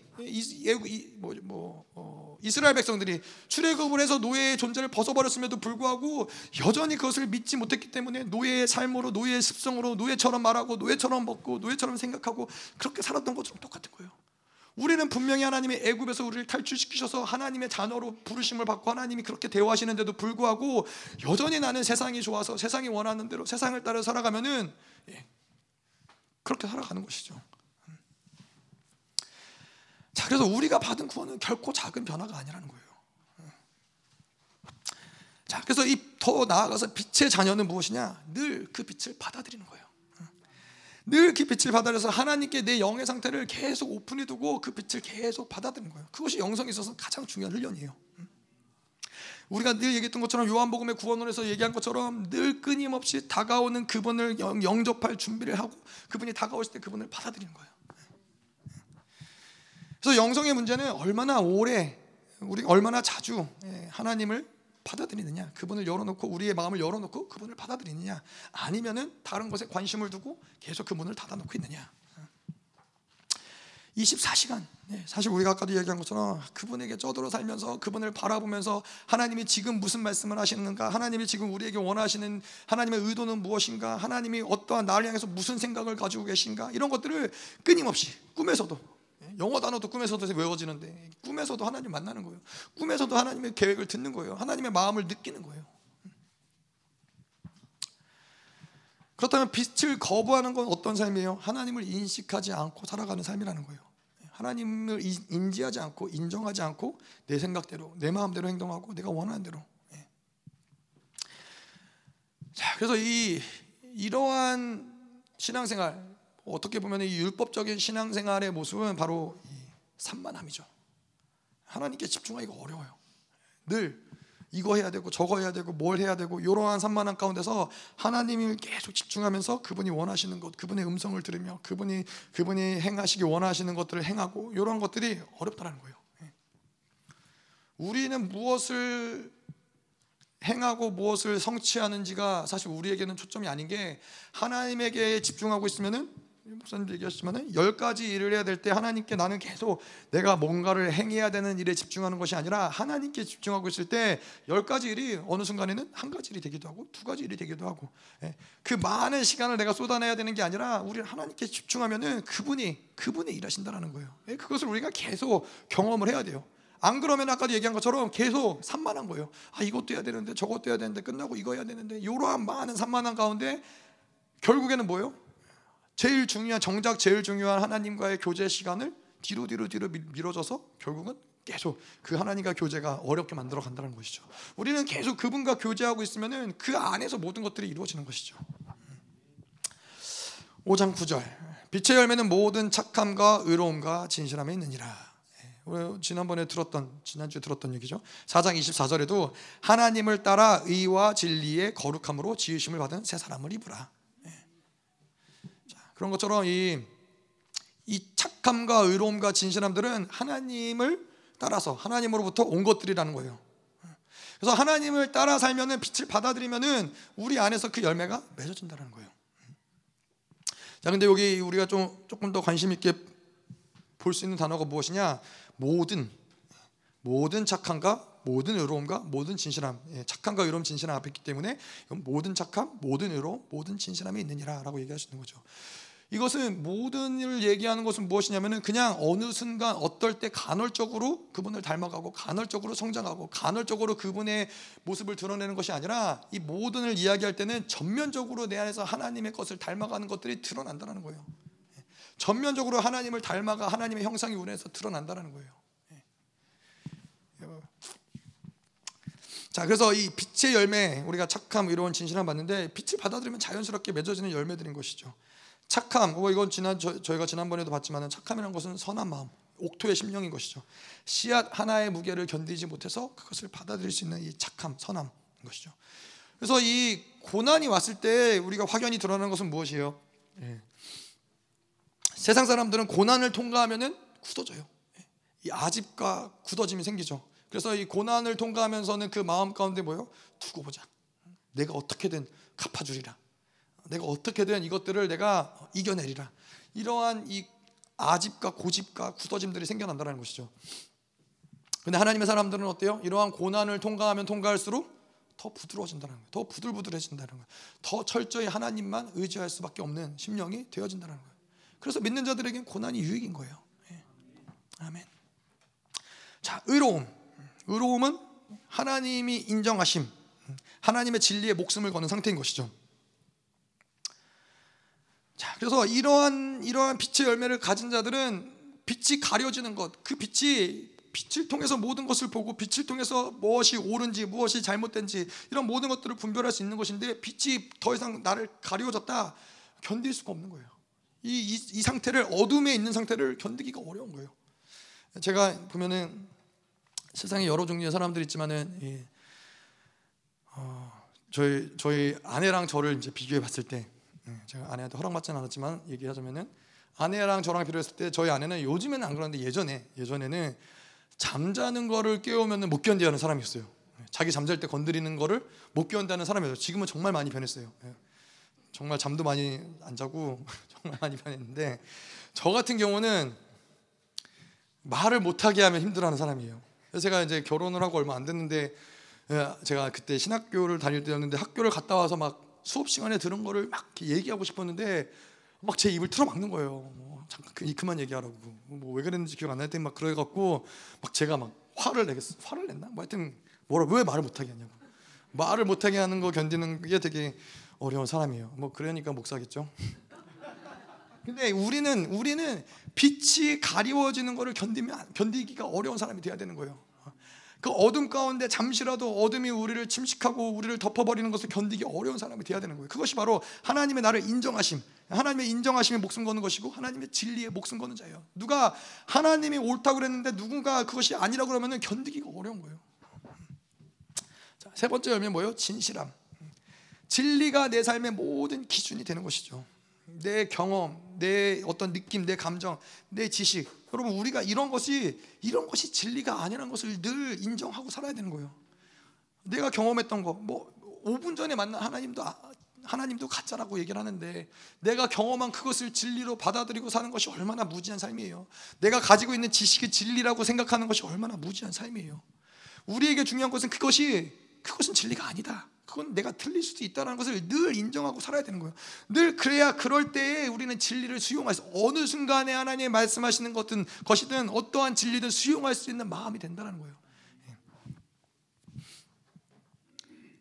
뭐, 뭐, 어, 이스라엘 백성들이 출애굽을 해서 노예의 존재를 벗어버렸음에도 불구하고 여전히 그것을 믿지 못했기 때문에 노예의 삶으로 노예의 습성으로 노예처럼 말하고 노예처럼 먹고 노예처럼 생각하고 그렇게 살았던 것처럼 똑같은 거예요. 우리는 분명히 하나님이 애굽에서 우리를 탈출시키셔서 하나님의 자녀로 부르심을 받고 하나님이 그렇게 대화하시는데도 불구하고 여전히 나는 세상이 좋아서 세상이 원하는 대로 세상을 따라 살아가면은 예, 그렇게 살아가는 것이죠. 자, 그래서 우리가 받은 구원은 결코 작은 변화가 아니라는 거예요. 자, 그래서 이 더 나아가서 빛의 자녀는 무엇이냐? 늘 그 빛을 받아들이는 거예요. 늘 그 빛을 받아들여서 하나님께 내 영의 상태를 계속 오픈해 두고 그 빛을 계속 받아들이는 거예요. 그것이 영성에 있어서 가장 중요한 훈련이에요. 우리가 늘 얘기했던 것처럼 요한복음의 구원론에서 얘기한 것처럼 늘 끊임없이 다가오는 그분을 영접할 준비를 하고 그분이 다가오실 때 그분을 받아들이는 거예요. 그래서 영성의 문제는 얼마나 오래 우리 얼마나 자주 예, 하나님을 받아들이느냐 그분을 열어놓고 우리의 마음을 열어놓고 그분을 받아들이느냐 아니면은 다른 것에 관심을 두고 계속 그 문을 닫아놓고 있느냐 24시간 사실 우리가 아까도 얘기한 것처럼 그분에게 쩌들어 살면서 그분을 바라보면서 하나님이 지금 무슨 말씀을 하시는가 하나님이 지금 우리에게 원하시는 하나님의 의도는 무엇인가 하나님이 어떠한 나를 향해서 무슨 생각을 가지고 계신가 이런 것들을 끊임없이 꿈에서도 영어 단어도 꿈에서도 외워지는데 꿈에서도 하나님 만나는 거예요. 꿈에서도 하나님의 계획을 듣는 거예요. 하나님의 마음을 느끼는 거예요. 그렇다면 빛을 거부하는 건 어떤 삶이에요? 하나님을 인식하지 않고 살아가는 삶이라는 거예요. 하나님을 인지하지 않고 인정하지 않고 내 생각대로 내 마음대로 행동하고 내가 원하는 대로. 예. 자, 그래서 이 이러한 신앙생활 어떻게 보면 이 율법적인 신앙생활의 모습은 바로 산만함이죠. 하나님께 집중하기가 어려워요. 늘 이거 해야 되고 저거 해야 되고 뭘 해야 되고 이러한 산만한 가운데서 하나님을 계속 집중하면서 그분이 원하시는 것, 그분의 음성을 들으며 그분이 그분이 행하시기 원하시는 것들을 행하고 이런 것들이 어렵다는 거예요. 예. 우리는 무엇을 행하고 무엇을 성취하는지가 사실 우리에게는 초점이 아닌 게 하나님에게 집중하고 있으면은 목사님 얘기하셨지만 열 가지 일을 해야 될 때 하나님께 나는 계속 내가 뭔가를 행해야 되는 일에 집중하는 것이 아니라 하나님께 집중하고 있을 때 열 가지 일이 어느 순간에는 한 가지 일이 되기도 하고 두 가지 일이 되기도 하고 예. 그 많은 시간을 내가 쏟아내야 되는 게 아니라 우리 하나님께 집중하면은 그분이 그분이 일하신다라는 거예요. 예. 그것을 우리가 계속 경험을 해야 돼요. 안 그러면 아까도 얘기한 것처럼 계속 산만한 거예요. 아 이것도 해야 되는데 저것도 해야 되는데 끝나고 이거 해야 되는데 이러한 많은 산만한 가운데 결국에는 뭐예요? 제일 중요한 정작 제일 중요한 하나님과의 교제 시간을 뒤로 뒤로 뒤로 밀어져서 결국은 계속 그 하나님과 교제가 어렵게 만들어 간다는 것이죠. 우리는 계속 그분과 교제하고 있으면은 그 안에서 모든 것들이 이루어지는 것이죠. 5장 9절 빛의 열매는 모든 착함과 의로움과 진실함에 있느니라. 예, 지난번에 들었던 지난주에 들었던 얘기죠. 4장 24절에도 하나님을 따라 의와 진리의 거룩함으로 지으심을 받은 새 사람을 입으라. 그런 것처럼 이, 이 착함과 의로움과 진실함들은 하나님을 따라서 하나님으로부터 온 것들이라는 거예요. 그래서 하나님을 따라 살면은 빛을 받아들이면은 우리 안에서 그 열매가 맺어진다는 거예요. 자, 근데 여기 우리가 좀 조금 더 관심 있게 볼 수 있는 단어가 무엇이냐? 모든 모든 착함과 모든 의로움과 모든 진실함, 예, 착함과 의로움, 진실함 앞에 있기 때문에 모든 착함, 모든 의로움, 모든 진실함이 있느니라라고 얘기하시는 거죠. 이것은 모든 일을 얘기하는 것은 무엇이냐면은 그냥 어느 순간 어떨 때 간헐적으로 그분을 닮아가고 간헐적으로 성장하고 간헐적으로 그분의 모습을 드러내는 것이 아니라 이 모든 을 이야기할 때는 전면적으로 내 안에서 하나님의 것을 닮아가는 것들이 드러난다는 거예요. 전면적으로 하나님을 닮아가 하나님의 형상이 우리에서 드러난다는 거예요. 자, 그래서 이 빛의 열매 우리가 착함, 의로운 진실함 받는데 빛을 받아들이면 자연스럽게 맺어지는 열매들인 것이죠. 착함. 뭐 이건 지난 저, 저희가 지난번에도 봤지만은 착함이라는 것은 선한 마음, 옥토의 심령인 것이죠. 씨앗 하나의 무게를 견디지 못해서 그것을 받아들일 수 있는 이 착함, 선함인 것이죠. 그래서 이 고난이 왔을 때 우리가 확연히 드러나는 것은 무엇이에요? 예. 세상 사람들은 고난을 통과하면은 굳어져요. 예. 이 아집과 굳어짐이 생기죠. 그래서 이 고난을 통과하면서는 그 마음 가운데 뭐요? 두고 보자. 내가 어떻게든 갚아주리라. 내가 어떻게든 이것들을 내가 이겨내리라. 이러한 이 아집과 고집과 굳어짐들이 생겨난다는 것이죠. 근데 하나님의 사람들은 어때요? 이러한 고난을 통과하면 통과할수록 더 부드러워진다는 거예요. 더 부들부들해진다는 거예요. 더 철저히 하나님만 의지할 수밖에 없는 심령이 되어진다는 거예요. 그래서 믿는 자들에겐 고난이 유익인 거예요. 예. 아멘. 자, 의로움. 의로움은 하나님이 인정하심, 하나님의 진리에 목숨을 거는 상태인 것이죠. 자, 그래서 이러한 이러한 빛의 열매를 가진 자들은 빛이 가려지는 것, 그 빛이 빛을 통해서 모든 것을 보고 빛을 통해서 무엇이 옳은지 무엇이 잘못된지 이런 모든 것들을 분별할 수 있는 것인데 빛이 더 이상 나를 가려졌다 견딜 수가 없는 거예요. 이, 이, 이 상태를 어둠에 있는 상태를 견디기가 어려운 거예요. 제가 보면은 세상에 여러 종류의 사람들 있지만은 예, 어, 저희 저희 아내랑 저를 이제 비교해 봤을 때 예, 제가 아내한테 허락받지는 않았지만 얘기하자면은 아내랑 저랑 비교했을 때 저희 아내는 요즘에는 안 그러는데 예전에 예전에는 잠자는 거를 깨우면 못 견디하는 사람이었어요. 예, 자기 잠잘 때 건드리는 거를 못 견디하는 사람이었어요. 지금은 정말 많이 변했어요. 예, 정말 잠도 많이 안 자고 정말 많이 변했는데 저 같은 경우는 말을 못하게 하면 힘들어하는 사람이에요. 그래서 제가 이제 결혼을 하고 얼마 안 됐는데 예, 제가 그때 신학교를 다닐 때였는데 학교를 갔다 와서 막 수업 시간에 들은 거를 막 얘기하고 싶었는데 막 제 입을 틀어막는 거예요. 뭐 잠깐 그, 그만 얘기하라고. 뭐 왜 그랬는지 기억 안 날 때 막 그래 갖고 막 제가 막 화를 내겠어. 화를 냈나? 뭐 하여튼 뭐라 왜 말을 못하게 하냐고. 말을 못하게 하는 거 견디는 게 되게 어려운 사람이에요. 뭐 그러니까 목사겠죠. 근데 우리는 우리는 빛이 가리워지는 것을 견디면 견디기가 어려운 사람이 돼야 되는 거예요. 그 어둠 가운데 잠시라도 어둠이 우리를 침식하고 우리를 덮어버리는 것을 견디기 어려운 사람이 돼야 되는 거예요. 그것이 바로 하나님의 나를 인정하심, 하나님의 인정하심에 목숨 거는 것이고 하나님의 진리에 목숨 거는 자예요. 누가 하나님이 옳다고 그랬는데 누군가 그것이 아니라고 그러면 견디기가 어려운 거예요. 자, 세 번째 열면 뭐예요? 진실함. 진리가 내 삶의 모든 기준이 되는 것이죠. 내 경험, 내 어떤 느낌, 내 감정, 내 지식. 여러분 우리가 이런 것이 이런 것이 진리가 아니라는 것을 늘 인정하고 살아야 되는 거예요. 내가 경험했던 거, 뭐 5분 전에 만난 하나님도 아, 하나님도 가짜라고 얘기를 하는데 내가 경험한 그것을 진리로 받아들이고 사는 것이 얼마나 무지한 삶이에요. 내가 가지고 있는 지식이 진리라고 생각하는 것이 얼마나 무지한 삶이에요. 우리에게 중요한 것은 그것이 그것은 진리가 아니다. 그건 내가 틀릴 수도 있다는 것을 늘 인정하고 살아야 되는 거예요. 늘 그래야 그럴 때에 우리는 진리를 수용할 수 어느 순간에 하나님 말씀하시는 것든 것이든 어떠한 진리든 수용할 수 있는 마음이 된다는 거예요. 예.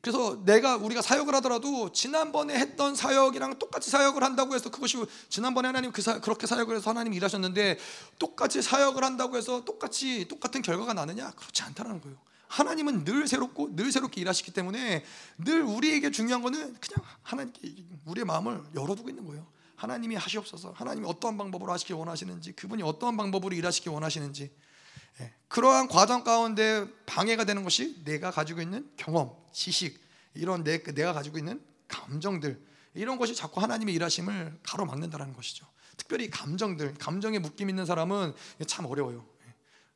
그래서 내가 우리가 사역을 하더라도 지난번에 했던 사역이랑 똑같이 사역을 한다고 해서 그것이 지난번에 하나님 그 사, 그렇게 사역을 해서 하나님 일하셨는데 똑같이 사역을 한다고 해서 똑같이 똑같은 결과가 나느냐 그렇지 않다는 거예요. 하나님은 늘 새롭고 늘 새롭게 일하시기 때문에 늘 우리에게 중요한 거는 그냥 하나님께 우리의 마음을 열어두고 있는 거예요. 하나님이 하시옵소서. 하나님이 어떠한 방법으로 하시기 원하시는지, 그분이 어떠한 방법으로 일하시기 원하시는지. 예, 그러한 과정 가운데 방해가 되는 것이 내가 가지고 있는 경험, 지식, 이런 내, 내가 가지고 있는 감정들 이런 것이 자꾸 하나님의 일하심을 가로막는다는 것이죠. 특별히 감정들, 감정에 묶임 있는 사람은 참 어려워요.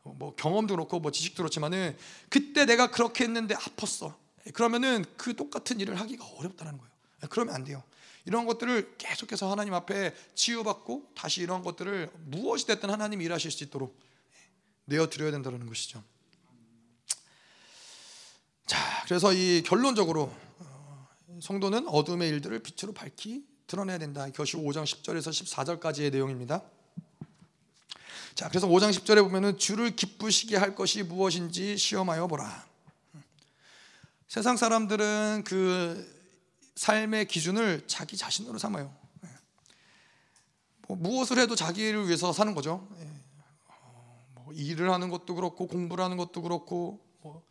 어, 뭐 경험도 그렇고 뭐 지식도 그렇지만은 그때 내가 그렇게 했는데 아팠어. 그러면은 그 똑같은 일을 하기가 어렵다는 거예요. 그러면 안 돼요. 이런 것들을 계속해서 하나님 앞에 치유받고 다시 이런 것들을 무엇이 됐든 하나님 일하실 수 있도록 내어 드려야 된다는 것이죠. 자, 그래서 이 결론적으로 어, 성도는 어둠의 일들을 빛으로 밝히 드러내야 된다. 이것이 5장 10절에서 14절까지의 내용입니다. 자, 그래서 5장 10절에 보면은 주를 기쁘시게 할 것이 무엇인지 시험하여 보라. 세상 사람들은 그 삶의 기준을 자기 자신으로 삼아요. 뭐 무엇을 해도 자기를 위해서 사는 거죠. 뭐 일을 하는 것도 그렇고 공부를 하는 것도 그렇고 뭐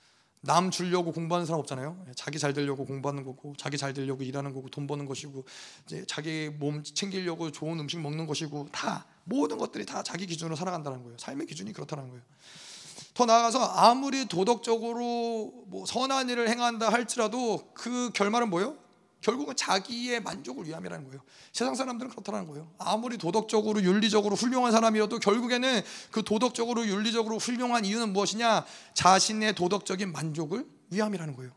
남 주려고 공부하는 사람 없잖아요. 자기 잘 되려고 공부하는 거고, 자기 잘 되려고 일하는 거고, 돈 버는 것이고, 이제 자기 몸 챙기려고 좋은 음식 먹는 것이고, 다 모든 것들이 다 자기 기준으로 살아간다는 거예요. 삶의 기준이 그렇다는 거예요. 더 나아가서 아무리 도덕적으로 뭐 선한 일을 행한다 할지라도 그 결말은 뭐예요? 결국은 자기의 만족을 위함이라는 거예요. 세상 사람들은 그렇다는 거예요. 아무리 도덕적으로 윤리적으로 훌륭한 사람이어도 결국에는 그 도덕적으로 윤리적으로 훌륭한 이유는 무엇이냐? 자신의 도덕적인 만족을 위함이라는 거예요.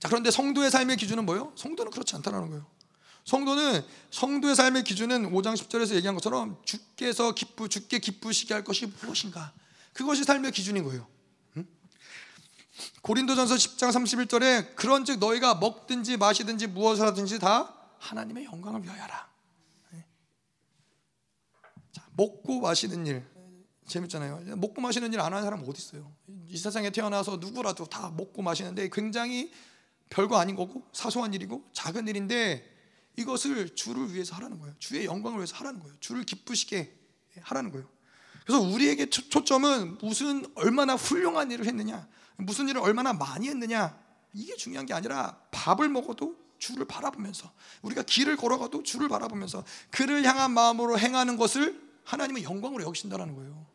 자, 그런데 성도의 삶의 기준은 뭐예요? 성도는 그렇지 않다는 거예요. 성도는 성도의 삶의 기준은 5장 10절에서 얘기한 것처럼 주께서 기쁘 주께 기쁘시게 할 것이 무엇인가? 그것이 삶의 기준인 거예요. 고린도전서 10장 31절에 그런즉 너희가 먹든지 마시든지 무엇을 하든지 다 하나님의 영광을 위하여라. 네. 자, 먹고 마시는 일 재밌잖아요. 먹고 마시는 일 안 하는 사람 어디 있어요? 이 세상에 태어나서 누구라도 다 먹고 마시는데 굉장히 별거 아닌 거고 사소한 일이고 작은 일인데 이것을 주를 위해서 하라는 거예요. 주의 영광을 위해서 하라는 거예요. 주를 기쁘시게 하라는 거예요. 그래서 우리에게 초점은 무슨 얼마나 훌륭한 일을 했느냐, 무슨 일을 얼마나 많이 했느냐 이게 중요한 게 아니라 밥을 먹어도 주를 바라보면서 우리가 길을 걸어가도 주를 바라보면서 그를 향한 마음으로 행하는 것을 하나님의 영광으로 여기신다라는 거예요.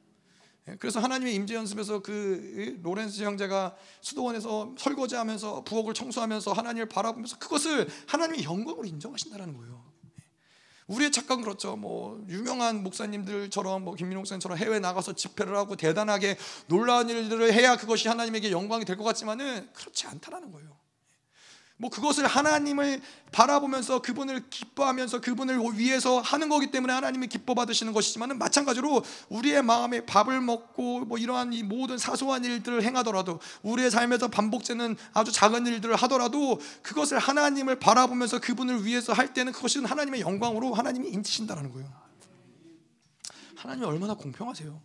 예, 그래서 하나님의 임재 연습에서 그 로렌스 형제가 수도원에서 설거지하면서 부엌을 청소하면서 하나님을 바라보면서 그것을 하나님의 영광으로 인정하신다라는 거예요. 우리의 착각은 그렇죠. 뭐 유명한 목사님들처럼 뭐 김민호 목사님처럼 해외 나가서 집회를 하고 대단하게 놀라운 일들을 해야 그것이 하나님에게 영광이 될 것 같지만은 그렇지 않다라는 거예요. 뭐 그것을 하나님을 바라보면서 그분을 기뻐하면서 그분을 위해서 하는 거기 때문에 하나님이 기뻐 받으시는 것이지만은 마찬가지로 우리의 마음에 밥을 먹고 뭐 이러한 이 모든 사소한 일들을 행하더라도 우리의 삶에서 반복되는 아주 작은 일들을 하더라도 그것을 하나님을 바라보면서 그분을 위해서 할 때는 그것은 하나님의 영광으로 하나님이 인치신다라는 거예요. 하나님이 얼마나 공평하세요.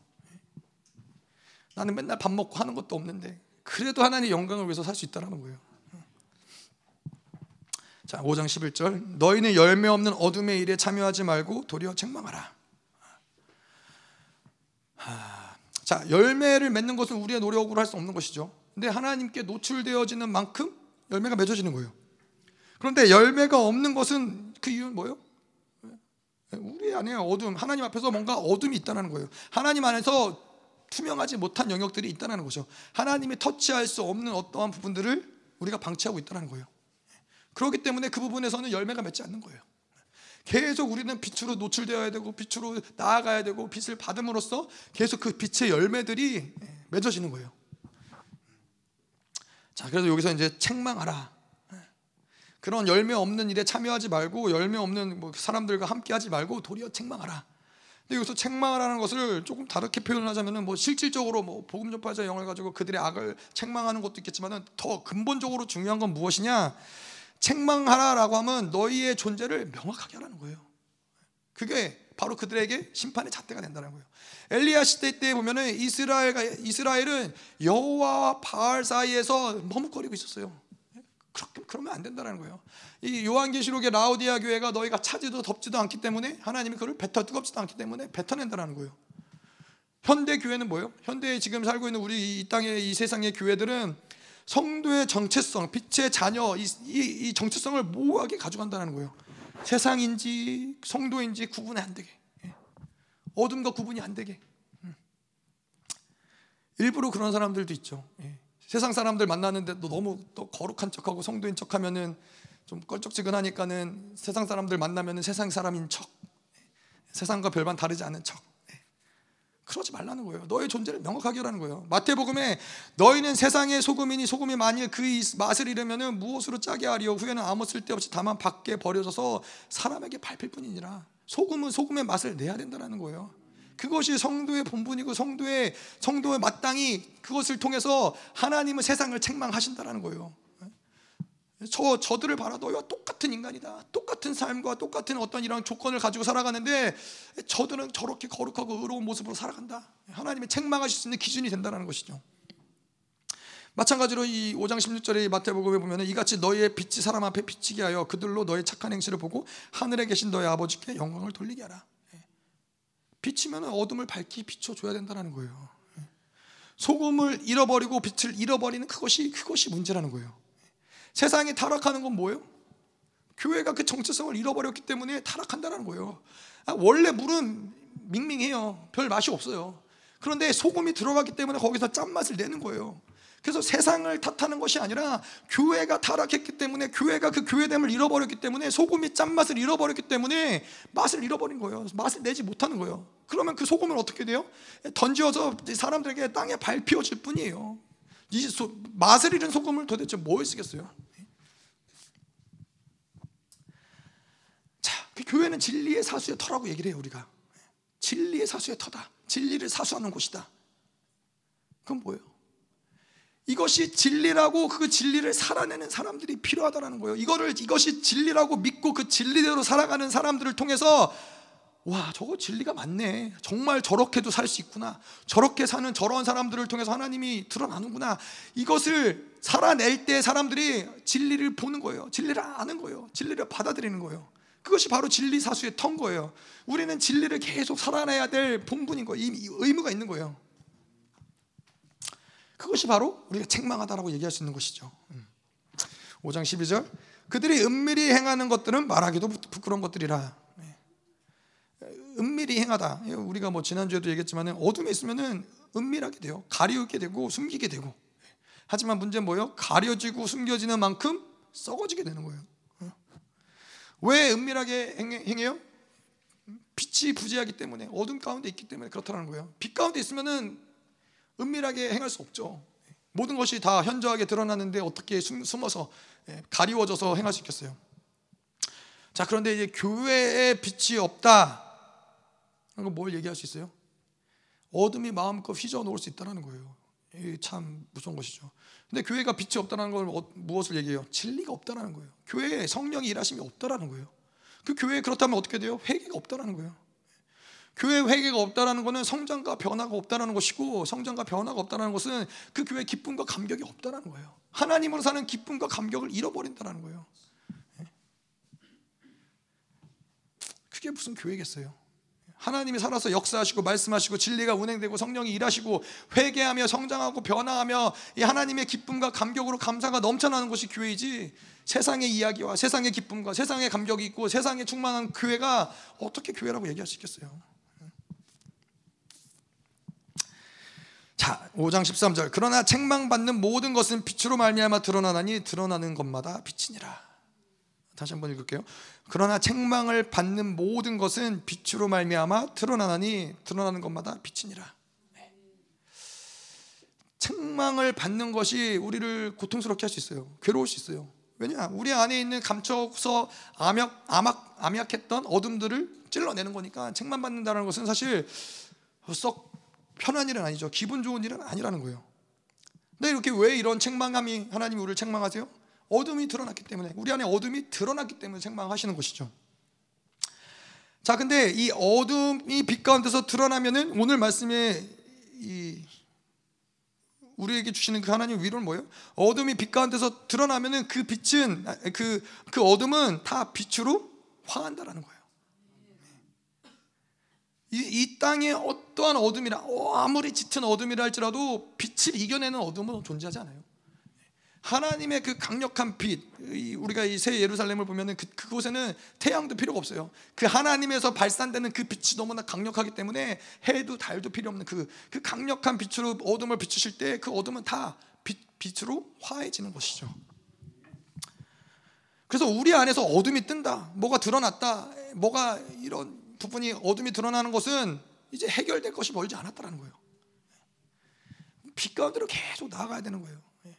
나는 맨날 밥 먹고 하는 것도 없는데 그래도 하나님의 영광을 위해서 살 수 있다라는 거예요. 자, 5장 11절. 너희는 열매 없는 어둠의 일에 참여하지 말고 도리어 책망하라. 자, 열매를 맺는 것은 우리의 노력으로 할 수 없는 것이죠. 근데 하나님께 노출되어지는 만큼 열매가 맺어지는 거예요. 그런데 열매가 없는 것은 그 이유는 뭐예요? 우리 안에 어둠, 하나님 앞에서 뭔가 어둠이 있다는 거예요. 하나님 안에서 투명하지 못한 영역들이 있다는 거죠. 하나님이 터치할 수 없는 어떠한 부분들을 우리가 방치하고 있다는 거예요. 그렇기 때문에 그 부분에서는 열매가 맺지 않는 거예요. 계속 우리는 빛으로 노출되어야 되고 빛으로 나아가야 되고 빛을 받음으로써 계속 그 빛의 열매들이 맺어지는 거예요. 자, 그래서 여기서 이제 책망하라. 그런 열매 없는 일에 참여하지 말고 열매 없는 뭐 사람들과 함께하지 말고 도리어 책망하라. 근데 여기서 책망하라는 것을 조금 다르게 표현하자면은 뭐 실질적으로 뭐 복음 전파자 영을 가지고 그들의 악을 책망하는 것도 있겠지만은 더 근본적으로 중요한 건 무엇이냐? 책망하라라고 하면 너희의 존재를 명확하게 하라는 거예요. 그게 바로 그들에게 심판의 잣대가 된다는 거예요. 엘리야 시대 때 보면은 이스라엘가 이스라엘은 여호와와 바알 사이에서 머뭇거리고 있었어요. 그렇게 그러면 안 된다는 거예요. 이 요한계시록의 라우디아 교회가 너희가 차지도 덥지도 않기 때문에 하나님이 그를 뱉어 뜨겁지도 않기 때문에 뱉어낸다는 거예요. 현대 교회는 뭐예요? 현대에 지금 살고 있는 우리 이 땅의 이 세상의 교회들은 성도의 정체성, 빛의 자녀 이, 이, 이 정체성을 모호하게 가져간다는 거예요. 세상인지 성도인지 구분이 안 되게, 예. 어둠과 구분이 안 되게. 음. 일부러 그런 사람들도 있죠. 예. 세상 사람들 만나는데 또 너무 또 거룩한 척하고 성도인 척하면은 좀 껄쩍지근하니까는 세상 사람들 만나면은 세상 사람인 척, 예. 세상과 별반 다르지 않은 척. 그러지 말라는 거예요. 너의 존재를 명확하게 하라는 거예요. 마태복음에 너희는 세상의 소금이니 소금이 만일 그 맛을 잃으면 무엇으로 짜게 하리요 후에는 아무 쓸데없이 다만 밖에 버려져서 사람에게 밟힐 뿐이니라. 소금은 소금의 맛을 내야 된다는 거예요. 그것이 성도의 본분이고 성도의 성도의 마땅히 그것을 통해서 하나님은 세상을 책망하신다라는 거예요. 저 저들을 봐라 너희와 똑같은 인간이다. 똑같은 삶과 똑같은 어떤 이런 조건을 가지고 살아가는데 저들은 저렇게 거룩하고 의로운 모습으로 살아간다. 하나님이 책망하실 수 있는 기준이 된다는 것이죠. 마찬가지로 이 5장 16절의 마태복음에 보면 이같이 너희의 빛이 사람 앞에 비치게 하여 그들로 너희 착한 행실을 보고 하늘에 계신 너희 아버지께 영광을 돌리게 하라. 비치면 어둠을 밝히 비춰줘야 된다는 거예요. 소금을 잃어버리고 빛을 잃어버리는 그것이 그것이 문제라는 거예요. 세상이 타락하는 건 뭐예요? 교회가 그 정체성을 잃어버렸기 때문에 타락한다는 거예요. 아, 원래 물은 밍밍해요. 별 맛이 없어요. 그런데 소금이 들어갔기 때문에 거기서 짠맛을 내는 거예요. 그래서 세상을 탓하는 것이 아니라 교회가 타락했기 때문에 교회가 그 교회됨을 잃어버렸기 때문에 소금이 짠맛을 잃어버렸기 때문에 맛을 잃어버린 거예요. 맛을 내지 못하는 거예요. 그러면 그 소금을 어떻게 돼요? 던져서 사람들에게 땅에 밟히어질 뿐이에요. 이 소, 맛을 잃은 소금을 도대체 뭐에 쓰겠어요? 자, 그 교회는 진리의 사수의 터라고 얘기를 해요, 우리가. 진리의 사수의 터다. 진리를 사수하는 곳이다. 그건 뭐예요? 이것이 진리라고 그 진리를 살아내는 사람들이 필요하다는 거예요. 이거를 이것이 진리라고 믿고 그 진리대로 살아가는 사람들을 통해서 와 저거 진리가 맞네. 정말 저렇게도 살 수 있구나. 저렇게 사는 저런 사람들을 통해서 하나님이 드러나는구나. 이것을 살아낼 때 사람들이 진리를 보는 거예요. 진리를 아는 거예요. 진리를 받아들이는 거예요. 그것이 바로 진리 사수의 턴 거예요. 우리는 진리를 계속 살아내야 될 본분인 거예요. 의무가 있는 거예요. 그것이 바로 우리가 책망하다라고 얘기할 수 있는 것이죠. 5장 음. 12절 그들이 은밀히 행하는 것들은 말하기도 부끄러운 것들이라. 네. 은밀히 행하다. 우리가 뭐 지난주에도 얘기했지만 어둠에 있으면은 은밀하게 돼요. 가리우게 되고 숨기게 되고. 하지만 문제는 뭐예요? 가려지고 숨겨지는 만큼 썩어지게 되는 거예요. 어? 왜 은밀하게 행해요? 빛이 부재하기 때문에 어둠 가운데 있기 때문에 그렇다는 거예요. 빛 가운데 있으면은 은밀하게 행할 수 없죠. 모든 것이 다 현저하게 드러나는데 어떻게 숨어서 예, 가리워져서 행할 수 있겠어요? 자, 그런데 이제 교회에 빛이 없다. 그럼 뭘 얘기할 수 있어요? 어둠이 마음껏 휘저 놓을 수 있다는 거예요. 참 무서운 것이죠. 근데 교회가 빛이 없다는 걸 어, 무엇을 얘기해요? 진리가 없다는 거예요. 교회에 성령이 일하심이 없다는 거예요. 그 교회에 그렇다면 어떻게 돼요? 회개가 없다는 거예요. 교회 회개가 없다라는 것은 성장과 변화가 없다라는 것이고 성장과 변화가 없다라는 것은 그 교회 기쁨과 감격이 없다라는 거예요. 하나님으로 사는 기쁨과 감격을 잃어버린다라는 거예요. 예? 그게 무슨 교회겠어요? 하나님이 살아서 역사하시고 말씀하시고 진리가 운행되고 성령이 일하시고 회개하며 성장하고 변화하며 이 하나님의 기쁨과 감격으로 감사가 넘쳐나는 것이 교회이지 세상의 이야기와 세상의 기쁨과 세상의 감격이 있고 세상에 충만한 교회가 어떻게 교회라고 얘기할 수 있겠어요? 자, 5장 13절. 그러나 책망받는 모든 것은 빛으로 말미암아 드러나나니 드러나는 것마다 빛이니라. 다시 한번 읽을게요. 그러나 책망을 받는 모든 것은 빛으로 말미암아 드러나나니 드러나는 것마다 빛이니라. 네. 책망을 받는 것이 우리를 고통스럽게 할 수 있어요. 괴로울 수 있어요. 왜냐? 우리 안에 있는 감춰서 암약, 암약, 암약했던 어둠들을 찔러내는 거니까 책망 받는다는 것은 사실 썩 편한 일은 아니죠. 기분 좋은 일은 아니라는 거예요. 근데 이렇게 왜 이런 책망함이 하나님이 우리를 책망하세요? 어둠이 드러났기 때문에 우리 안에 어둠이 드러났기 때문에 책망하시는 것이죠. 자, 근데 이 어둠이 빛 가운데서 드러나면은 오늘 말씀에 이 우리에게 주시는 그 하나님 위로는 뭐예요? 어둠이 빛 가운데서 드러나면은 그 빛은 그그 그 어둠은 다 빛으로 화한다라는 거예요. 이, 이 땅에 어떠한 어둠이라 어, 아무리 짙은 어둠이라 할지라도 빛을 이겨내는 어둠은 존재하지 않아요. 하나님의 그 강력한 빛, 우리가 이 새 예루살렘을 보면은 그, 그곳에는 태양도 필요가 없어요. 그 하나님에서 발산되는 그 빛이 너무나 강력하기 때문에 해도 달도 필요 없는 그, 그 강력한 빛으로 어둠을 비추실 때 그 어둠은 다 빛, 빛으로 화해지는 것이죠. 그래서 우리 안에서 어둠이 뜬다, 뭐가 드러났다, 뭐가 이런 부분이 어둠이 드러나는 것은 이제 해결될 것이 멀지 않았다는 거예요. 빛 가운데로 계속 나아가야 되는 거예요. 예.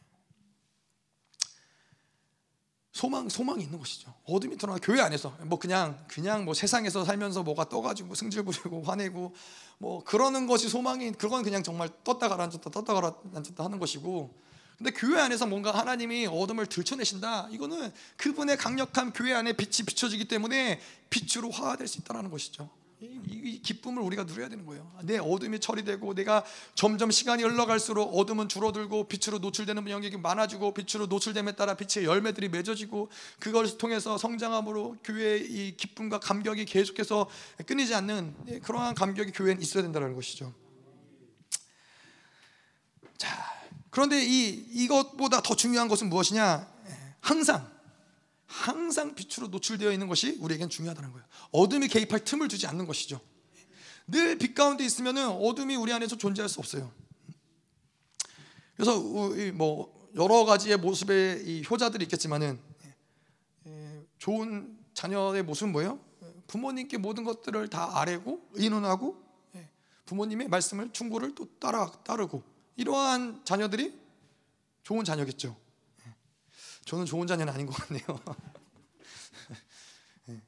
소망 소망이 있는 것이죠. 어둠이 드러나 교회 안에서 뭐 그냥 그냥 뭐 세상에서 살면서 뭐가 떠가지고 승질 부리고 화내고 뭐 그러는 것이 소망이 그건 그냥 정말 떴다 가라앉았다 떴다 가라앉았다 하는 것이고 근데 교회 안에서 뭔가 하나님이 어둠을 들춰내신다. 이거는 그분의 강력한 교회 안에 빛이 비춰지기 때문에 빛으로 화될 수 있다는 것이죠. 이, 기쁨을 우리가 누려야 되는 거예요. 내 어둠이 처리되고 내가 점점 시간이 흘러갈수록 어둠은 줄어들고 빛으로 노출되는 영역이 많아지고 빛으로 노출됨에 따라 빛의 열매들이 맺어지고 그걸 통해서 성장함으로 교회의 이 기쁨과 감격이 계속해서 끊이지 않는 그러한 감격이 교회에 있어야 된다는 것이죠. 자, 그런데 이 이것보다 더 중요한 것은 무엇이냐? 항상 항상 빛으로 노출되어 있는 것이 우리에겐 중요하다는 거예요. 어둠이 개입할 틈을 주지 않는 것이죠. 늘 빛 가운데 있으면은 어둠이 우리 안에서 존재할 수 없어요. 그래서 뭐 여러 가지의 모습의 이 효자들이 있겠지만은 좋은 자녀의 모습은 뭐예요? 부모님께 모든 것들을 다 아뢰고 의논하고 부모님의 말씀을 충고를 또 따라 따르고 이러한 자녀들이 좋은 자녀겠죠. 저는 좋은 자녀는 아닌 것 같네요.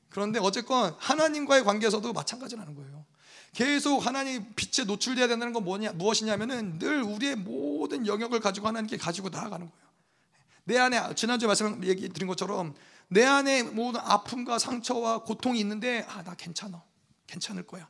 그런데 어쨌건 하나님과의 관계에서도 마찬가지라는 거예요. 계속 하나님 빛에 노출돼야 된다는 건 뭐냐 무엇이냐면은 늘 우리의 모든 영역을 가지고 하나님께 가지고 나아가는 거예요. 내 안에 지난주에 말씀 얘기 드린 것처럼 내 안에 모든 아픔과 상처와 고통이 있는데 아 나 괜찮아 괜찮을 거야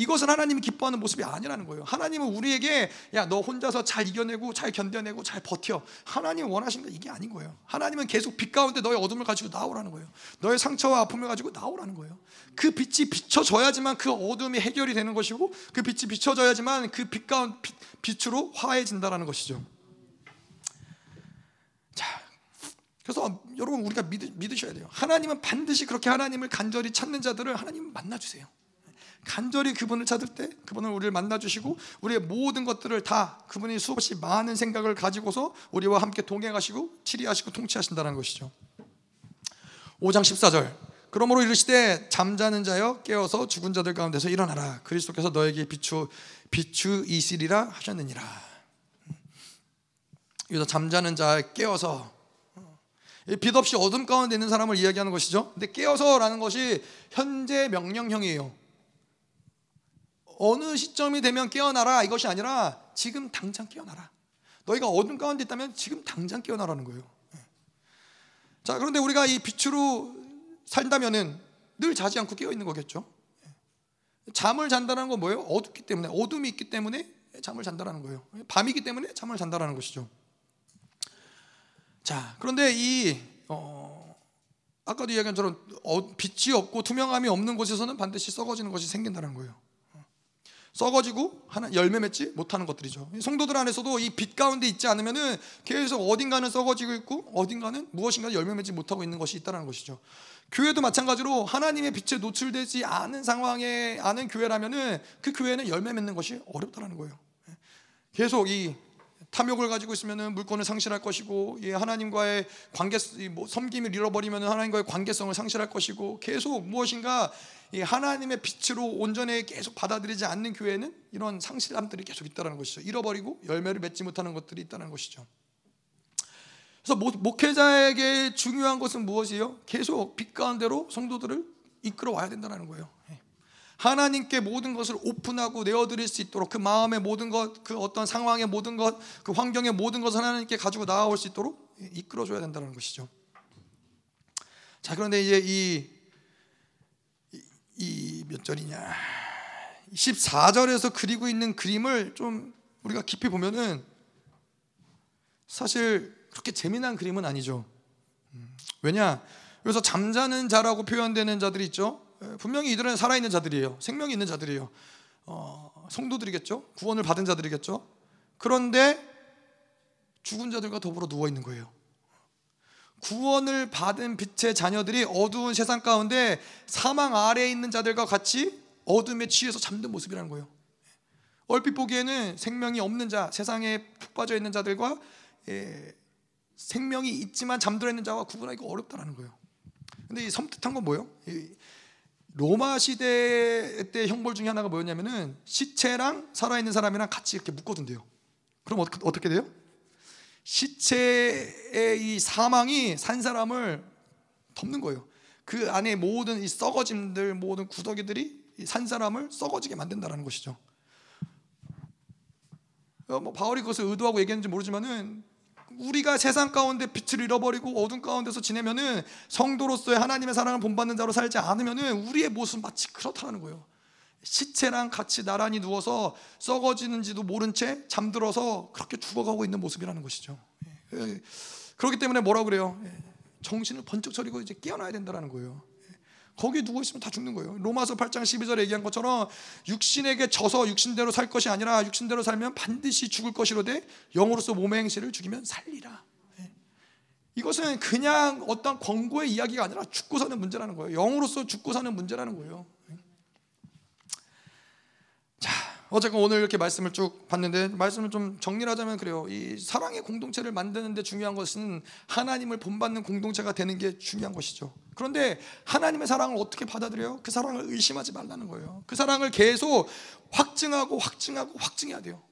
이것은 하나님이 기뻐하는 모습이 아니라는 거예요. 하나님은 우리에게 야 너 혼자서 잘 이겨내고 잘 견뎌내고 잘 버텨. 하나님이 원하신 거 이게 아닌 거예요. 하나님은 계속 빛 가운데 너의 어둠을 가지고 나오라는 거예요. 너의 상처와 아픔을 가지고 나오라는 거예요. 그 빛이 비춰져야지만 그 어둠이 해결이 되는 것이고 그 빛이 비춰져야지만 그 빛 가운 빛으로 화해진다라는 것이죠. 자, 그래서 여러분 우리가 믿으, 믿으셔야 돼요. 하나님은 반드시 그렇게 하나님을 간절히 찾는 자들을 하나님 만나 주세요. 간절히 그분을 찾을 때 그분을 우리를 만나 주시고 우리의 모든 것들을 다 그분이 수없이 많은 생각을 가지고서 우리와 함께 동행하시고 치리하시고 통치하신다는 것이죠. 5장 14절 그러므로 이르시되 잠자는 자여 깨어서 죽은 자들 가운데서 일어나라 그리스도께서 너에게 비추 비추이시리라 하셨느니라. 여기서 잠자는 자 깨어서 빛 없이 어둠 가운데 있는 사람을 이야기하는 것이죠. 근데 깨어서라는 것이 현재 명령형이에요. 어느 시점이 되면 깨어나라 이것이 아니라 지금 당장 깨어나라. 너희가 어둠 가운데 있다면 지금 당장 깨어나라는 거예요. 예. 자, 그런데 우리가 이 빛으로 산다면은 늘 자지 않고 깨어 있는 거겠죠. 예. 잠을 잔다는 건 뭐예요? 어둡기 때문에 어둠이 있기 때문에 잠을 잔다라는 거예요. 밤이기 때문에 잠을 잔다라는 것이죠. 자, 그런데 이 어, 아까도 이야기한 처럼 어, 빛이 없고 투명함이 없는 곳에서는 반드시 썩어지는 것이 생긴다는 거예요. 썩어지고 하나 열매 맺지 못하는 것들이죠. 성도들 안에서도 이 빛 가운데 있지 않으면은 계속 어딘가는 썩어지고 있고 어딘가는 무엇인가 열매 맺지 못하고 있는 것이 있다는 것이죠. 교회도 마찬가지로 하나님의 빛에 노출되지 않은 상황에 아는 교회라면은 그 교회는 열매 맺는 것이 어렵다는 거예요. 계속 이 탐욕을 가지고 있으면 물건을 상실할 것이고 예, 하나님과의 관계 뭐 섬김을 잃어버리면 하나님과의 관계성을 상실할 것이고 계속 무엇인가 이 하나님의 빛으로 온전히 계속 받아들이지 않는 교회는 이런 상실함들이 계속 있다는 것이죠. 잃어버리고 열매를 맺지 못하는 것들이 있다는 것이죠. 그래서 목 회자에게 중요한 것은 무엇이요? 계속 빛 가운데로 성도들을 이끌어 와야 된다는 거예요. 예. 하나님께 모든 것을 오픈하고 내어드릴 수 있도록 그 마음의 모든 것, 그 어떤 상황의 모든 것, 그 환경의 모든 것을 하나님께 가지고 나아올 수 있도록 이끌어줘야 된다는 것이죠. 자, 그런데 이제 이, 이몇 절이냐. 14절에서 그리고 있는 그림을 좀 우리가 깊이 보면은 사실 그렇게 재미난 그림은 아니죠. 음, 왜냐? 여기서 잠자는 자라고 표현되는 자들이 있죠. 예, 분명히 이들은 살아있는 자들이에요. 생명이 있는 자들이에요. 어, 성도들이겠죠. 구원을 받은 자들이겠죠. 그런데 죽은 자들과 더불어 누워 있는 거예요. 구원을 받은 빛의 자녀들이 어두운 세상 가운데 사망 아래에 있는 자들과 같이 어둠에 취해서 잠든 모습이라는 거예요. 얼핏 보기에는 생명이 없는 자, 세상에 푹 빠져 있는 자들과 예, 생명이 있지만 잠들어 있는 자와 구분하기가 어렵다라는 거예요. 근데 이 섬뜩한 건 뭐예요? 로마 시대 때 형벌 중에 하나가 뭐였냐면은 시체랑 살아있는 사람이랑 같이 이렇게 묶어둔대요. 그럼 어떻게, 어떻게 돼요? 시체의 이 사망이 산 사람을 덮는 거예요. 그 안에 모든 이 썩어짐들, 모든 구더기들이 산 사람을 썩어지게 만든다는 것이죠. 어, 뭐 바울이 그것을 의도하고 얘기했는지 모르지만은 우리가 세상 가운데 빛을 잃어버리고 어둠 가운데서 지내면은 성도로서의 하나님의 사랑을 본받는 자로 살지 않으면은 우리의 모습 마치 그렇다는 거예요. 시체랑 같이 나란히 누워서 썩어지는지도 모른 채 잠들어서 그렇게 죽어가고 있는 모습이라는 것이죠. 예, 예. 그렇기 때문에 뭐라 그래요? 예, 정신을 번쩍 차리고 이제 깨어나야 된다는 거예요. 거기에 누워 있으면 다 죽는 거예요. 로마서 8장 12절에 얘기한 것처럼 육신에게 져서 육신대로 살 것이 아니라 육신대로 살면 반드시 죽을 것이로되 영으로서 몸의 행실을 죽이면 살리라. 예. 이것은 그냥 어떤 권고의 이야기가 아니라 죽고 사는 문제라는 거예요. 영으로서 죽고 사는 문제라는 거예요. 예. 자, 어쨌건 오늘 이렇게 말씀을 쭉 봤는데 말씀을 좀 정리를 하자면 그래요. 이 사랑의 공동체를 만드는데 중요한 것은 하나님을 본받는 공동체가 되는 게 중요한 것이죠. 그런데 하나님의 사랑을 어떻게 받아들여요? 그 사랑을 의심하지 말라는 거예요. 그 사랑을 계속 확증하고 확증하고 확증해야 돼요.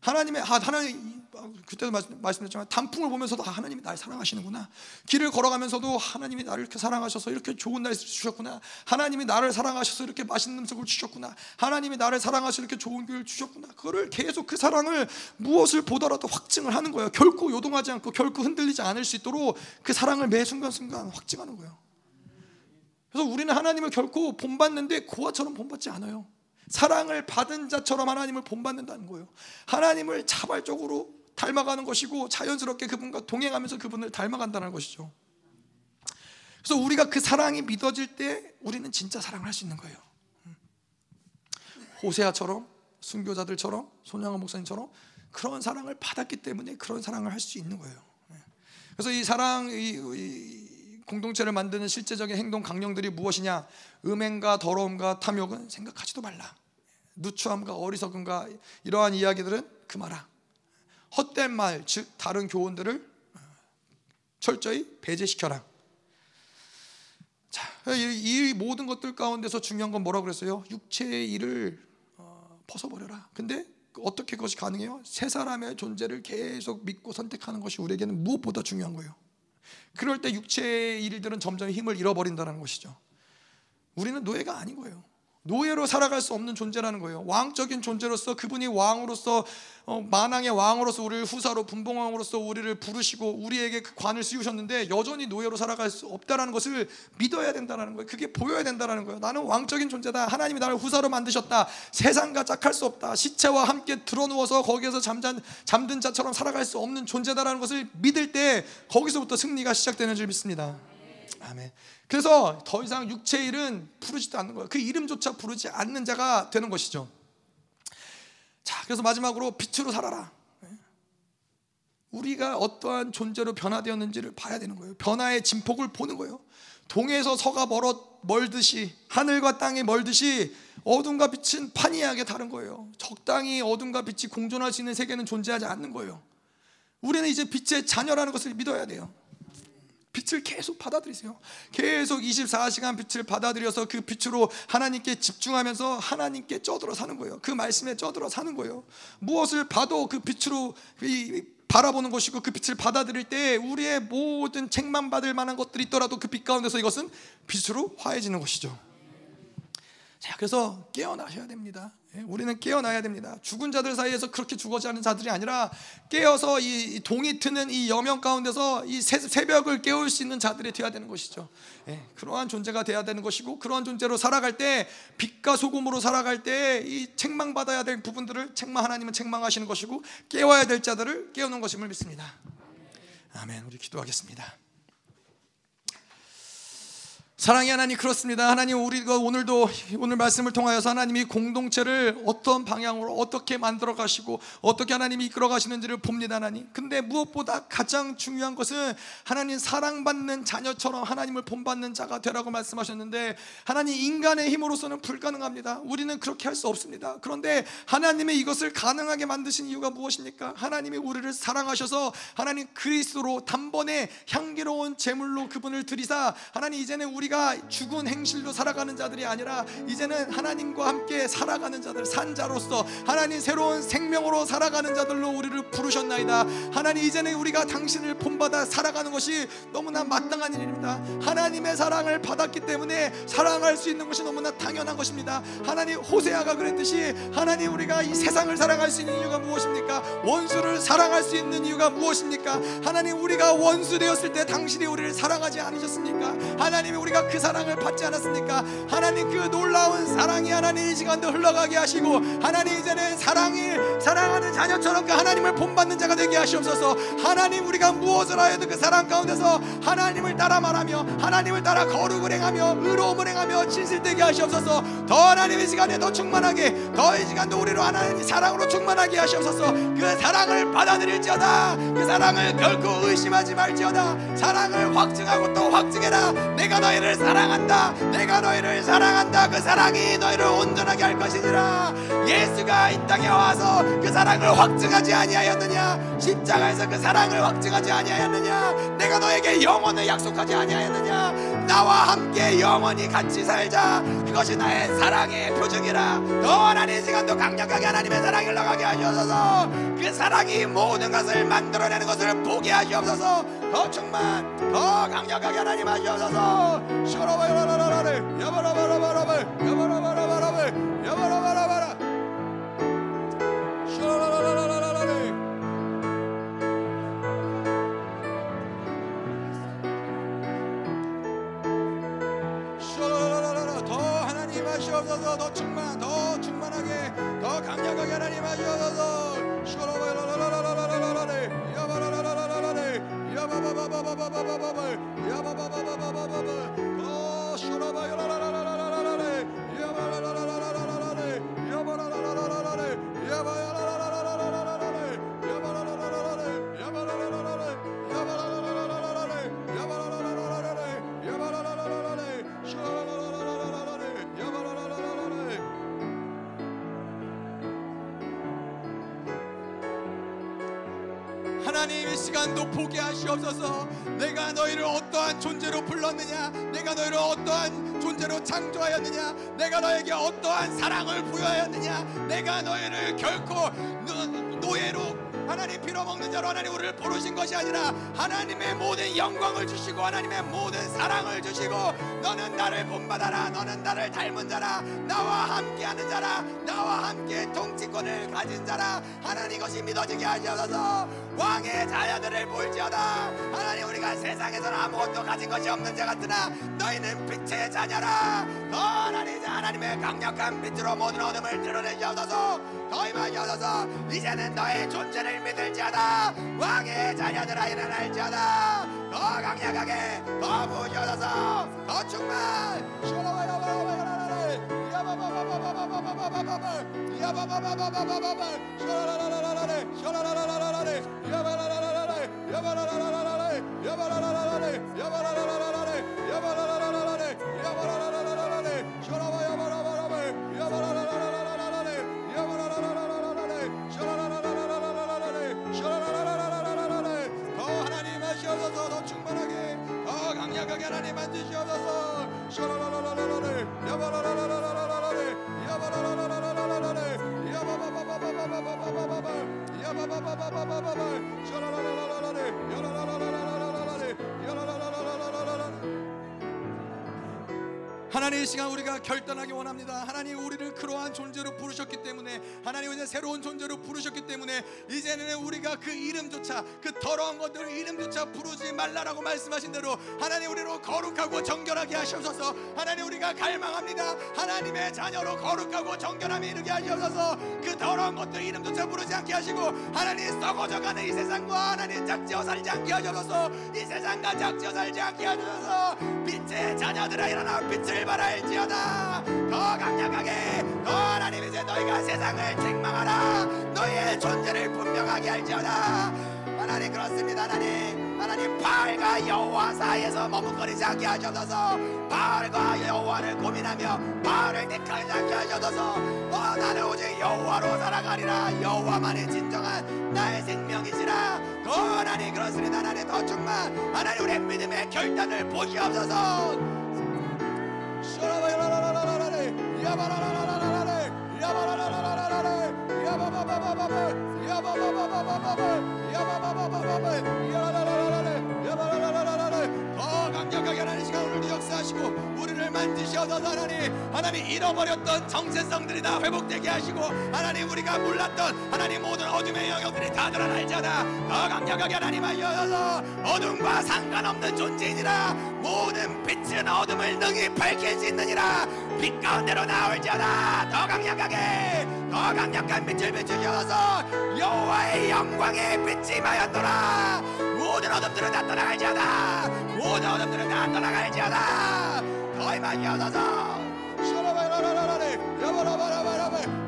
하나님의 아, 하나님 그때도 말씀, 말씀드렸지만 단풍을 보면서도 아, 하나님이 날 사랑하시는구나. 길을 걸어가면서도 하나님이 나를 이렇게 사랑하셔서 이렇게 좋은 날 주셨구나. 하나님이 나를 사랑하셔서 이렇게 맛있는 음식을 주셨구나. 하나님이 나를 사랑하셔서 이렇게 좋은 길을 주셨구나. 그거를 계속 그 사랑을 무엇을 보더라도 확증을 하는 거예요. 결코 요동하지 않고 결코 흔들리지 않을 수 있도록 그 사랑을 매 순간순간 확증하는 거예요. 그래서 우리는 하나님을 결코 본받는데 고아처럼 본받지 않아요. 사랑을 받은 자처럼 하나님을 본받는다는 거예요. 하나님을 자발적으로 닮아가는 것이고 자연스럽게 그분과 동행하면서 그분을 닮아간다는 것이죠. 그래서 우리가 그 사랑이 믿어질 때 우리는 진짜 사랑을 할 수 있는 거예요. 호세아처럼 순교자들처럼 손양원 목사님처럼 그런 사랑을 받았기 때문에 그런 사랑을 할 수 있는 거예요. 그래서 이 사랑 이, 이 공동체를 만드는 실제적인 행동 강령들이 무엇이냐? 음행과 더러움과 탐욕은 생각하지도 말라. 누추함과 어리석음과 이러한 이야기들은 그마라. 헛된 말, 즉 다른 교훈들을 철저히 배제시켜라. 자, 이, 모든 것들 가운데서 중요한 건 뭐라고 그랬어요? 육체의 일을 어, 벗어버려라. 근데 어떻게 그것이 가능해요? 세 사람의 존재를 계속 믿고 선택하는 것이 우리에게는 무엇보다 중요한 거예요. 그럴 때 육체의 일들은 점점 힘을 잃어버린다는 것이죠. 우리는 노예가 아닌 거예요. 노예로 살아갈 수 없는 존재라는 거예요. 왕적인 존재로서 그분이 왕으로서 어, 만왕의 왕으로서 우리를 후사로 분봉왕으로서 우리를 부르시고 우리에게 그 관을 씌우셨는데 여전히 노예로 살아갈 수 없다라는 것을 믿어야 된다는 거예요. 그게 보여야 된다는 거예요. 나는 왕적인 존재다. 하나님이 나를 후사로 만드셨다. 세상과 짝할 수 없다. 시체와 함께 드러누워서 거기에서 잠잔 잠든 자처럼 살아갈 수 없는 존재다라는 것을 믿을 때 거기서부터 승리가 시작되는 줄 믿습니다. 아멘. 그래서 더 이상 육체의 일은 부르지도 않는 거예요. 그 이름조차 부르지 않는 자가 되는 것이죠. 자, 그래서 마지막으로 빛으로 살아라. 우리가 어떠한 존재로 변화되었는지를 봐야 되는 거예요. 변화의 진폭을 보는 거예요. 동에서 서가 멀어 멀듯이 하늘과 땅이 멀듯이 어둠과 빛은 판이하게 다른 거예요. 적당히 어둠과 빛이 공존할 수 있는 세계는 존재하지 않는 거예요. 우리는 이제 빛의 자녀라는 것을 믿어야 돼요. 빛을 계속 받아들이세요. 계속 24시간 빛을 받아들여서 그 빛으로 하나님께 집중하면서 하나님께 쪄들어 사는 거예요. 그 말씀에 쪄들어 사는 거예요. 무엇을 봐도 그 빛으로 바라보는 것이고 그 빛을 받아들일 때 우리의 모든 책만 받을 만한 것들이 있더라도 그 빛 가운데서 이것은 빛으로 화해지는 것이죠. 자, 그래서 깨어나셔야 됩니다. 예, 우리는 깨어나야 됩니다. 죽은 자들 사이에서 그렇게 죽어지 않은 자들이 아니라 깨어서 이 동이 트는 이 여명 가운데서 이 새벽을 깨울 수 있는 자들이 되어야 되는 것이죠. 예, 그러한 존재가 되어야 되는 것이고 그러한 존재로 살아갈 때 빛과 소금으로 살아갈 때 이 책망받아야 될 부분들을 책망 하나님은 책망하시는 것이고 깨워야 될 자들을 깨우는 것임을 믿습니다. 아멘. 우리 기도하겠습니다. 사랑의 하나님 그렇습니다. 하나님 우리가 오늘도 오늘 말씀을 통하여서 하나님이 공동체를 어떤 방향으로 어떻게 만들어 가시고 어떻게 하나님이 이끌어 가시는지를 봅니다, 하나님. 근데 무엇보다 가장 중요한 것은 하나님 사랑받는 자녀처럼 하나님을 본받는 자가 되라고 말씀하셨는데 하나님 인간의 힘으로서는 불가능합니다. 우리는 그렇게 할 수 없습니다. 그런데 하나님의 이것을 가능하게 만드신 이유가 무엇입니까? 하나님이 우리를 사랑하셔서 하나님 그리스도로 단번에 향기로운 제물로 그분을 드리사 하나님 이제는 우리가 우리가 죽은 행실로 살아가는 자들이 아니라 이제는 하나님과 함께 살아가는 자들 산 자로서 하나님 새로운 생명으로 살아가는 자들로 우리를 부르셨나이다. 하나님 이제는 우리가 당신을 본받아 살아가는 것이 너무나 마땅한 일입니다. 하나님의 사랑을 받았기 때문에 사랑할 수 있는 것이 너무나 당연한 것입니다. 하나님 호세아가 그랬듯이 하나님 우리가 이 세상을 살아갈 수 있는 이유가 무엇입니까? 원수를 사랑할 수 있는 이유가 무엇입니까? 하나님 우리가 원수 되었을 때 당신이 우리를 사랑하지 않으셨습니까? 하나님이 우리가 그 사랑을 받지 않았습니까? 하나님 그 놀라운 사랑이 하나님 이 시간도 흘러가게 하시고 하나님 이제는 사랑이 사랑하는 자녀처럼 그 하나님을 본받는 자가 되게 하시옵소서. 하나님 우리가 무엇을 하여도 그 사랑 가운데서 하나님을 따라 말하며 하나님을 따라 거룩을 행하며 의로움을 행하며 진실되게 하시옵소서. 더 하나님 이 시간에 더 충만하게 더 이 시간도 우리로 하나님 사랑으로 충만하게 하시옵소서. 그 사랑을 받아들일지어다. 그 사랑을 결코 의심하지 말지어다. 사랑을 확증하고 또 확증해라. 내가 너희를 사랑한다. 내가 너희를 사랑한다. 그 사랑이 너희를 온전하게 할 것이니라. 예수가 이 땅에 와서 그 사랑을 확증하지 아니하였느냐? 십자가에서 그 사랑을 확증하지 아니하였느냐? 내가 너에게 영원을 약속하지 아니하였느냐? 나와 함께 영원히 같이 살자. 그것이 나의 사랑의 표정이라. 더 하나님 이 시간도 강력하게 하나님의 사랑이 흘러가게 하시옵소서. 그 사랑이 모든 것을 만들어내는 것을 보게 하시옵소서. 더 충만, 더 강력하게 하나님 하시옵소서. 셔라바라라라라를 야바라바라바라를 야바라바라바라를 야바라바라바라. 셔라라라라라라를 셔라라라라라. 더 하나님 하시옵소서. 더 충만 더 충만하게 더 강력하게 하나님 하시옵소서. 셔라바라라라라라라라를 Oh, 하나님 이 시간도 보게 하시옵소서. 내가 너희를 어떠한 존재로 불렀느냐? 내가 너희를 어떠한 존재로 창조하였느냐? 내가 너에게 어떠한 사랑을 부여하였느냐? 내가 너희를 결코 노, 노예로 하나님 빌어먹는 자로 하나님 우리를 부르신 것이 아니라 하나님의 모든 영광을 주시고 하나님의 모든 사랑을 주시고 너는 나를 본받아라. 너는 나를 닮은 자라. 나와 함께하는 자라. 나와 함께 통치권을 가진 자라. 하나님 것이 믿어지게 하시옵소서 왕의 자녀들을 볼지어다. 하나님 우리가 세상에서는 아무것도 가진 것이 없는 자 같으나 너희는 빛의 자녀라. 더 하나님 하나님의 강력한 빛으로 모든 어둠을 드러내시옵소서. 더 임하시옵소서. 이제는 너의 존재를 믿을지어다. 왕의 자녀들아 일어날지어다. 더 강력하게 더 부으시옵소서. 더 충만. 슈라바야바야바야라라라 야바바바바바바바바바바바 야바바바바바바바바 슈라라라라라라 슈라라라라라라 야바라라라라라 시간 우리가 결단하기 원합니다. 하나님 우리를 그러한 존재로 부르셨기 때문에 하나님 이제 새로운 존재로 부르셨기 때문에 이제는 우리가 그 이름조차 그 더러운 것들 이름조차 부르지 말라라고 말씀하신 대로 하나님 우리로 거룩하고 정결하게 하시옵소서. 하나님 우리가 갈망합니다. 하나님의 자녀로 거룩하고 정결함에 이르게 하시옵소서. 그 더러운 것들 이름조차 부르지 않게 하시고 하나님 썩어져가는 이 세상과 하나님 짝지어 살지 않게 하시옵소서. 이 세상과 짝지어 살지 않게 하시옵소서. 빛의 자녀들아 일어나 빛을 발할지어다 더 강력하게 더 하나님 이제 너희가 세상을 책망하라. 너희의 존재를 분명하게 할지어다. 하나님 그렇습니다. 하나님 하나님 바알과 여호와 사이에서 머뭇거리지 않게 하셔서. 바알과 여호와를 고민하며 바알을 택하지 않게 하셔서. 어, 나는 오직 여호와로 살아가리라. 여호와만이 진정한 나의 생명이시라. 더 하나님 그렇습니다. 하나님 더 충만. 하나님 우리의 믿음의 결단을 보시옵소서 Yeah, 강력하게 하나님 시간 오늘도 역사하시고 우리를 하셔서 하나님 하나님 잃어버렸던 정체성들이 다 회복되게 하시고 하나님 우리가 몰랐던 하나님 모든 어둠의 영역들이 다 드러날지어다. 더 강력하게 하나님 하셔서 어둠과 상관없는 존재이니라. 모든 빛은 어둠을 능히 밝힐 수 있느니라. 빛 가운데로 나올지어다. 더 강력하게 더 강력한 빛을 비추셔서. 여호와의 영광의 빛이 마였노라 모든 어둠들은 다 떠나갈지어다 모든 어둠들은 다 떠나갈지어다.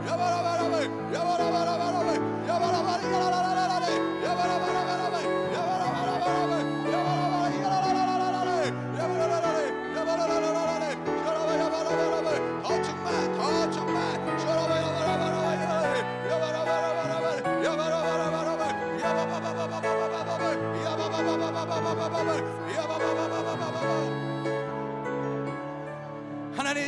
야바바바바바바바바베 야바바바바바바바베 야바바바바바바바 ba ba ba ba ba ba.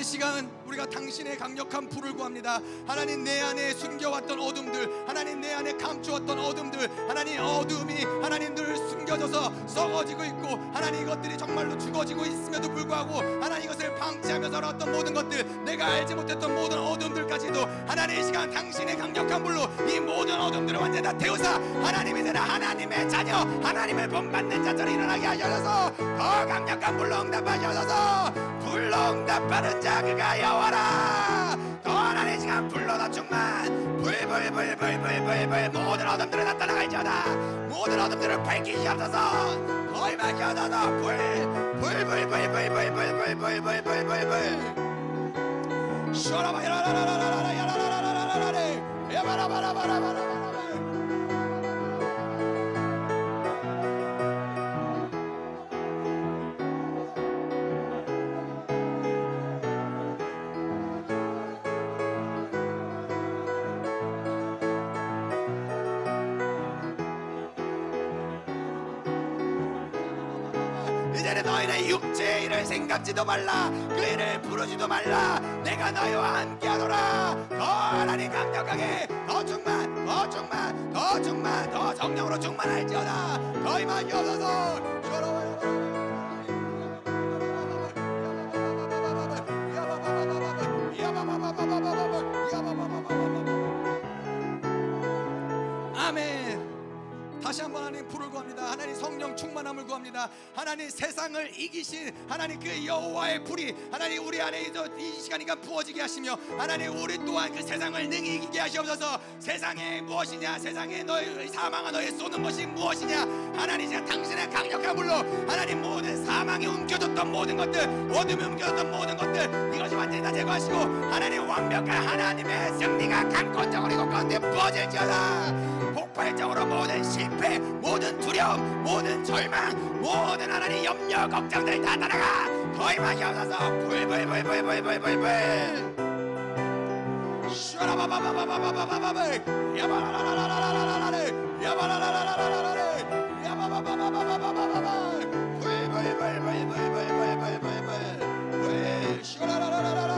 시간은 우리가 당신의 강력한 불을 구합니다. 하나님 내 안에 숨겨왔던 어둠들, 하나님 내 안에 감추었던 어둠들, 하나님 어둠이 하나님 늘 숨겨져서 썩어지고 있고, 하나님 이것들이 정말로 죽어지고 있음에도 불구하고, 하나님 이것을 방치하면서 어떤 모든 것들, 내가 알지 못했던 모든 어둠들까지도 하나님의 시간 당신의 강력한 불로 이 모든 어둠들을 완전히 다 태우사 하나님이 되라. 하나님의 자녀, 하나님을 본받는 자들이 일어나게 하셔서. 더 강력한 불로 응답하셔서 불로 응답하는 자 그가 여호와라. 더 하나님 시간 더 충만. 불불불불불불불. 모든 어둠들을 다 떠나갈지어다. 모든 어둠들을 밝히시옵소서. 더 임하시옵소서 불불불불불불불불불불불불불. 쇼라바 야라라라라라라 야라라라라라라레 야바라바라바라바라바라바 이제는 생각지도 말라 그 일을 부르지도 말라 내가 너희와 함께하노라 더 하나님 강력하게 더 충만 더 충만 더 충만 더 성령으로 충만할지어다 더 임하시옵소서 아멘 다시 한번 하나님 불을 구합니다. 하나님 성령 충만함을 구합니다. 하나님 세상을 이기신 하나님 그 여호와의 불이 하나님 우리 안에 이 시간이가 부어지게 하시며 하나님 우리 또한 그 세상을 능히 이기게 하시옵소서. 세상에 무엇이냐? 세상에 너희 사망아 너희 쏘는 것이 무엇이냐? 하나님 제가 당신의 강력한 불로 하나님 모든 사망이 움켜졌던 모든 것들 어둠이 움켜졌던 모든 것들 이것이 완전히 다 제거하시고 하나님 완벽한 하나님의 승리가 강권적으로 이곳 가운데 부어질지어다. 폭발적으로 모든 실패, 모든 두려움, 모든 절망, 모든 하나님 염려, 걱정들 다 따라가! 더 임하시옵소서 불불불불불불불불! 슈라바바바바바바바바바 야바라라라라라라라라레 야바라라라라라라레 야바바바바바바바바바 불불불불불불불불불불 불 슈라라라라라라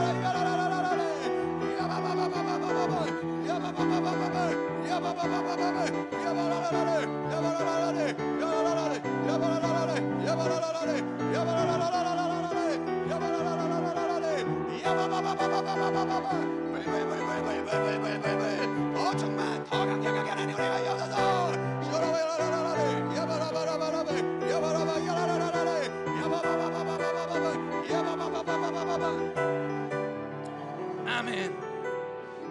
Amen.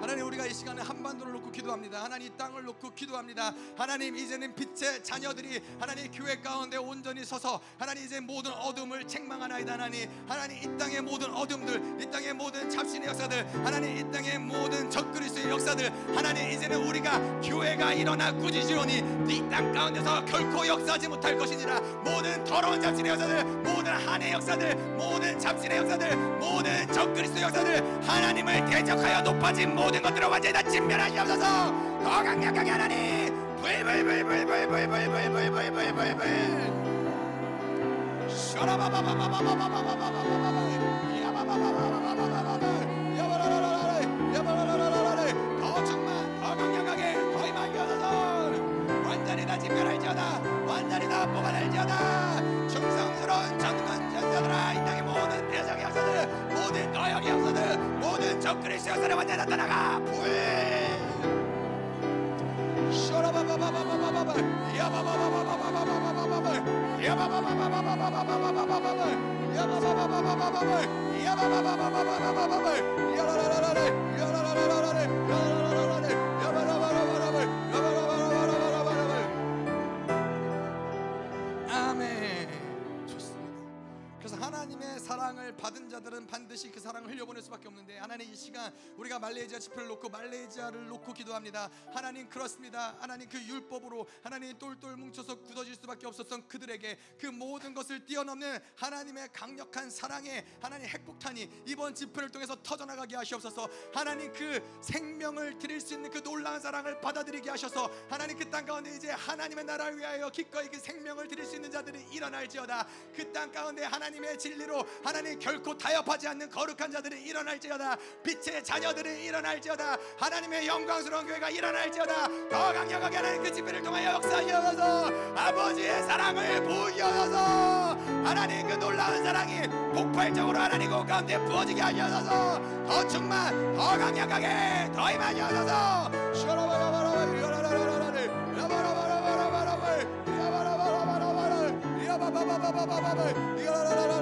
하나님 우리가 이 시간에 한반도를 놓고 기도합니다. 하나님 이 땅을 놓고 기도합니다. 하나님 이제는 빛의 자녀들이 하나님 교회 가운데 온전히 서서 하나님 이제 모든 어둠을 책망하나이다 하나님 하나님 이 땅의 모든 어둠들 이 땅의 모든 잡신의 역사들 하나님 이 땅의 모든 적그리스의 역사들 하나님 이제는 우리가 교회가 일어나 꾸짖으오니 이 땅 가운데서 결코 역사하지 못할 것이니라 모든 더러운 잡신의 역사들 모든 한의 역사들 모든 잡신의 역사들 모든 적그리스의 역사들 하나님을 대적하여 높아진 모든 것들을 완전히 다 진멸하시옵소서. 더 강력하게 하나님. 불불불불불불불불불불불불불 더 충만 더 강력하게 더 임하여서 완전히 다 진멸할지어다 완전히 다 뽑아낼지어다 역사를 완전히 나타나가. 야바라바라바라바라바 아멘. 좋습니다. 그래서 하나님의 사랑을 받은 반드시 그 사랑을 흘려보낼 수밖에 없는데 하나님 이 시간 우리가 말레이시아 집회를 놓고 말레이시아를 놓고 기도합니다. 하나님 그렇습니다. 하나님 그 율법으로 하나님 똘똘 뭉쳐서 굳어질 수밖에 없었던 그들에게 그 모든 것을 뛰어넘는 하나님의 강력한 사랑에 하나님 핵폭탄이 이번 집회를 통해서 터져나가게 하시옵소서. 하나님 그 생명을 드릴 수 있는 그 놀라운 사랑을 받아들이게 하셔서 하나님 그 땅 가운데 이제 하나님의 나라를 위하여 기꺼이 그 생명을 드릴 수 있는 자들이 일어날지어다. 그 땅 가운데 하나님의 진리로 하나님 결코 타협하지 않는 거룩한 자들이 일어날지어다. 빛의 자녀들이 일어날지어다. 하나님의 영광스러운 교회가 일어날지어다. 더 강력하게 하나님 그 집회를 통하여 역사하셔서. 아버지의 사랑을 부여셔서. 하나님 그 놀라운 사랑이 폭발적으로 하나님 그 가운데 부어지게 하셔서. 더 충만 더 강력하게 더 야라라라라라 야라라라라라라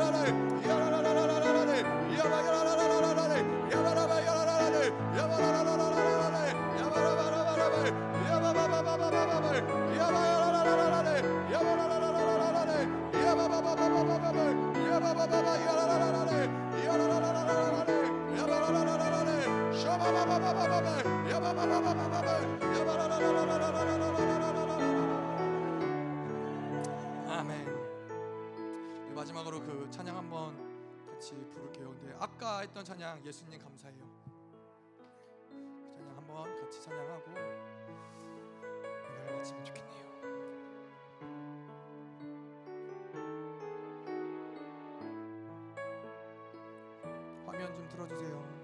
마지막으로 그 찬양 한번 같이 부를게요. 근데 아까 했던 찬양 예수님 감사해요. 그 찬양 한번 같이 찬양하고 은혜를 마치면 좋겠네요. 화면 좀 틀어주세요.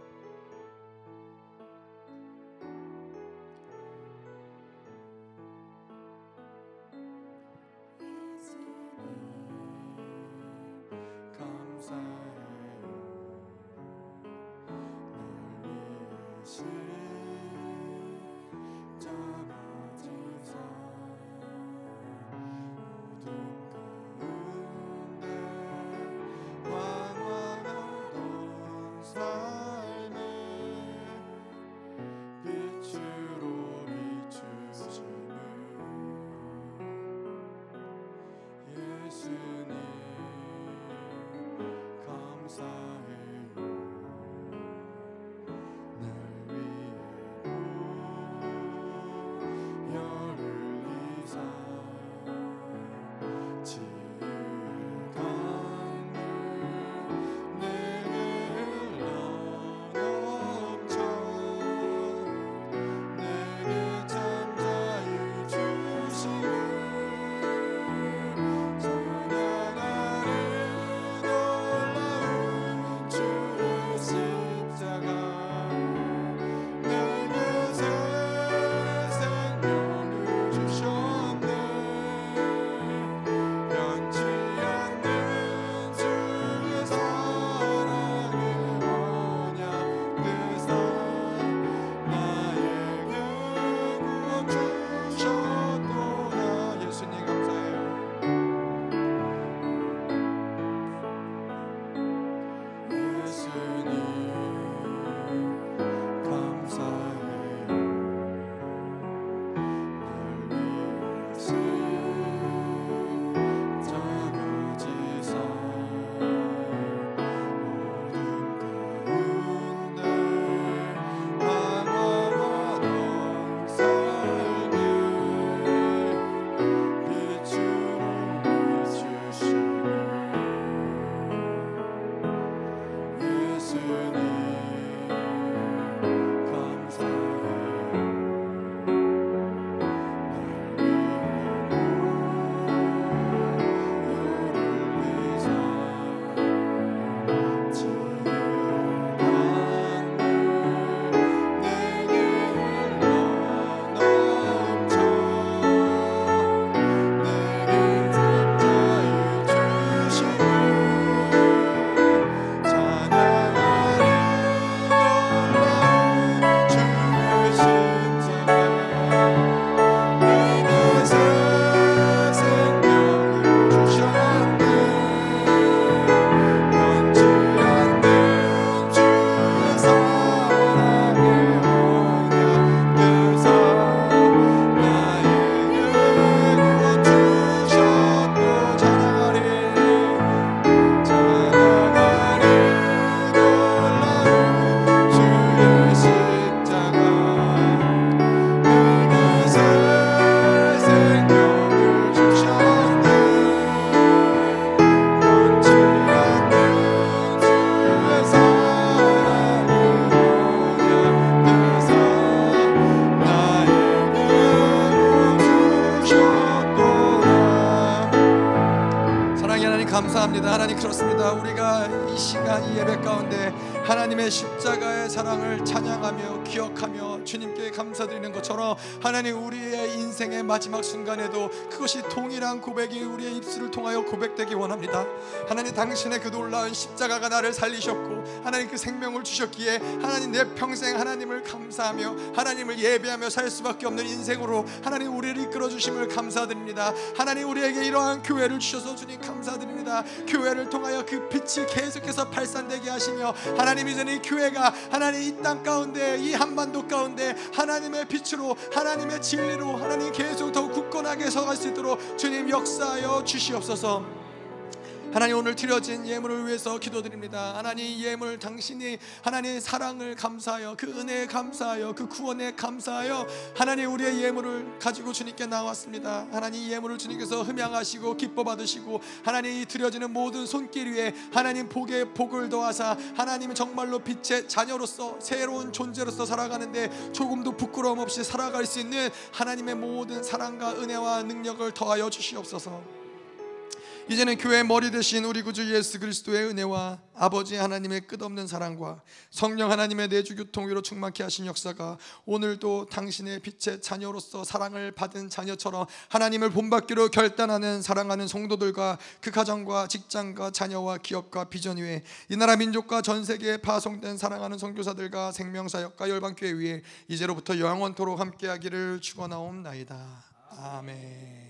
사랑을 찬양하며 기억하며 주님께 감사드리는 것처럼 하나님 우리의 인생의 마지막 순간에도 그것이 동일한 고백이 우리의 입술을 통하여 고백되기 원합니다. 하나님 당신의 그 놀라운 십자가가 나를 살리셨고 하나님 그 생명을 주셨기에 하나님 내 평생 하나님을 감사하며 하나님을 예배하며 살 수밖에 없는 인생으로 하나님 우리를 이끌어 주심을 감사드립니다. 하나님 우리에게 이러한 교회를 주셔서 주님 감 사드립니다. 교회를 통하여 그 빛이 계속해서 발산되게 하시며 하나님 이제는 이 교회가 하나님 이 땅 가운데 이 한반도 가운데 하나님의 빛으로 하나님의 진리로 하나님 계속 더 굳건하게 서갈 수 있도록 주님 역사하여 주시옵소서. 하나님 오늘 드려진 예물을 위해서 기도드립니다. 하나님 이 예물 당신이 하나님의 사랑을 감사하여 그 은혜에 감사하여 그 구원에 감사하여 하나님 우리의 예물을 가지고 주님께 나왔습니다. 하나님 이 예물을 주님께서 흠양하시고 기뻐 받으시고 하나님 이 드려지는 모든 손길 위에 하나님 복에 복을 더하사 하나님은 정말로 빛의 자녀로서 새로운 존재로서 살아가는데 조금도 부끄러움 없이 살아갈 수 있는 하나님의 모든 사랑과 은혜와 능력을 더하여 주시옵소서. 이제는 교회의 머리 대신 우리 구주 예수 그리스도의 은혜와 아버지 하나님의 끝없는 사랑과 성령 하나님의 내주 교통위로 충만케 하신 역사가 오늘도 당신의 빛의 자녀로서 사랑을 받은 자녀처럼 하나님을 본받기로 결단하는 사랑하는 성도들과 그 가정과 직장과 자녀와 기업과 비전 위에 이 나라 민족과 전 세계에 파송된 사랑하는 선교사들과 생명사역과 열방교회 위에 이제로부터 영원토록 함께하기를 축원하옵나이다. 아멘.